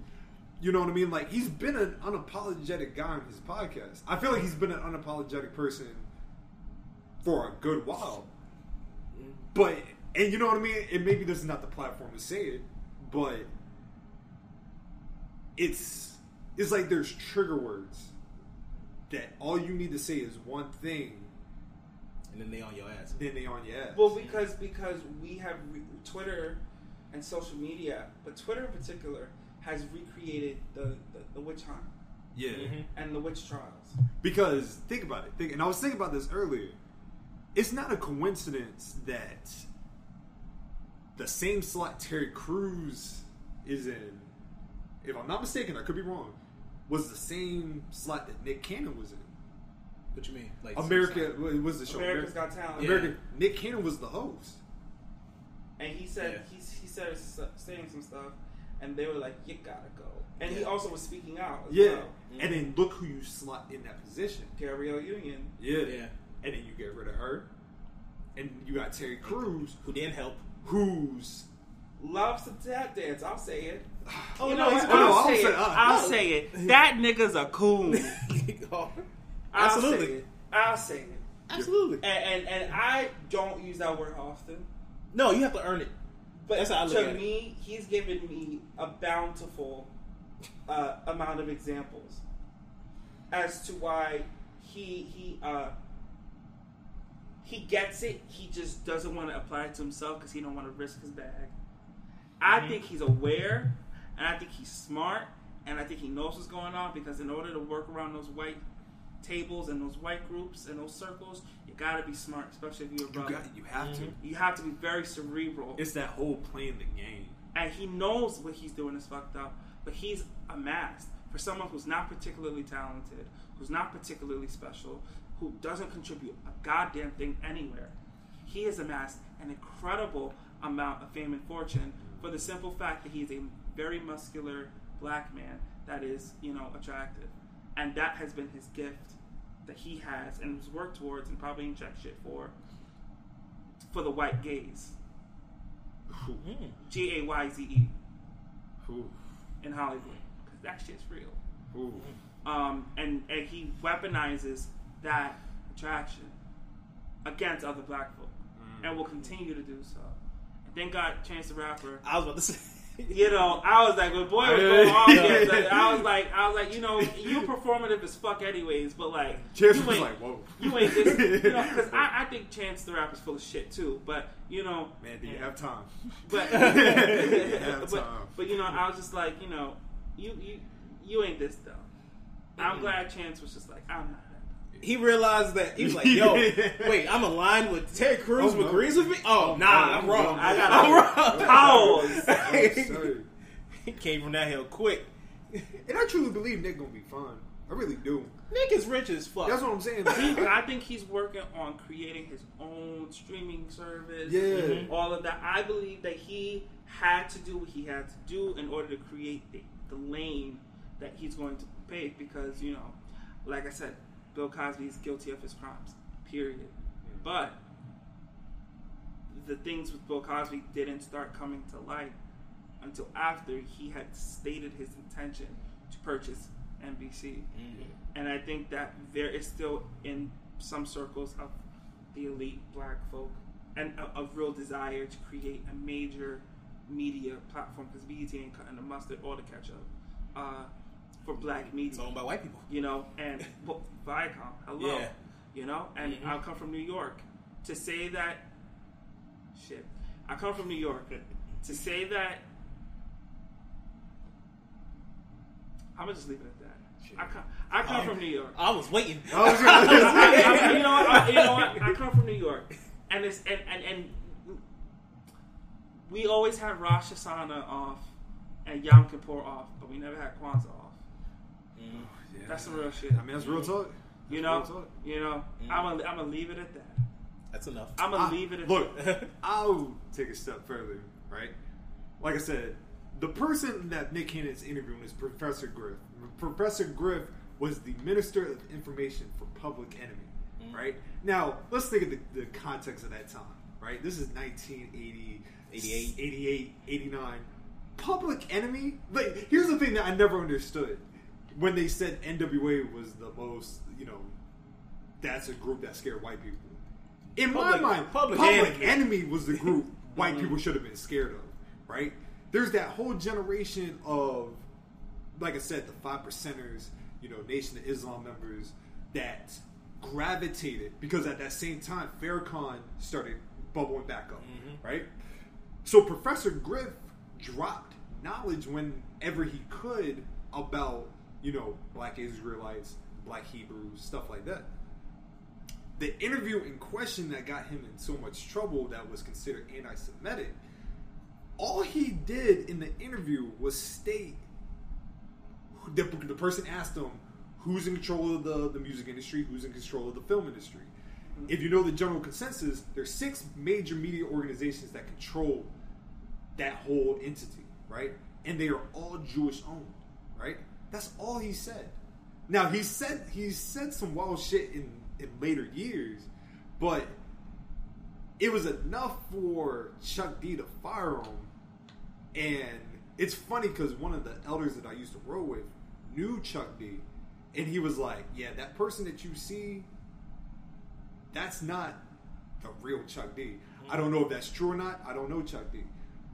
You know what I mean? Like he's been an unapologetic guy on his podcast. I feel like he's been an unapologetic person for a good while. But and you know what I mean? And maybe this is not the platform to say it, but it's it's like there's trigger words that all you need to say is one thing, And then they on your ass. then they on your ass. Well, because because we have re- Twitter and social media, but Twitter in particular has recreated the the, the witch hunt yeah, mm-hmm. and the witch trials. because think about it. Think, and I was thinking about this earlier. It's not a coincidence that the same slot Terry Crews is in, if I'm not mistaken, I could be wrong, was the same slot that Nick Cannon was in. What you mean? Like America what was the show. America's America- Got Talent. Yeah. America. Nick Cannon was the host. And he said Yeah. he's, he said saying some stuff, and they were like, "You gotta go." And he also was speaking out. As Yeah, well. and then look who you slot in that position. Gabrielle Union. Yeah, Yeah. and then you get rid of her, and you got Terry Crews, Who didn't help? who's loves to tap dance. I'll say it. (sighs) Oh You no, know he's? Oh, no, I'll I'll say say- it. uh, I'll no. say it. That nigga's a coon. (laughs) (laughs) I'll Absolutely. say it. I'll say it. absolutely. And, and and I don't use that word often. No, you have to earn it. But That's how I look to at it. me, he's given me a bountiful uh, amount of examples as to why he he uh, he gets it. He just doesn't want to apply it to himself because he don't want to risk his bag. I think he's aware, and I think he's smart, and I think he knows what's going on because in order to work around those white tables and those white groups and those circles, you gotta be smart, especially if you're a You brother. got, you have to. You have to be very cerebral It's that whole playing the game. and he knows what he's doing is fucked up, but he's amassed for someone who's not particularly talented, who's not particularly special, who doesn't contribute a goddamn thing anywhere. He has amassed an incredible amount of fame and fortune for the simple fact that he's a very muscular black man that is, you know, attractive. And that has been his gift that he has and has worked towards and probably inject shit for for the white gaze. G A Y Z E in Hollywood because that shit's real. ooh. Um, and and he weaponizes that attraction against other black folk, and will continue to do so. And thank God, Chance the Rapper. I was about to say. You know, I was like, when boy was going off, yeah, like, I was like, I was like, you know, you performative as fuck, anyways. But like, Chance you was ain't, like, whoa. you ain't this, you (laughs) know, because I, I think Chance the Rapper's full of shit too. But you know, Man, do you have time? but, (laughs) have but, time. but you know, I was just like, you know, you you you ain't this though. I'm glad Chance was just like, I'm not that. He realized that he was like, "Yo, (laughs) wait, I'm aligned with Terry Crews Oh, who no. agrees with me. Oh, oh nah, I'm wrong. no, I got (laughs) I'm wrong. (laughs) pause. Oh, he came from that hill quick. And I truly believe Nick gonna be fine. I really do. Nick is rich as fuck. That's what I'm saying. He- I think he's working on creating his own streaming service. Yeah. all of that. I believe that he had to do what he had to do in order to create the, the lane that he's going to pave. Because you know, like I said, Bill Cosby is guilty of his crimes. Period. But the things with Bill Cosby didn't start coming to light until after he had stated his intention to purchase NBC. And I think that there is still in some circles of the elite black folk and a, a real desire to create a major media platform because BET ain't cutting the mustard or the ketchup uh, for black media It's owned by white people. you know, and (laughs) well, Viacom, hello, Yeah. you know, and Mhm. I come from New York to say that shit. I come from New York to say that. I'm gonna just leave it at that. I come, I come from New York. I was waiting. I was gonna (laughs) say- I- I- you know, what, I, you know what? I come from New York, and it's and and, and we always had Rosh Hashanah off and Yom Kippur off, but we never had Kwanzaa off. Mm-hmm. Yeah. That's some real shit. I mean, that's real talk. You know, real talk. you know, mm-hmm. I'm gonna I'm gonna leave it at that. That's enough. I'm gonna I- leave it at look, that. (laughs) I'll take a step further, right? Like I said, the person that Nick Cannon's interviewing is Professor Griff. Professor Griff was the Minister of Information for Public Enemy, mm-hmm. right? Now, let's think of the, the context of that time, right? This is 1980, 88. 88, 89. Public Enemy? Like, here's the thing that I never understood. When they said NWA was the most, you know, that's a group that scared white people. In Public- my mind, Public Public, Enemy. Enemy. was the group (laughs) white mm-hmm. people should have been scared of, right? There's that whole generation of, like I said, the five percenters, you know, Nation of Islam members that gravitated because at that same time, Farrakhan started bubbling back up, mm-hmm. right? So Professor Griff dropped knowledge whenever he could about, you know, black Israelites, black Hebrews, stuff like that the interview in question that got him in so much trouble that was considered anti-Semitic, all he did in the interview was state the, the person asked him who's in control of the, the music industry, who's in control of the film industry. Mm-hmm. If you know the general consensus, there's six major media organizations that control that whole entity, right? And they are all Jewish owned, right? That's all he said. Now he said he said some wild shit in, in later years, but it was enough for Chuck D to fire him And it's funny because one of the elders that I used to roll with knew Chuck D, and he was like, "Yeah, that person that you see, that's not the real Chuck D. I don't know if that's true or not. I don't know Chuck D,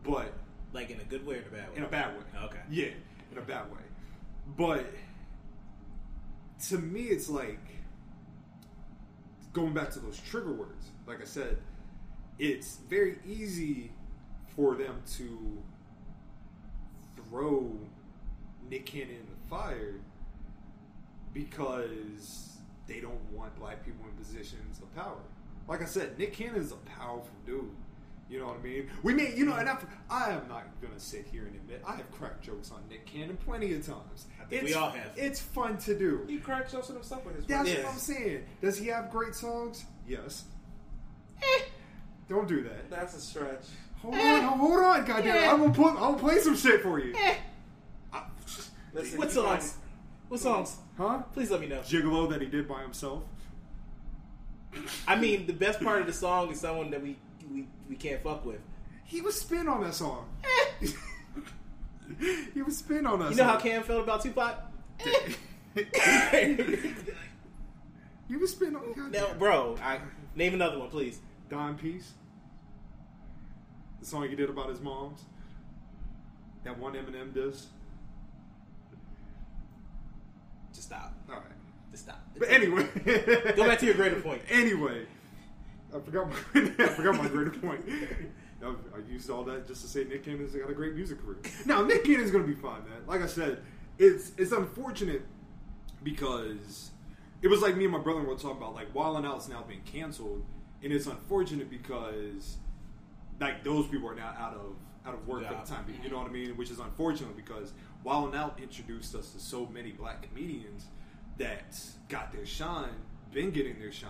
but Like in a good way or in a bad way? in a bad way. Okay. Yeah, in a bad way. But to me, it's like going back to those trigger words. Like I said, it's very easy for them to throw Nick Cannon in the fire because they don't want black people in positions of power. Like I said, Nick Cannon is a powerful dude. You know what I mean? We may, you know, and I, I am not gonna sit here and admit I have cracked jokes on Nick Cannon plenty of times. I think it's, we all have. It's fun to do. He cracks jokes on himself with his That's friends. what I'm saying. Does he have great songs? Yes. Eh, don't do that. That's a stretch. Hold on, hold on, goddamn! I'm gonna put, I'm gonna play some shit for you. I- Listen, What songs? What songs? huh? Please let me know. Gigolo that he did by himself. I mean, the best part of the song is someone that we we, can't fuck with. He was spin on that song. Eh. he was spin on that. You know how. Cam felt about Tupac? (laughs) He was spin on. Eh. no, goddamn. bro. I, name another one, please. Don Peace. The song he did about his moms. That one Eminem diss. Just stop. All right. Just stop. But anyway, Go back to your greater point. Anyway, I forgot my (laughs) I forgot my greater point. I, used all that just to say Nick Cannon's got a great music career. Now Nick Cannon's gonna be fine, man. Like I said, it's it's unfortunate because it was like me and my brother were talking about like Wild Out's now being canceled, and it's unfortunate because like those people are now out of out of work Yeah. at the time. You know what I mean? Which is unfortunate because Wild Out introduced us to so many black comedians that got their shine, been getting their shine.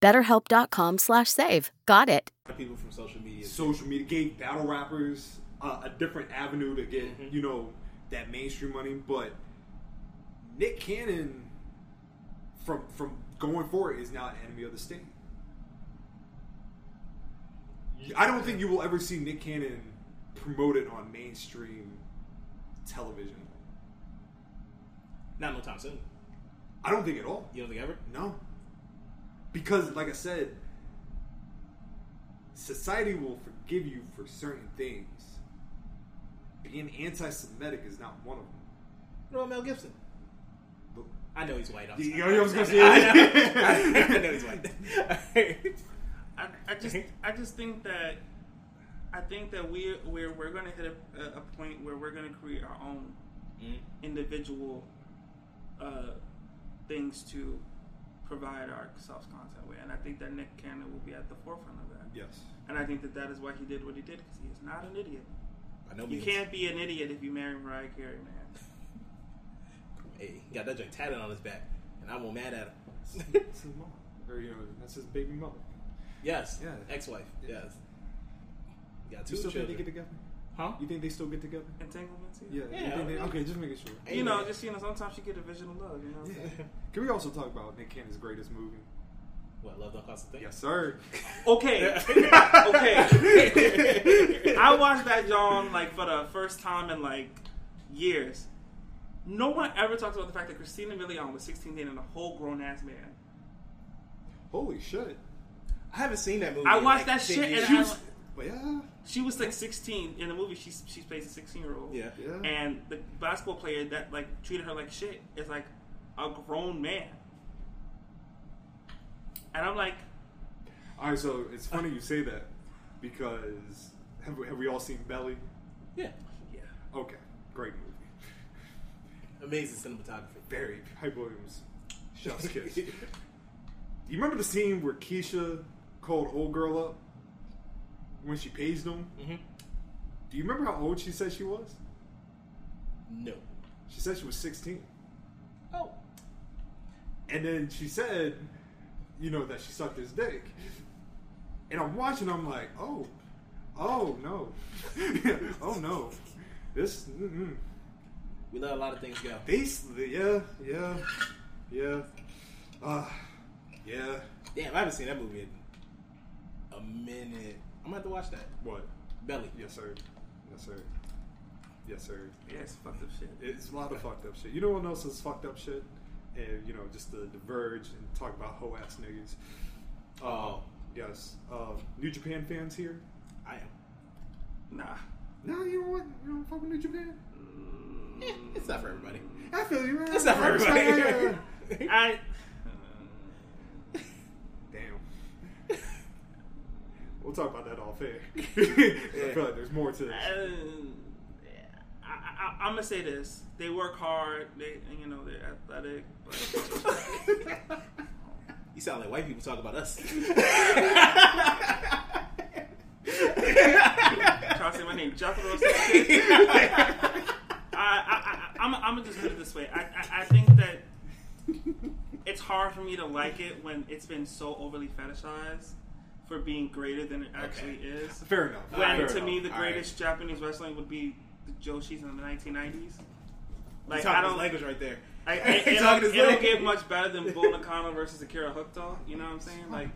BetterHelp.com slash save. Got it. People from social media. Social media gave battle rappers uh, a different avenue to get, you know, that mainstream money. But Nick Cannon, from from going forward, is now an enemy of the state. I don't think you will ever see Nick Cannon promoted on mainstream television. Not no time soon. I don't think at all. You don't think ever? No. Because, like I said, society will forgive you for certain things. Being anti Semitic is not one of them. What about Mel Gibson? But- I know he's white. I'm You sorry. know, I was gonna say- (laughs) I know, (laughs) I know he's white. I, I just I just think that I think that we we're we're gonna hit a, a point where we're gonna create our own Mhm. individual uh, things to provide our self content with, and I think that Nick Cannon will be at the forefront of that. yes. And I think that that is why he did what he did because he is not an idiot. I know You means. can't be an idiot if you marry Mariah Carey, man. (laughs) Hey, he got that joint tatted on his back, and I won't mad at him. That's his mom. Or, you know, that's his baby mother. yes, Yeah. ex-wife. Yes, got You two still think they children. get together? Huh? You think they still get together? Entanglements, Yeah. Yeah, you think they- okay, just making sure. You know, just you know, sometimes you get a vision of love. You know, what I'm saying? Can we also talk about Nick Cannon's greatest movie? What love don't cost a thing? Yes, sir. (laughs) Okay, (laughs) okay. I watched that John like for the first time in like years. No one ever talks about the fact that Christina Milian was 16 dating a whole grown ass man. Holy shit. I haven't seen that movie. I watched like that shit years. and I, But yeah, She was like 16 in the movie. She she plays a 16 year old. Yeah. yeah. And the basketball player that like treated her like shit is like a grown man. And I'm like, All right, so it's funny you say that because have we, have we all seen Belly? Yeah. yeah. Okay, great movie. Amazing cinematography. Very Hype Williams, chef's kiss. you remember the scene where Keisha called old girl up when she paged him? Mhm. Do you remember how old she said she was? No. She said she was 16. Oh. And then she said, you know, that she sucked his dick. And I'm watching, I'm like, oh, oh no. (laughs) oh no. This, mm-mm. We let a lot of things go. These, yeah, yeah, yeah. Uh, yeah. Damn, I haven't seen that movie in a minute. I'm gonna have to watch that. What? Belly. Yes, sir. Yes, sir. Yes, sir. Yeah, it's fucked up shit. It's a lot of fucked up shit. You know what else is fucked up shit? And, you know, just to diverge and talk about hoe ass niggas. Oh. Yes. Um, New Japan fans here? I am. Nah. No, you don't want, you don't fuck with New Japan? Eh, it's not for everybody. I feel you, man. It's not for everybody. (laughs) I. Damn. We'll talk about that off air. (laughs) (laughs) I feel like there's more to this. Uh, I, I, I'm gonna say this: they work hard. They, you know, they're athletic. But (laughs) You sound like white people talk about us. try to say my name, Jethro. or. I, I, I, I'm, I'm gonna just put it this way. I, I, I think that it's hard for me to like it when it's been so overly fetishized for being greater than it actually is. (laughs) Fair enough. When Fair to enough. me, the All greatest Japanese wrestling would be the Joshis in the 1990s. Like Talking I don't, language right there. I, (laughs) I, He's it'll, talking his it'll get much better than Bull Nakano versus Akira Hokuto. You know what I'm saying? Like,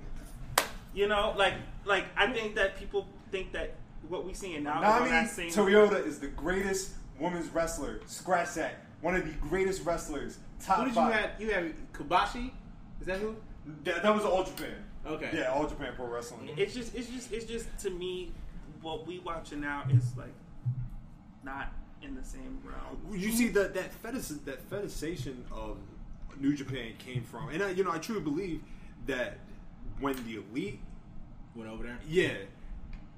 you know, like, like I think that people think that what we seeing now is on Nami same. Toyota is the greatest women's wrestler. Scratch that. One of the greatest wrestlers. Top Who did you five. have? You have Kobashi? Is that who? That, that was All Japan. Okay. Yeah, All Japan Pro Wrestling. It's just, it's just, it's just to me, what we watching now is like not in the same realm. You see that that fetish that fetishization of New Japan came from, and I, you know I truly believe that when the elite, Went over there. yeah,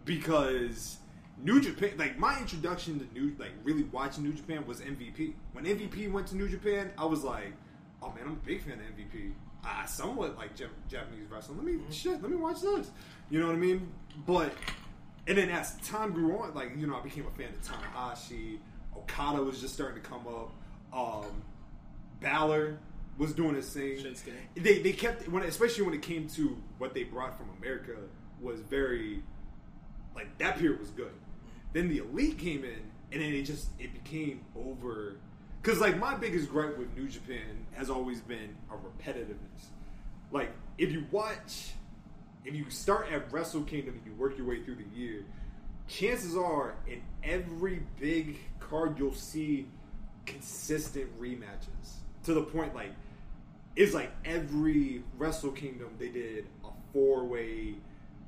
because New Japan, like my introduction to New, like really watching New Japan was MVP. When MVP went to New Japan, I was like, oh man, I'm a big fan of MVP. I somewhat like Jap- Japanese wrestling. Let me shit, let me watch this. You know what I mean? But and then as time grew on, like you know, I became a fan of Tanahashi. Okada was just starting to come up. Um, Balor was doing his thing. Shinsuke. They they kept when especially when it came to what they brought from America was very like that period was good. Then the elite came in, and then it just it became over. Because like my biggest gripe with New Japan has always been a repetitiveness. Like if you watch, if you start at Wrestle Kingdom and you work your way through the year, chances are in every big card you'll see consistent rematches to the point like it's like every Wrestle Kingdom they did a four way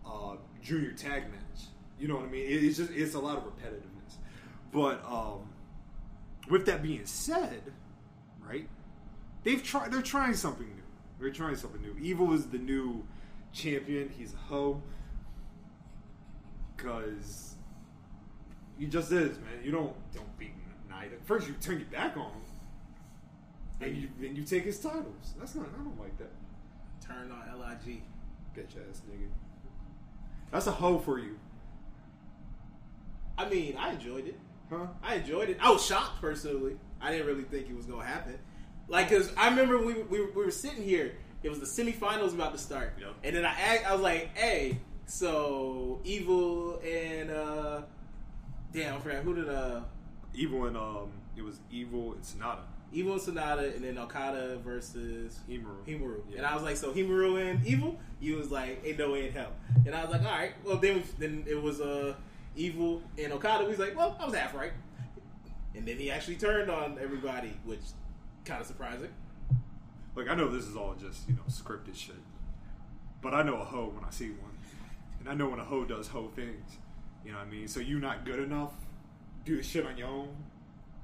uh, junior tag match. You know what I mean? It's just it's a lot of repetitiveness. But um, with that being said, right? They've tried. They're trying something new. They're trying something new. Evil is the new champion. He's a hoe. Cause he just is, man. You don't don't beat Naito. First, you turn your back on him, and you and you take his titles. That's not. I don't like that. Turn on Lig. Bitch ass nigga. That's a hoe for you, I mean, I enjoyed it. Huh? I enjoyed it. I was shocked personally. I didn't really think it was gonna happen. Like, cause I remember we we, we were sitting here. It was the semifinals about to start, Yep. and then I asked, I was like, "Hey, so Evil and uh, damn, I forgot who did uh, Evil and um, it was Evil and Sanada. Evil and Sanada, and then Okada versus Hiromu. Hiromu. Yeah. And I was like, so Hiromu and Evil? You was like, ain't no way in hell. And I was like, all right. Well, then then it was uh, Evil and Okada. We was like, well, I was half right. And then he actually turned on everybody, which kind of surprising. Like I know this is all just you know scripted shit, but I know a hoe when I see one, and I know when a hoe does hoe things. You know what I mean? So you not good enough, do the shit on your own.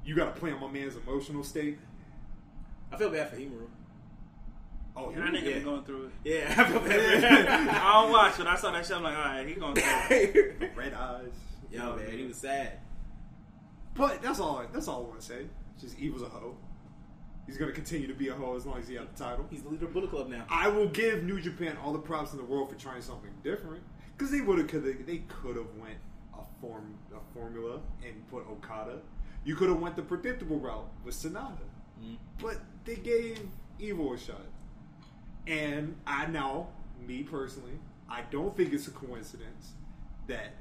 You got to play on my man's emotional state. I feel bad for Hiromu. Oh, And that nigga yeah. been going through it. Yeah, (laughs) I feel bad. (laughs) I don't watch it. I saw that shit. I'm like, all right, he going (laughs) through it. red eyes. Yo, man, he was sad. But that's all. That's all I want to say. Just Evil's a hoe. He's gonna continue to be a hoe as long as he has the title. He's the leader of Bullet Club now. I will give New Japan all the props in the world for trying something different because they would have could they could have went a form a formula and put Okada. You could have went the predictable route with Sanada, mm-hmm. but they gave Evil a shot. And I know, me personally, I don't think it's a coincidence that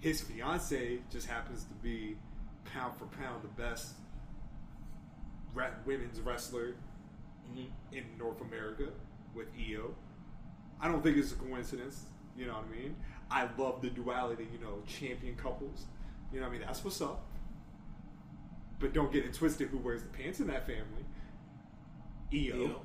his fiance just happens to be pound for pound the best re- women's wrestler in North America with Io. I don't think it's a coincidence. You know what I mean? I love the duality, you know, champion couples. You know what I mean? That's what's up. But don't get it twisted who wears the pants in that family. Io. Yo.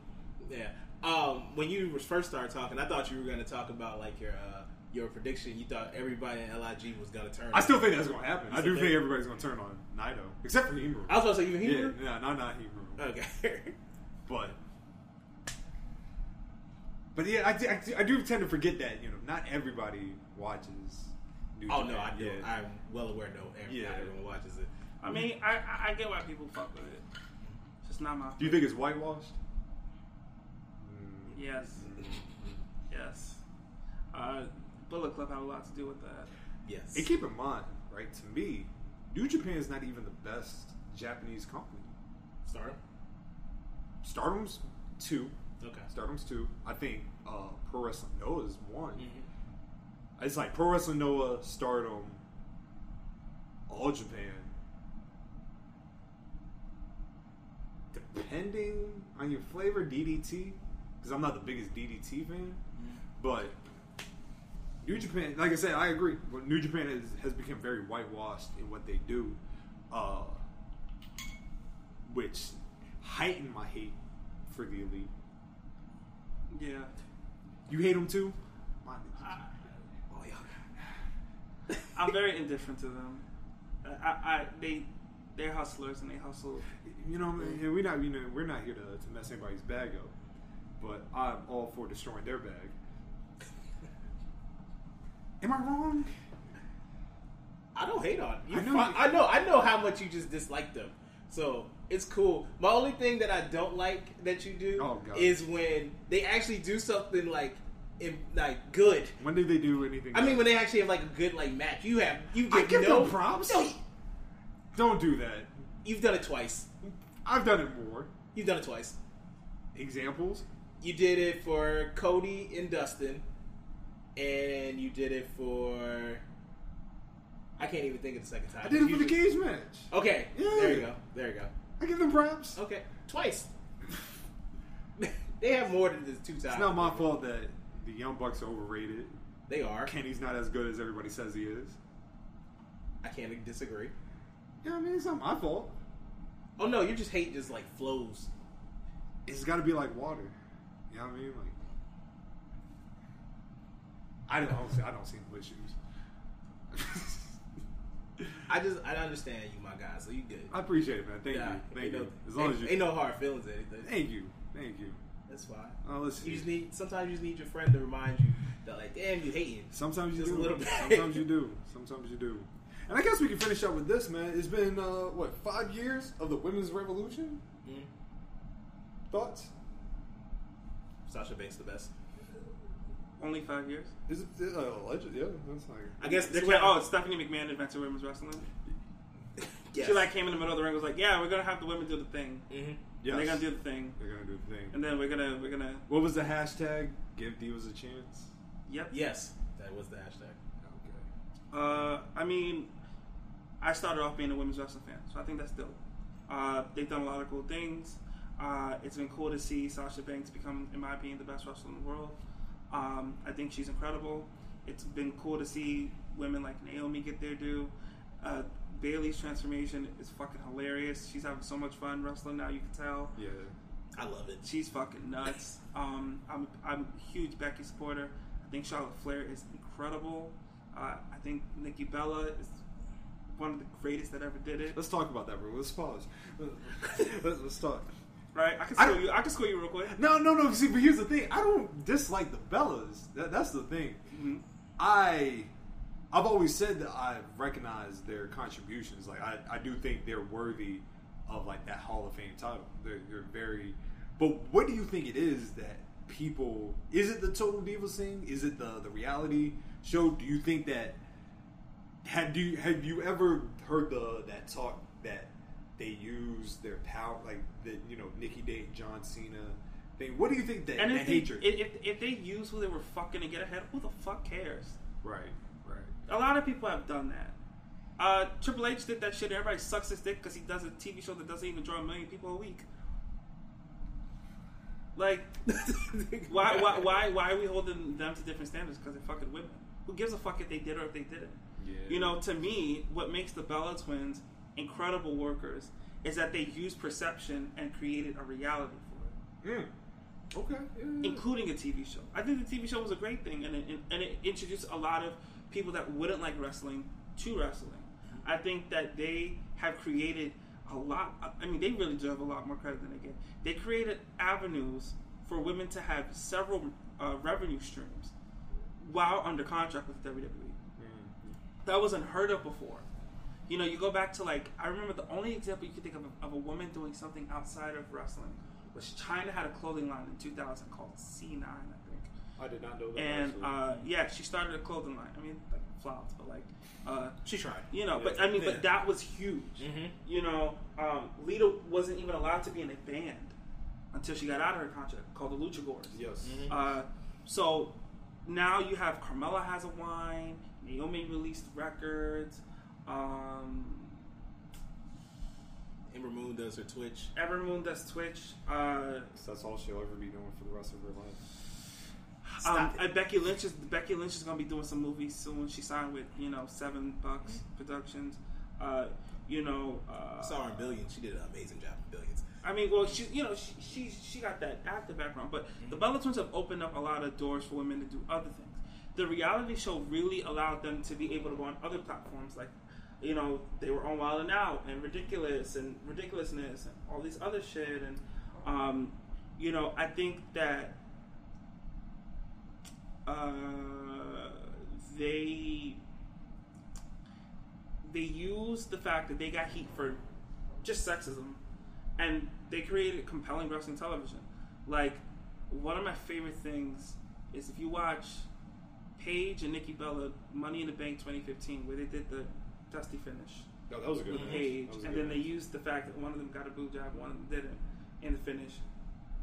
Yeah. Um, when you first started talking, I thought you were going to talk about like your uh, your prediction. You thought everybody in Lig was going to turn. I still think that's going to happen. I do think think- everybody's going to turn on Naito. Except for Hiromu. I was gonna say even Yeah, Hiromu. yeah, no, not Hiromu. Okay. (laughs) But, but yeah, I, do- I, I do tend to forget that you know not everybody watches. New oh no, I do. Yeah. I'm well aware. No, every, Yeah. not everyone watches it. I mean, I, I- I get why people fuck with it. It's just not my. Do you think it's whitewashed? Yes. Yes. Uh, Bullet Club had a lot to do with that. Yes. And keep in mind, right? To me, New Japan is not even the best Japanese company. Start. Stardom's two. Okay. Stardom's two. I think uh, Pro Wrestling Noah is one. Mm-hmm. It's like Pro Wrestling Noah, Stardom, All Japan. Depending on your flavor, DDT, because I'm not the biggest DDT fan, but New Japan, like I said, I agree. New Japan has, has become very whitewashed in what they do, uh, which heightened my hate for the elite. Yeah. You hate them too? Mine Oh yeah. (sighs) I'm very indifferent to them. I, I they they're hustlers and they hustle. You know, and we're not, you know, we're not here to, to mess anybody's bag up, but I'm all for destroying their bag. Am I wrong? I don't hate on. You I I know know. I know. I know how much you just dislike them. So it's cool. My only thing that I don't like that you do Oh, is when they actually do something like, in, like good. When did they do anything? I mean, when they actually have like a good like match, you have you I get give no them props. No, don't do that. you've done it twice. I've done it more. You've done it twice. Examples? You did it for Cody and Dustin, and you did it for. I can't even think of the second time. I did it for the cage match. Okay, Yeah. there you go. There you go. I give them props. Okay, twice. they have more than just two times. It's not my fault that the Young Bucks are overrated. They are. Kenny's not as good as everybody says he is. I can't disagree. Yeah, I mean, it's not my fault. Oh no, you're just hate just like flows. It's got to be like water. You know what I mean? Like, I don't, I don't see, I don't see no issues. I just I understand you, my guy. So you good. I appreciate it, man. Thank you. Thank you. No, As long ain't, as you, ain't no hard feelings or anything. thank you, thank you. That's fine. Oh, let's You just need sometimes you just need your friend to remind you that like, damn, you hating. Sometimes you Just do. a little bit. Sometimes you (laughs) do. Sometimes you do. And I guess we can finish up with this, man. It's been uh, what five years of the women's revolution. Mhm. Thoughts? Sasha Banks the best. Only five years. Is it uh, alleged? Yeah, that's like. I guess they're So, kind oh, Stephanie McMahon invented women's wrestling. (laughs) yes. She like came in the middle of the ring, was like, "Yeah, we're gonna have the women do the thing. Mhm. Yes. And they're gonna do the thing, They're gonna do the thing. and then we're gonna we're gonna What was the hashtag? Give Divas a chance. yep." Yes, that was the hashtag. Okay. Uh, I mean, I started off being a women's wrestling fan, so I think that's dope. Uh, they've done a lot of cool things. Uh, it's been cool to see Sasha Banks become, in my opinion, the best wrestler in the world. Um, I think she's incredible. It's been cool to see women like Naomi get their due. Uh, Bayley's transformation is fucking hilarious. She's having so much fun wrestling now. You can tell Yeah. I love it. she's fucking nuts. Um, I'm I'm a huge Becky supporter. I think Charlotte Flair is incredible. Uh, I think Nikki Bella is one of the greatest that ever did it. Let's talk about that, bro. Let's pause. (laughs) let's, let's talk. Right? I can I score you. I can score you real quick. No, no, no. See, but here's the thing. I don't dislike the Bellas. That, that's the thing. Mm-hmm. I, I've always said that I recognize their contributions. Like I, I do think they're worthy of like that Hall of Fame title. They're, they're very. But what do you think it is that people? Is it the Total Divas thing? Is it the the reality show? Do you think that? Have you have you ever heard the that talk that they use their power like the you know Nikki Date John Cena thing? What do you think that, And that they, hatred? if, if, if they use who they were fucking to get ahead, who the fuck cares? right, right. A lot of people have done that. Uh, Triple H did that shit. Everybody sucks his dick because he does a TV show that doesn't even draw a million people a week. Like, (laughs) why, why, why, why are we holding them to different standards? Because they're fucking women. Who gives a fuck if they did or if they didn't? Yeah. You know, to me, what makes the Bella Twins incredible workers is that they used perception and created a reality for it Mm. Okay. yeah, yeah. including a TV show. I think the TV show was a great thing, and it, and it introduced a lot of people that wouldn't like wrestling to wrestling. I think that they have created a lot. I mean, they really deserve a lot more credit than they get. They created avenues for women to have several uh, revenue streams while under contract with WWE. That was unheard of before. You know, you go back to like I remember the only example you could think of of a woman doing something outside of wrestling was Chyna had a clothing line in 2000 called C9, I think. I did not know that. And uh, yeah, she started a clothing line. I mean, like flops, but like, uh, She tried. you know. Yeah. But I mean, Yeah. but that was huge. Mhm. You know, um, Lita wasn't even allowed to be in a band until she got out of her contract called the Luchagors. yes. Uh, so now you have Carmella has a wine. Naomi released records. Um, Ember Moon does her Twitch. Ember Moon does Twitch. Uh, That's all she'll ever be doing for the rest of her life. um, and Becky Lynch is Becky Lynch is gonna be doing some movies soon. She signed with you know Seven Bucks Productions. Uh, you know, uh, I saw her in Billions. She did an amazing job in Billions. I mean, well, she, you know, she, she she got that active background, but the Bella Twins have opened up a lot of doors for women to do other things. The reality show really allowed them to be able to go on other platforms, like, you know, they were on Wild and Out and Ridiculous and Ridiculousness and all these other shit, and um, you know, I think that uh, they they used the fact that they got heat for just sexism and they created compelling wrestling television. Like one of my favorite things is if you watch Paige and Nikki Bella Money in the Bank 2015, where they did the Dusty finish No, that was a good with match. Paige, was a and good then they used the fact that one of them got a boob job, one of them didn't in the finish.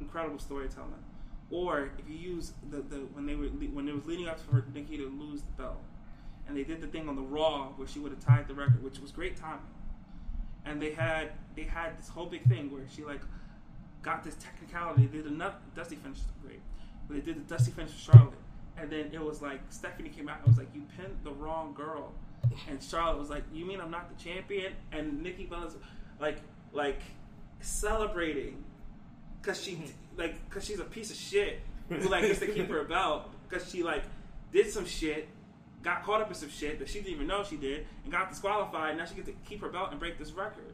Incredible storytelling. Or if you use the, the when they were when it was leading up for Nikki to lose the belt, and they did the thing on the Raw where she would have tied the record, which was great timing. And they had they had this whole big thing where she like got this technicality. They did another Dusty finish was great, but they did the Dusty finish for Charlotte, and then it was like Stephanie came out and was like, "You pinned the wrong girl," and Charlotte was like, "You mean I'm not the champion?" And Nikki Bella's like like celebrating because she (laughs) like because she's a piece of shit who like gets to keep her belt because she like did some shit, got caught up in some shit that she didn't even know she did, and got disqualified. Now she gets to keep her belt and break this record.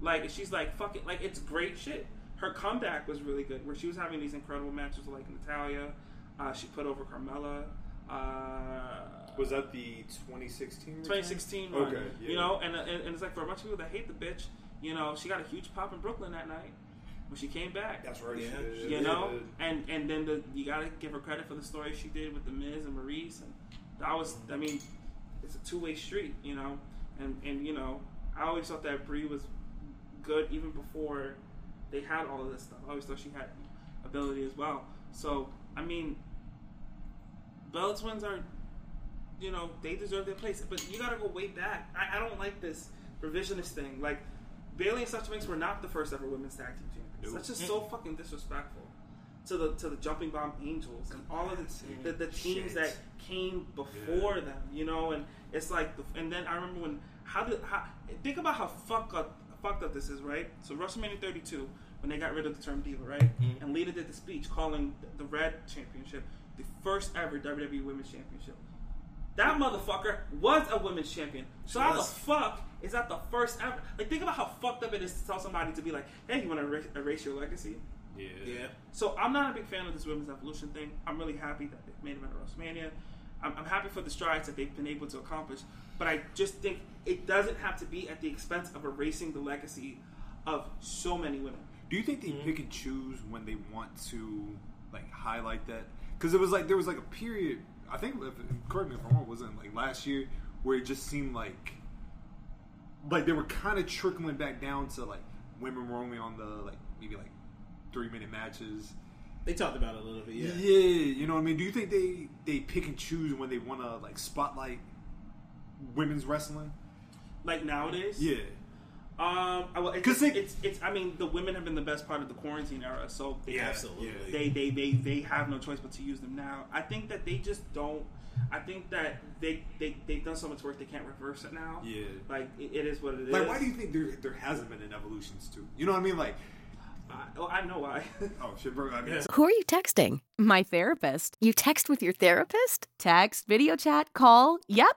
Like she's like fucking it, like it's great shit. Her comeback was really good, where she was having these incredible matches with like Natalya. Uh, she put over Carmella. Uh, Was that the 2016? return? 2016 run. Okay, yeah. You know, and, and and it's like for a bunch of people that hate the bitch, you know, she got a huge pop in Brooklyn that night when she came back. That's right. Yeah. she did. you know, and and then the you gotta give her credit for the story she did with the Miz and Maurice, and that was, I mean, it's a two way street, you know, and and you know, I always thought that Brie was good even before they had all of this stuff. I always thought she had ability as well. So I mean, Bella Twins are, you know, they deserve their place, but you gotta go way back. I, I don't like this revisionist thing. Like Bayley and Sasha Banks were not the first ever women's tag team champions. That's just so fucking disrespectful to the to the Jumping Bomb Angels and all of the the, the teams Shit. that came before them. You know, and it's like, the, and then I remember when how did how think about how fucked up fucked up this is, right? So WrestleMania 32, when they got rid of the term diva, right? Mm-hmm. And Lita did the speech calling the Red Championship the first ever WWE Women's Championship. That motherfucker was a women's champion. So how the fuck is that the first ever? Like, think about how fucked up it is to tell somebody to be like, "Hey, you want to erase, erase your legacy?" Yeah. Yeah. So I'm not a big fan of this women's evolution thing. I'm really happy that they've made it at WrestleMania. I'm, I'm happy for the strides that they've been able to accomplish, but I just think it doesn't have to be at the expense of erasing the legacy of so many women. Do you think they Mm-hmm. pick and choose when they want to like highlight that? Because it was like there was like a period. I think if, correct me if I'm wrong. Wasn't like last year where it just seemed like like they were kind of trickling back down to like women were only on the like maybe like three minute matches. They talked about it a little bit. Yeah. Yeah. you know what I mean. Do you think they they pick and choose when they want to like spotlight women's wrestling? Like nowadays, Yeah, Um, I- well, it's, 'Cause they- it's it's. I mean, the women have been the best part of the quarantine era, so they Yeah, Absolutely. yeah. they, they they they have no choice but to use them now. I think that they just don't. I think that they they they've done so much work they can't reverse it now. Yeah. like it, it is what it is. like why do you think there there hasn't been an evolutions too? You know what I mean? Like I, well, I know why. (laughs) oh shit, bro. I mean, Who are you texting? My therapist. You text with your therapist? Text, video chat, call. Yep.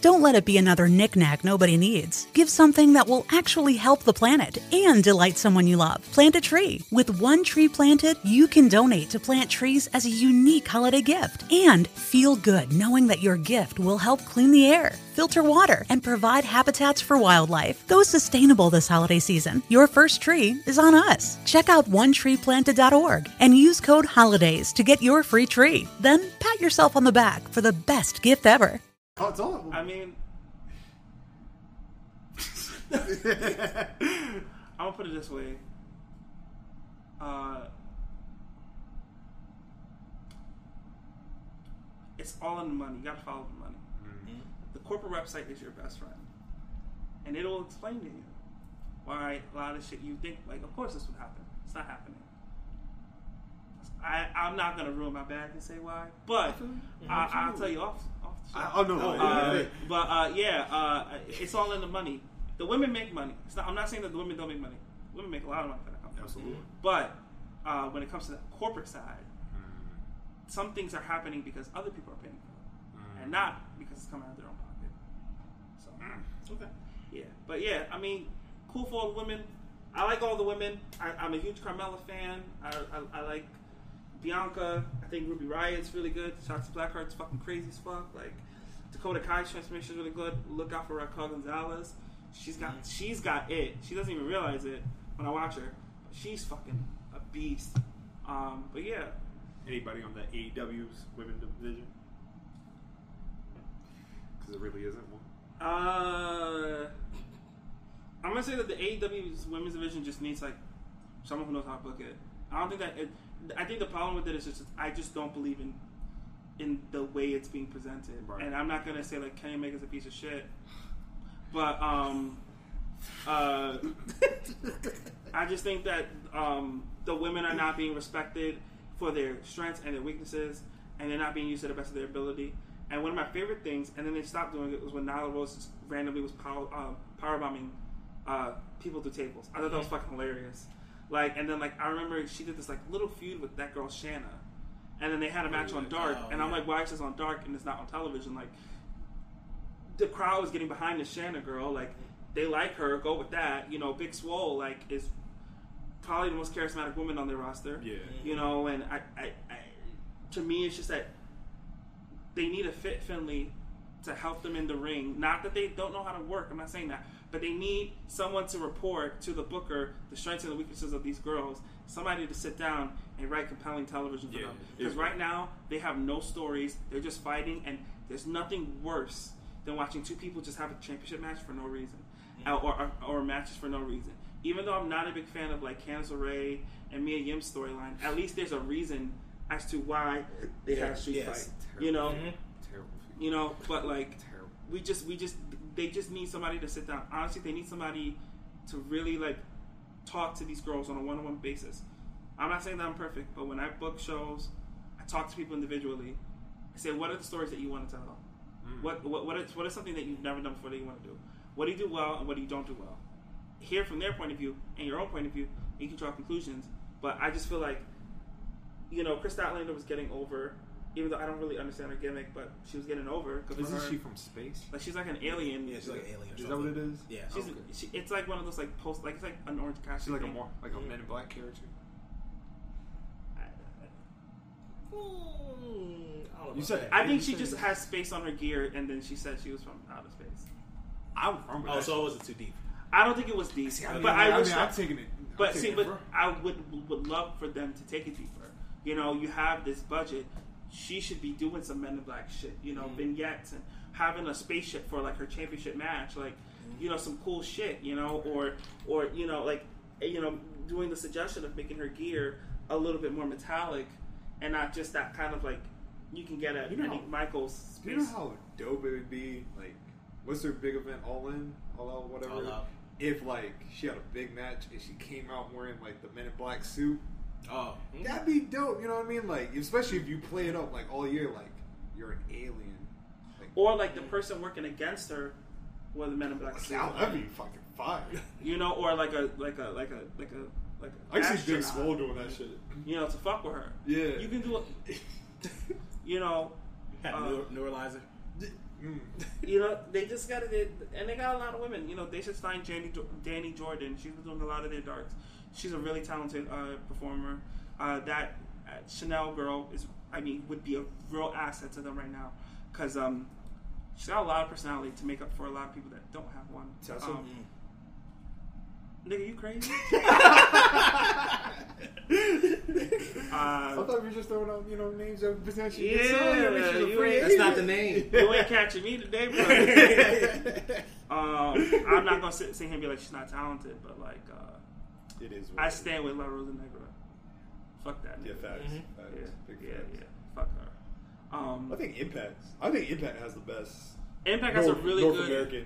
Don't let it be another knickknack nobody needs. Give something that will actually help the planet and delight someone you love. Plant a tree. With one tree planted, you can donate to plant trees as a unique holiday gift and feel good knowing that your gift will help clean the air, filter water, and provide habitats for wildlife. Go sustainable this holiday season. Your first tree is on us. Check out onetreeplanted.org and use code HOLIDAYS to get your free tree. Then pat yourself on the back for the best gift ever. Oh, it's all. I mean, I'm gonna put it this way. Uh, it's all in the money. You gotta follow the money. Mm-hmm. The corporate website is your best friend, and it'll explain to you why a lot of shit you think like, of course this would happen. It's not happening. I, I'm not gonna ruin my bag and say why, but mm-hmm. I, mm-hmm. I'll tell you off. Off I, show. oh no, Uh, yeah. but uh, yeah, uh, it's all in the money. The women make money. It's not, I'm not saying that the women don't make money. Women make a lot of money for that company. Absolutely. But uh, when it comes to the corporate side, some things are happening because other people are paying for them, and not because it's coming out of their own pocket. So Okay. yeah, but yeah, I mean, cool for all the women. I like all the women. I, I'm a huge Carmella fan. I, I, I like Bianca. I think Ruby Riott's really good. Shotzi Blackheart's fucking crazy as fuck. Like Dakota Kai's transformation is really good. Look out for Raquel Gonzalez. She's got she's got it. She doesn't even realize it when I watch her. She's fucking a beast. Um, but yeah, Anybody on the AEW's women division? Because it really isn't one. Uh, I'm gonna say that the AEW's women's division just needs like someone who knows how to book it. I don't think that. It, I think the problem with it is just I just don't believe in in the way it's being presented. Right. And I'm not gonna say like Kenny Omega's a piece of shit, but um, uh, I just think that um, the women are not being respected for their strengths and their weaknesses, and they're not being used to the best of their ability. And one of my favorite things, and then they stopped doing it, was when Nyla Rose randomly was power, uh, power bombing uh, people through tables. I thought that was fucking hilarious. Like, and then like I remember she did this like little feud with that girl Shanna, and then they had a match on Dark, Oh, and I'm yeah. like, why is this on Dark and it's not on television? Like, the crowd was getting behind the Shanna girl. Like, they like her, go with that. You know, Big Swole like is probably the most charismatic woman on their roster. Yeah. You know, and I, I, I to me, it's just that they need a fit Finlay to help them in the ring. Not that they don't know how to work. I'm not saying that, but they need someone to report to the booker the strengths and the weaknesses of these girls. Somebody to sit down and write compelling television for Yeah. them. Because right now they have no stories. They're just fighting, and there's nothing worse than watching two people just have a championship match for no reason, or, or or matches for no reason. Even though I'm not a big fan of like Candice LeRae and Mia Yim's storyline, at least there's a reason as to why they Yeah, had street yes. fight. You know, Mhm. Terrible. you know, but like Terrible. we just we just they just need somebody to sit down. Honestly, they need somebody to really like talk to these girls on a one on one basis. I'm not saying that I'm perfect, but when I book shows, I talk to people individually. I say, what are the stories that you want to tell? Mm. What what what is, what is something that you've never done before that you want to do? What do you do well and what do you don't do well? Hear from their point of view and your own point of view, and you can draw conclusions. But I just feel like, you know, Kris Statlander was getting over, even though I don't really understand her gimmick, but she was getting over. 'cause for Isn't her- she from space? like she's like an alien. Yeah, she's like an alien. Or Is that what it is? Yeah. She's Okay. she, it's like one of those like post like it's like an orange Cassidy. She's like a more like a Men in Black character. I don't You said that. I think she just say- has space on her gear, and then she said she was from outer space. I remember. Oh, so it wasn't too deep. I don't think it was deep, See, I mean, but I, I wish mean, that- I'm taking it. I'm But taking see, it but I would would love for them to take it deeper. You know, you have this budget. She should be doing some Men in Black shit. You know, mm. vignettes and having a spaceship for like her championship match. Like, you know, some cool shit. You know, or or you know, like eh, you know, doing the suggestion of making her gear a little bit more metallic and not just that kind of like you can get a You know how- Michael's Do you know how dope it would be? Like, what's her big event? All in, all out, whatever. All Out. If like she had a big match and she came out wearing like the Men in Black suit, Oh, that'd be dope. You know what I mean? Like, especially if you play it up like all year, like you're an alien. Like, or like the person working against her were the Men in Black. see, suit. that'd be fucking fire. (laughs) You know, or like a like a like a like a like a I see Big astronaut, Swole doing that shit. You know, to fuck with her. Yeah. You can do it. (laughs) You know, uh, neuralizer. Mm. (laughs) you know, they just got it, and they got a lot of women. You know, they should sign Danny, Danny Jordan. She's been doing a lot of their darks. She's a really talented uh, performer. Uh, that uh, Chanel girl is, I mean, would be a real asset to them right now because um, she's got a lot of personality to make up for a lot of people that don't have one. Tessa? Um, nigga, you crazy? (laughs) I uh, thought we were just throwing out, you know, names of potentially. Yeah, you ain't- That's not the name. you ain't catching me today, bro. (laughs) um, I'm not gonna sit, sit here and be like she's not talented, but like uh, It is. what I it is. stand with La Rosa Negra. Fuck that. Yeah, nigga. facts. Mhm. facts. Yeah, Big yeah, facts. yeah. Fuck her. Um, I think Impact. I think Impact has the best. Impact has a North, really North good. American.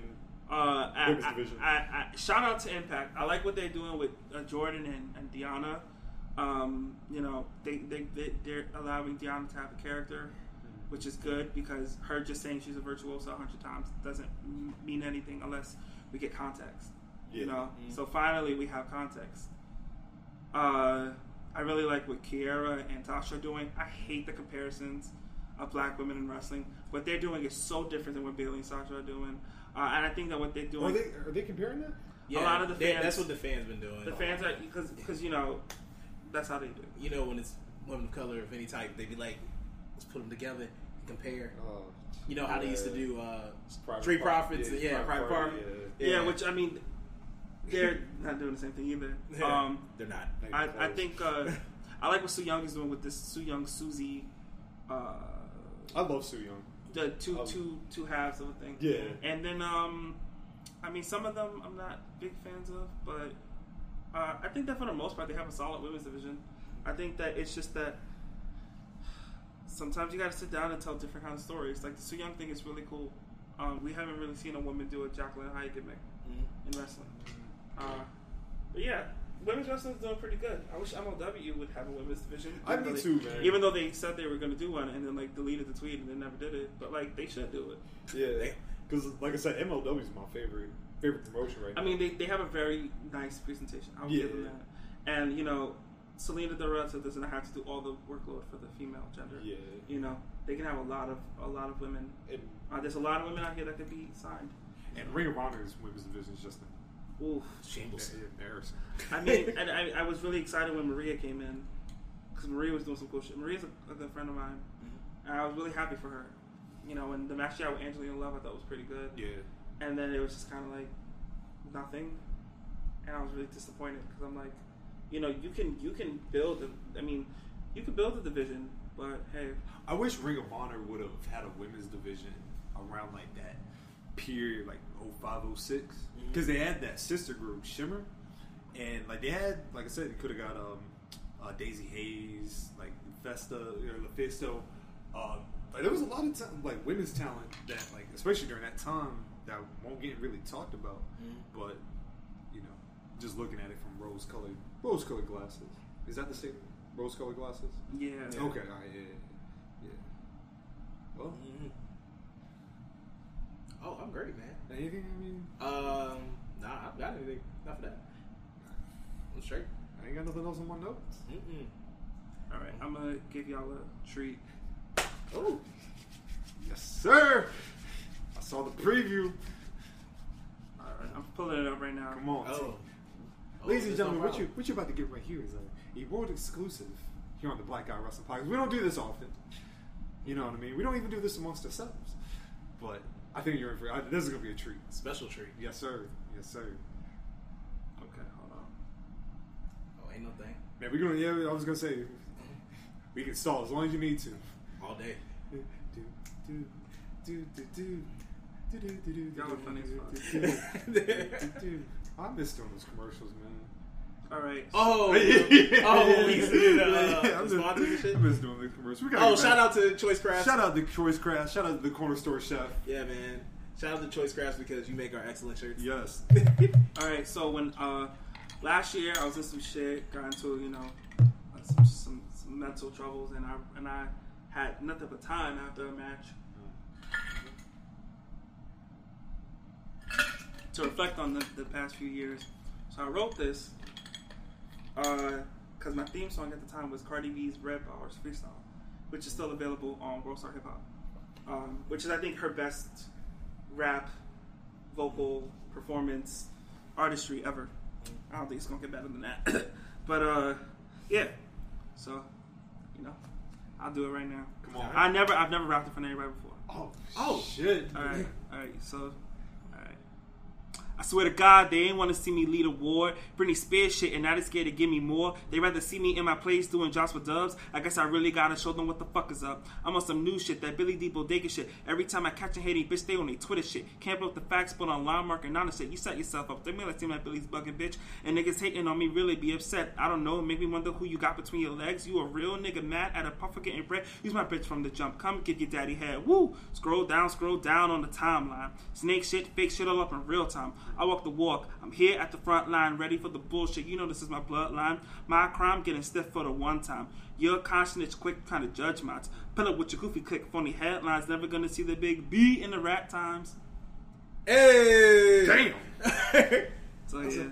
Uh, I, Women's I, division. I, I, shout out to Impact. I like what they're doing with uh, Jordynne and, and Deonna. Um, you know, they, they, they, they're allowing Deonna to have a character, which is good because her just saying she's a virtuoso a hundred times doesn't mean anything unless we get context. You Yeah. know, so finally we have context. Uh, I really like what Kiera and Tasha are doing. I hate the comparisons of black women in wrestling. What they're doing is so different than what Bayley and Sasha are doing. Uh, and I think that what they're doing, Are they are they comparing that? Yeah, a lot of the they- fans- That's what the fans been doing. the fans are because because you know that's how they do. You know, when it's women of color of any type, they be like, let's put them together and compare. Oh, You know how they used to do uh, Private Street Profits, Yeah, yeah, Private Private Party, Party. yeah. Yeah, which I mean, they're not doing the same thing either. (laughs) Yeah, Um, they're not. I, I think uh, I like what Su Yung is doing with this Su Yung Susie. Uh, I love Su Yung. the two Um, two two halves of a thing. Yeah. And then um, I mean some of them I'm not big fans of, but uh, I think that for the most part they have a solid women's division. I think that it's just that sometimes you got to sit down and tell different kind of stories. Like the Su Yung thing is really cool. Um, we haven't really seen a woman do a Jekyll and Hyde gimmick Mhm. in wrestling. Uh, but yeah, women's wrestling is doing pretty good. I wish MLW would have a women's division. I though too, man. Even though they said they were going to do one and then like deleted the tweet and they never did it, but like they should do it. Yeah, because like I said, MLW is my favorite favorite promotion right now. I mean, they, they have a very nice presentation. I'll give them that. And you know, Salina de la Renta doesn't have to do all the workload for the female gender. yeah, You know, they can have a lot of a lot of women. and, Uh, there's a lot of women out here that could be signed. and Ring of Honor's women's division is just Oof. Shambles. embarrassing. I mean, and I, I was really excited when Maria came in because Maria was doing some cool shit. Maria's a, a good friend of mine, mm-hmm. and I was really happy for her. You know, and the match she had with Angelina Love I thought was pretty good. Yeah, and then it was just kind of like nothing, and I was really disappointed because I'm like, you know, you can you can build. A, I mean, you can build a division, but hey, I wish Ring of Honor would have had a women's division around like that period, like 05, 06. because they had that sister group Shimmer, and like they had, like I said, they could have got um, uh, Daizee Haze, like Festa or LuFisto. Uh, like, there was a lot of like women's talent that like especially during that time that won't get really talked about. But you know, just looking at it from rose colored rose colored glasses. Is that the same rose colored glasses? Yeah. Okay, all right, yeah, yeah. yeah. Well, Mhm. Oh, I'm great, man. anything? I mean, Um, nah, I haven't got anything. Not for that. I'm straight. I ain't got nothing else on my notes. Mm-mm. All right, I'm gonna give y'all a treat. Oh, Yes, sir. I saw the preview. All right, I'm pulling it up right now. Come on, oh. T. Oh, Ladies and gentlemen, no what you problem. what you about to get right here is a, a world exclusive here on the Black Guy Wrestling Podcast. We don't do this often. You know what I mean? We don't even do this amongst ourselves. But I think you're in for I, this is gonna be a treat. special treat? Yes, sir. Yes, sir. Okay, hold on. Oh, ain't no thing. Man, we're gonna. Yeah, I was gonna say we can stall as long as you need to. All day. Do, do, do, do, do. Do, do, do, do, Y'all are do, funny as do, fuck. do, do, do, do. I miss doing those commercials, man. All right. Oh, (laughs) oh, we the, uh, I the miss- shit. I miss doing the commercials. We gotta Oh, shout back- out to Choice Crafts. Shout out to Choice Craft. Shout out to the corner store chef. Yeah, man. Shout out to Choice Crafts because you make our excellent shirts. Yes. (laughs) All right. So when uh, last year I was in some shit, got into you know uh, some, some, some mental troubles, and I and I had nothing but time after a match to reflect on the, the past few years. So I wrote this because my theme song at the time was Cardi B's Red Barz Freestyle, which is still available on World Star Hip Hop, um, which is I think her best rap, vocal performance, artistry ever. I don't think it's gonna get better than that. (coughs) but uh, yeah. So, you know, I'll do it right now. Come on. I never, I've never rapped in front of anybody before. Oh, Oh. shit. All right, all right. So. I swear to God, they ain't want to see me lead a war. Britney Spears shit, and now they scared to give me more. They rather see me in my place doing jobs for dubs. I guess I really gotta show them what the fuck is up. I'm on some new shit, that Billy D. Bodega shit. Every time I catch a hating bitch, they on their Twitter shit. Can't blow the facts, but on line marker, none of shit. You set yourself up. They may like seem like Billy's bugging bitch. And niggas hating on me really be upset. I don't know, make me wonder who you got between your legs. You a real nigga mad at a puffer getting bread. Use my bitch from the jump. Come get your daddy head. Woo! Scroll down, scroll down on the timeline. Snake shit, fake shit all up in real time. I walk the walk. I'm here at the front line, ready for the bullshit. You know this is my bloodline. My crime getting stiff for the one time. Your conscience quick trying to judge mine. Pull up with your goofy click, funny headlines. Never gonna see the big B in the rat times. Hey! Damn. (laughs) So yeah.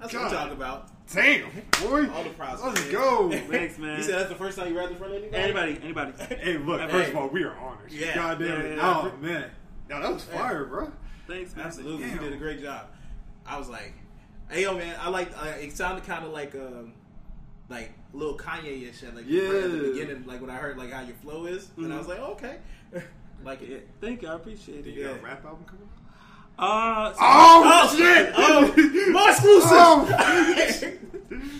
That's what I'm talking about. Damn, boy. All the props. Let's man. go. (laughs) Thanks, man. You said that's the first time you rapped in front of anybody? Anybody, anybody. Hey, look, Hey. first of all, we are honored. Yeah. God damn Yeah, it. yeah, Oh, man. Yo, that was fire, bro. Thanks, man. Absolutely, Damn. you did a great job. I was like, "Hey, yo, man, I like." Uh, it sounded kind of like, um, like little Kanye and shit. Like, right at the beginning, like when I heard like how your flow is, and I was like, oh, "Okay, (laughs) like it." thank you. I appreciate it. You got a Yeah. rap album coming out? Uh, so- Oh, shit! (laughs) Oh, more exclusive.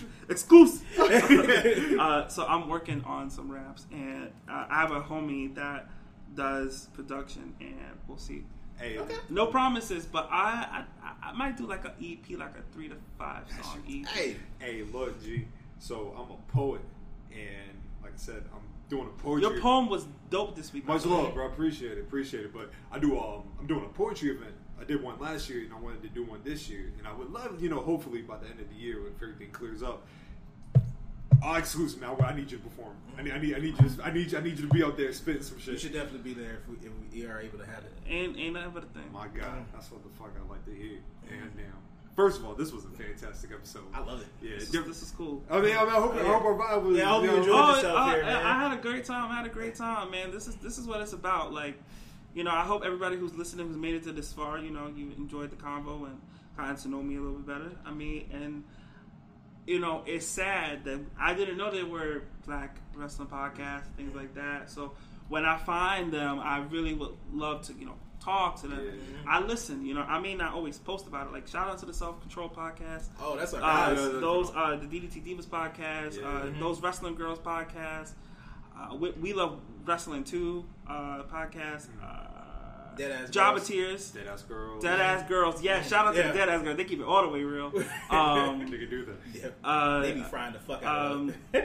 (laughs) exclusive. uh, so I'm working on some raps, and uh, I have a homie that does production, and we'll see. Hey, No promises, but I I, I might do like a EP, like a three to five song EP. hey, hey, look, G. So I'm a poet, and like I said, I'm doing a poetry. Your poem was dope this week. Much love, bro. I appreciate it. Appreciate it. But I do. Um, I'm doing a poetry event. I did one last year, and I wanted to do one this year. And I would love, you know, hopefully by the end of the year, if everything clears up, I'll exclusive man. I need you to perform. I need, I need, I need you. To, I need, you, I need you to be out there spitting some shit. you should definitely be there if we, if we are able to have it. Ain't ain't nothing but a thing. My God, that's what the fuck I like to hear. And damn. First of all, this was a fantastic episode. I love it. Yeah. This, diff- is, this is cool. I mean, I, mean, I hope, I hope our vibe was. Yeah, I hope you know, enjoyed Oh, yourself I, here, I- man. I had a great time. I had a great time, man. This is this is what it's about. Like, you know, I hope everybody who's listening, who's made it to this far, you know, you enjoyed the convo and gotten to know me a little bit better. I mean, and you know, it's sad that I didn't know there were black wrestling podcasts, things like that. So when I find them, I really would love to, you know, talk to them. I listen. You know, I may not always post about it. Like, shout out to the Self Control podcast. Oh, that's our Uh, guys. yeah, yeah. those uh, the DDT Divas podcast, Yeah. uh, Mm-hmm. those Wrestling Girls podcast, uh, we, we love wrestling too uh, podcast, uh, Dead Ass Jobber Girls. Tears, Dead ass girl. Dead Ass Girls. Yeah, shout out to Yeah. the Dead Ass Girls. They keep it all the way real. (laughs) Um, They can do that. Yeah. uh, they be frying the fuck out um, of them.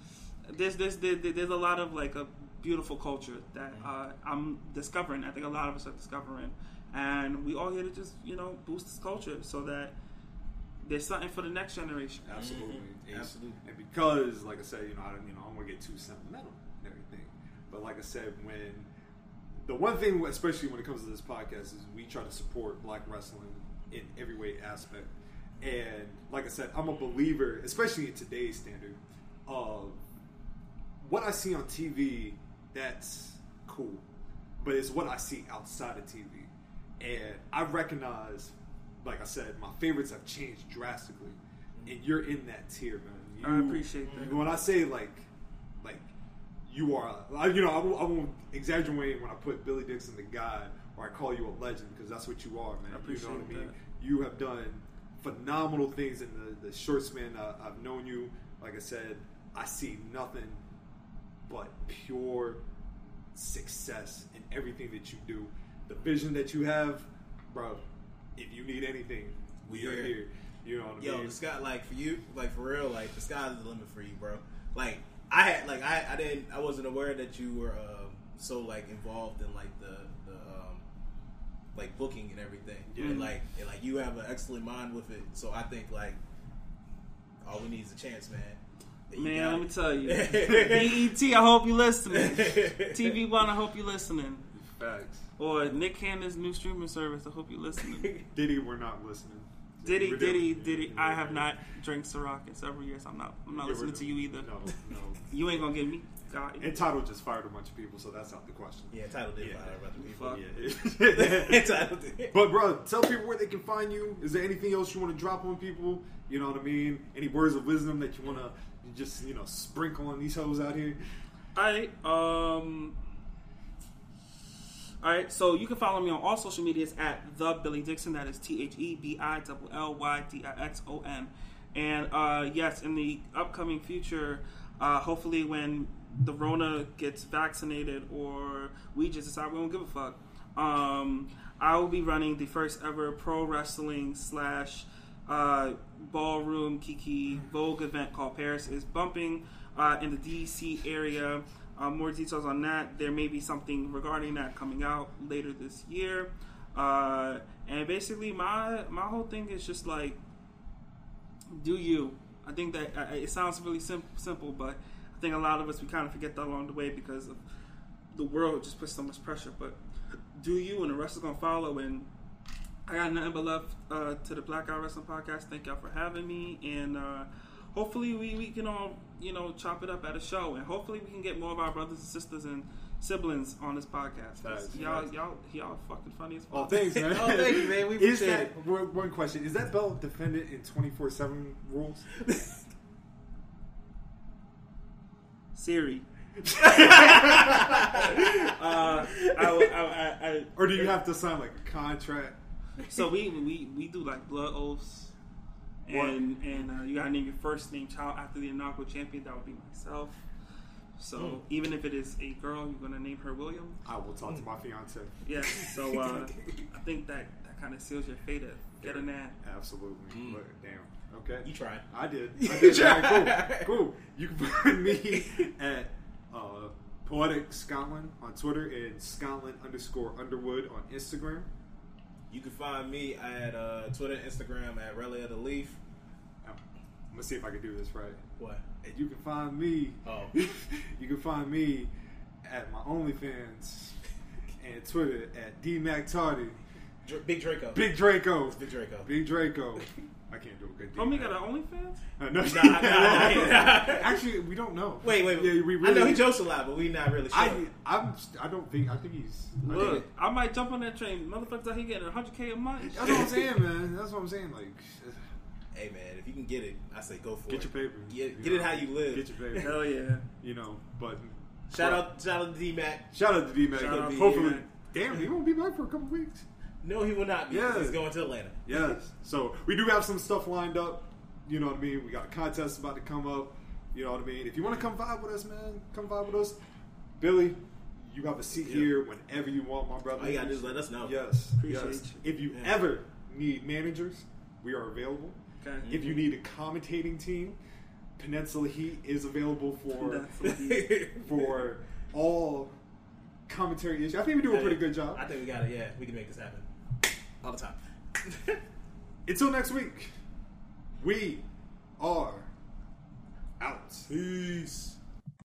(laughs) there's there's there, there's a lot of like a beautiful culture that uh, I'm discovering. I think a lot of us are discovering, and we all here to just you know boost this culture so that there's something for the next generation. Absolutely, And- Absolutely. And because, like I said, you know, I don't, you know, I don't want to get too sentimental and everything. But like I said, when the one thing, especially when it comes to this podcast, is we try to support black wrestling in every way aspect. And like I said, I'm a believer, especially in today's standard, of what I see on TV. That's cool, but it's what I see outside of TV. And I recognize, like I said, my favorites have changed drastically, and you're in that tier, man. I You- appreciate that. When I say like you are, you know, I won't, I won't exaggerate when I put Billy Dixon the God, or I call you a legend because that's what you are, man. I appreciate you know what I mean? that. You have done phenomenal things in the, the short span I, I've known you. Like I said, I see nothing but pure success in everything that you do. The vision that you have, bro. If you need anything, we are here. You know what I Yo, mean? the sky, like for you, like for real, like the sky's the limit for you, bro. Like I had, like I, I didn't, I wasn't aware that you were um, so like involved in like the, the um, like booking and everything, Yeah. and like, and like you have an excellent mind with it. So I think like all we need is a chance, man. Man, let me it. tell you, (laughs) BET, I hope you listening. TV One, I hope you listening. Facts. Or Nick Cannon's new streaming service, I hope you listening. (laughs) Diddy, we're not listening. Diddy, We're Diddy, doing- Diddy. I have not drank Ciroc in several years. I'm not. I'm not Yeah, listening to you either. No, no. (laughs) You ain't gonna get me. God. And Tidal just fired a bunch of people, so that's out the question. Yeah, Tidal did Yeah. fire other people. Fuck. Yeah. (laughs) (laughs) Tidal did. but bro, tell people where they can find you. Is there anything else you want to drop on people? You know what I mean? Any words of wisdom that you want to just you know sprinkle on these hoes out here? Alright, um Alright, so you can follow me on all social medias at the Billy Dixon. That is T H E B I L L Y D I X O N. And uh, yes, in the upcoming future, uh, hopefully when the Rona gets vaccinated or we just decide we don't give a fuck, um, I will be running the first ever pro wrestling slash uh, ballroom Kiki Vogue event called Paris is Bumping uh, in the DC area. Uh, more details on that. There may be something regarding that coming out later this year. Uh, and basically, my my whole thing is just like, do you? I think that uh, it sounds really sim- simple, but I think a lot of us we kind of forget that along the way because of the world just puts so much pressure. But do you, and the rest is gonna follow. And I got nothing but love uh, to the Black Guy Wrestling Podcast. Thank y'all for having me, and uh, hopefully we, we can all you know chop it up at a show, and hopefully we can get more of our brothers and sisters and siblings on this podcast. 'Cause Facts, y'all, facts. y'all, y'all fucking funny as fuck. Oh, thanks, man. Oh, thank you, man. We is appreciate that it. one one question? Is that belt defended in twenty four seven rules? (laughs) Siri. (laughs) uh, I, I, I, I, Or do you have to sign like a contract? so we, we we do like blood oaths, and and uh, you gotta name your first name child after the inaugural champion. That would be myself. So even if it is a girl, you're gonna name her William. I will talk to my fiance. Yeah. So uh, (laughs) I think that that kind of seals your fate at getting that. Absolutely. But, damn. Okay. You tried. I did. (laughs) I did. All right, cool. Cool. You can find me at uh, Poetic Scotland on Twitter and Scotland underscore Underwood on Instagram. You can find me at uh, Twitter, Instagram at Rale of the Leaf. I'm gonna see if I can do this right. What? And you can find me. Oh. (laughs) you can find me at my OnlyFans and Twitter at DMacTardy. Dr- Big Draco. Big Draco. Big Draco. Big Draco. I can't do a good. Homie D-Mac. got an OnlyFans. Uh, no, (laughs) Nah, nah, nah. (laughs) Actually, we don't know. Wait, wait. Yeah, we I know he jokes a lot, but we not really sure. I, I'm. I don't think. I think he's. I Look, think- I might jump on that train. Motherfuckers out here getting 100k a month. that's what I'm saying, man. That's what I'm saying. Like, hey man, if you can get it, I say go for get it. Get your paper. Get, get it how you live. Get your paper. (laughs) Hell yeah. You know, but Shout out, shout out to D Mac. shout out to D Mac. Shout out to Hopefully, D-Mac. damn, he won't be back for a couple weeks. No, he will not be. Yeah. He's going to Atlanta. Yes. So we do have some stuff lined up. You know what I mean? We got a contest about to come up. You know what I mean? If you want to come vibe with us, man, come vibe with us. Billy, you have a seat Yeah. here whenever you want, my brother. All you gotta do let us know. Yes. Appreciate yes. you. If you Yeah. ever need managers, we are available. Okay. If you mm-hmm. need a commentating team, Peninsula Heat is available for (laughs) for all commentary issues. I think we do a pretty good job. I think we got it. Yeah, we can make this happen all the time. (laughs) Until next week, we are out. Peace.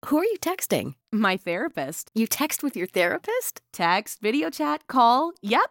Who are you texting? My therapist. You text with your therapist? Text, video chat, call. Yep.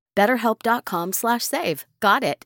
BetterHelp.com slash save. Got it.